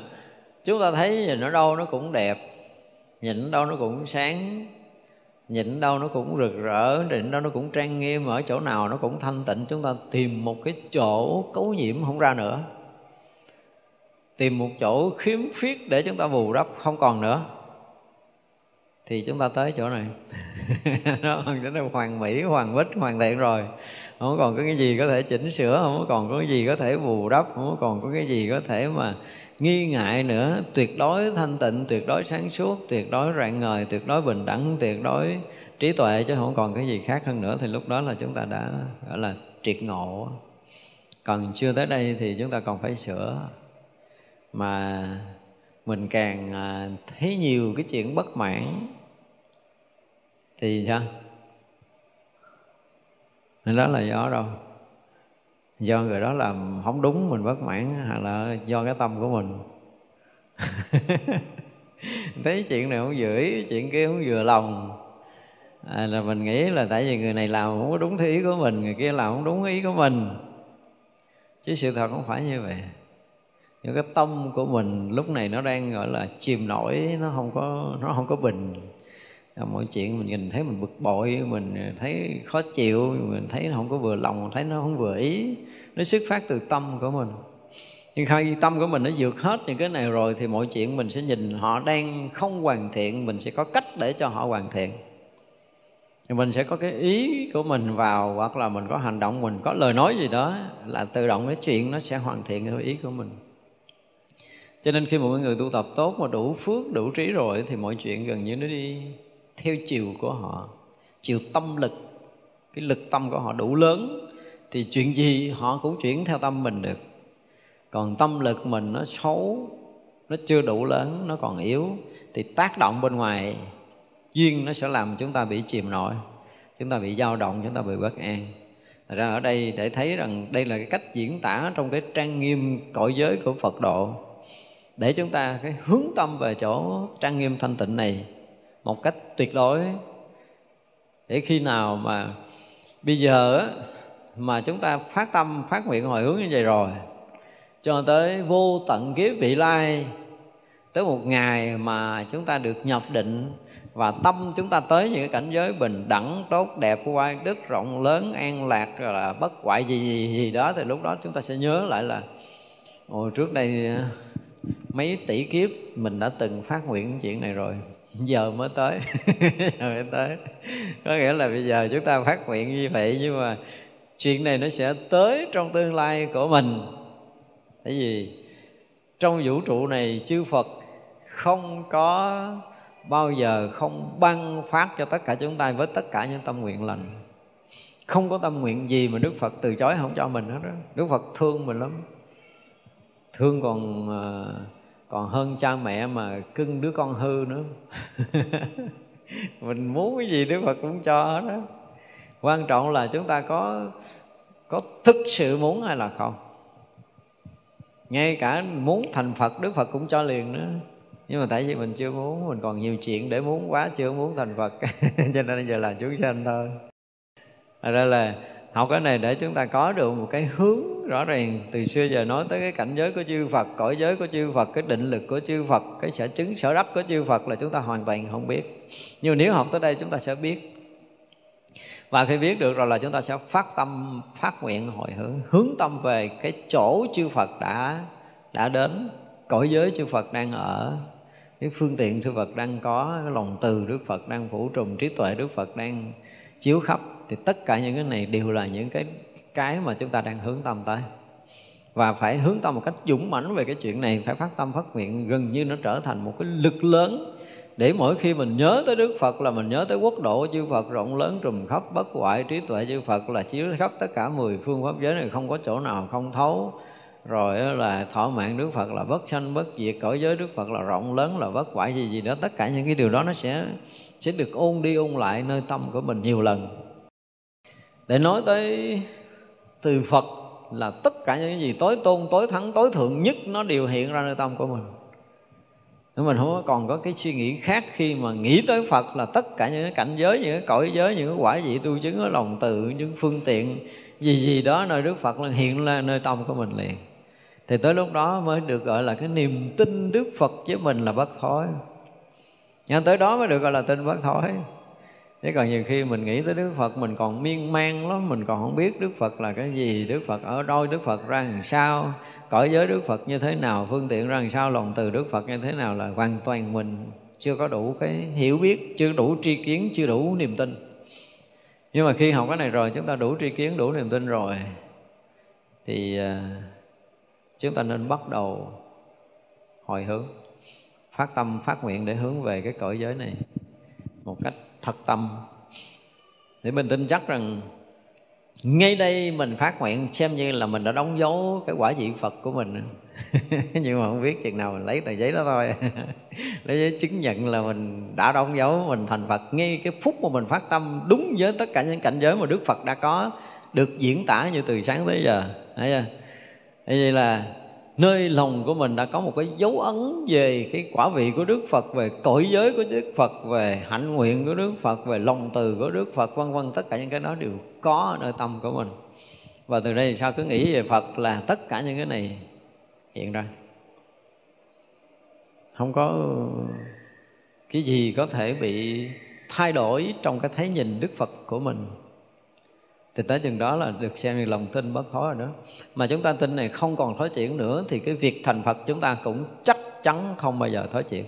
chúng ta thấy nhìn nó đâu nó cũng đẹp nhìn đâu nó cũng sáng nhịn đâu nó cũng rực rỡ, nhịn đâu nó cũng trang nghiêm ở chỗ nào nó cũng thanh tịnh. Chúng ta tìm một cái chỗ cấu nhiễm không ra nữa. Tìm một chỗ khiếm khuyết để chúng ta bù đắp không còn nữa. Thì chúng ta tới chỗ này. Nó đến hoàn mỹ hoàn bích hoàn thiện rồi không còn có cái gì có thể chỉnh sửa, không còn có cái gì có thể bù đắp, không còn có cái gì có thể mà nghi ngại nữa. Tuyệt đối thanh tịnh, tuyệt đối sáng suốt, tuyệt đối rạng ngời, tuyệt đối bình đẳng, tuyệt đối trí tuệ, chứ không còn cái gì khác hơn nữa. Thì lúc đó là chúng ta đã, gọi là, triệt ngộ. Còn chưa tới đây thì chúng ta còn phải sửa. Mà mình càng à, thấy nhiều cái chuyện bất mãn, thì sao? Nên đó là do đâu? Do người đó làm không đúng mình bất mãn hay là do cái tâm của mình? Thấy chuyện này không vừa ý chuyện kia không vừa lòng. À, là mình nghĩ là tại vì người này làm không có đúng theo ý của mình người kia làm không đúng ý của mình. Chứ sự thật không phải như vậy. Những cái tâm của mình lúc này nó đang gọi là chìm nổi nó không có nó không có bình mọi chuyện mình nhìn thấy mình bực bội, mình thấy khó chịu, mình thấy nó không có vừa lòng, thấy nó không vừa ý. Nó xuất phát từ tâm của mình. Nhưng khi tâm của mình nó vượt hết những cái này rồi thì mọi chuyện mình sẽ nhìn họ đang không hoàn thiện, mình sẽ có cách để cho họ hoàn thiện. Thì mình sẽ có cái ý của mình vào, hoặc là mình có hành động, mình có lời nói gì đó là tự động cái chuyện nó sẽ hoàn thiện theo ý của mình. Cho nên khi một người tu tập tốt mà đủ phước, đủ trí rồi thì mọi chuyện gần như nó đi theo chiều của họ. Chiều tâm lực, cái lực tâm của họ đủ lớn, thì chuyện gì họ cũng chuyển theo tâm mình được. Còn tâm lực mình nó xấu, nó chưa đủ lớn, nó còn yếu, thì tác động bên ngoài duyên nó sẽ làm chúng ta bị chìm nổi, chúng ta bị dao động, chúng ta bị bất an. Thật ra ở đây để thấy rằng đây là cái cách diễn tả trong cái trang nghiêm cõi giới của Phật độ. Để chúng ta cái hướng tâm về chỗ trang nghiêm thanh tịnh này một cách tuyệt đối. Để khi nào mà bây giờ mà chúng ta phát tâm phát nguyện hồi hướng như vậy rồi cho tới vô tận kiếp vị lai tới một ngày mà chúng ta được nhập định và tâm chúng ta tới những cái cảnh giới bình đẳng tốt đẹp của quay đức rộng lớn an lạc rồi là bất hoại gì, gì gì đó thì lúc đó chúng ta sẽ nhớ lại là ồ trước đây mấy tỷ kiếp mình đã từng phát nguyện chuyện này rồi giờ mới tới. Giờ mới tới. Có nghĩa là bây giờ chúng ta phát nguyện như vậy nhưng mà chuyện này nó sẽ tới trong tương lai của mình. Tại vì trong vũ trụ này chư phật không có bao giờ không ban phát cho tất cả chúng ta với tất cả những tâm nguyện lành. Không có tâm nguyện gì mà đức phật từ chối không cho mình hết đó đức phật thương mình lắm. Thương còn uh, còn hơn cha mẹ mà cưng đứa con hư nữa. Mình muốn cái gì đức phật cũng cho hết đó quan trọng là chúng ta có có thực sự muốn hay là không? Ngay cả muốn thành phật, đức phật cũng cho liền nữa. Nhưng mà tại vì mình chưa muốn, mình còn nhiều chuyện để muốn quá, chưa muốn thành phật. Cho nên giờ là chúng sanh thôi. Thật ra là học cái này để chúng ta có được một cái hướng rõ ràng. Từ xưa giờ nói tới cái cảnh giới của chư Phật, cõi giới của chư Phật, cái định lực của chư Phật, cái sở chứng, sở đắc của chư Phật là chúng ta hoàn toàn không biết. Nhưng nếu học tới đây, chúng ta sẽ biết. Và khi biết được rồi là chúng ta sẽ phát tâm, phát nguyện hồi hướng hướng tâm về cái chỗ chư Phật đã đã đến. Cõi giới chư Phật đang ở, cái phương tiện chư Phật đang có, cái lòng từ Đức Phật đang phủ trùm, trí tuệ Đức Phật đang chiếu khắp thì tất cả những cái này đều là những cái cái mà chúng ta đang hướng tâm tới. Và phải hướng tâm một cách dũng mãnh về cái chuyện này, phải phát tâm phát nguyện, gần như nó trở thành một cái lực lớn. Để mỗi khi mình nhớ tới Đức Phật là mình nhớ tới quốc độ chư Phật, rộng lớn, trùm khắp, bất hoại, trí tuệ chư Phật, là chiếu khắp tất cả mười phương pháp giới này không có chỗ nào không thấu. Rồi là thọ mạng Đức Phật là bất sanh, bất diệt, cõi giới Đức Phật là rộng lớn, là bất hoại, gì gì đó. Tất cả những cái điều đó nó sẽ sẽ được ôn đi ôn lại nơi tâm của mình nhiều lần để nói tới từ Phật là tất cả những gì tối tôn, tối thắng, tối thượng nhất nó đều hiện ra nơi tâm của mình. Nếu mình không còn có cái suy nghĩ khác khi mà nghĩ tới Phật là tất cả những cái cảnh giới, những cái cõi giới, những cái quả vị tu chứng ở lòng tự, những phương tiện gì gì đó nơi Đức Phật là hiện ra nơi tâm của mình liền. Thì tới lúc đó mới được gọi là cái niềm tin Đức Phật với mình là bất thối. Nhưng tới đó mới được gọi là tin bất thối chứ còn nhiều khi mình nghĩ tới đức phật, mình còn miên man lắm, mình còn không biết đức phật là cái gì, đức phật ở đâu, đức phật ra làm sao, cõi giới đức phật như thế nào, phương tiện ra làm sao, lòng từ đức phật như thế nào là hoàn toàn mình chưa có đủ cái hiểu biết, chưa đủ tri kiến, chưa đủ niềm tin. Nhưng mà khi học cái này rồi, chúng ta đủ tri kiến, đủ niềm tin rồi, thì à, chúng ta nên bắt đầu hồi hướng, phát tâm, phát nguyện để hướng về cái cõi giới này một cách thật tâm. Để mình tin chắc rằng ngay đây mình phát nguyện xem như là mình đã đóng dấu cái quả vị Phật của mình. Nhưng mà không biết chừng nào mình lấy tờ giấy đó thôi. Lấy giấy chứng nhận là mình đã đóng dấu, mình thành Phật. Ngay cái phút mà mình phát tâm đúng với tất cả những cảnh giới mà Đức Phật đã có được diễn tả như từ sáng tới giờ. Thấy chưa? Vậy là nơi lòng của mình đã có một cái dấu ấn về cái quả vị của Đức Phật, về cõi giới của Đức Phật, về hạnh nguyện của Đức Phật, về lòng từ của Đức Phật, vân vân. Tất cả những cái đó đều có ở nơi tâm của mình. Và từ đây thì sao cứ nghĩ về Phật là tất cả những cái này hiện ra. Không có cái gì có thể bị thay đổi trong cái thấy nhìn Đức Phật của mình thì tới chừng đó là được xem như lòng tin bất thối rồi đó. Mà chúng ta tin này không còn thối chuyển nữa, thì cái việc thành phật chúng ta cũng chắc chắn không bao giờ thối chuyển.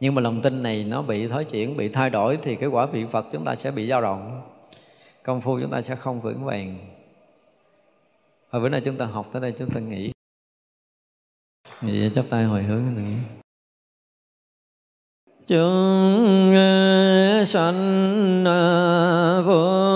Nhưng mà lòng tin này nó bị thối chuyển, bị thay đổi thì cái quả vị phật chúng ta sẽ bị dao động. Công phu chúng ta sẽ không vững vàng. Hồi bữa nay chúng ta học, tới đây chúng ta nghĩ vậy chắp tay hồi hướng nữa. Chúng, sanh, vô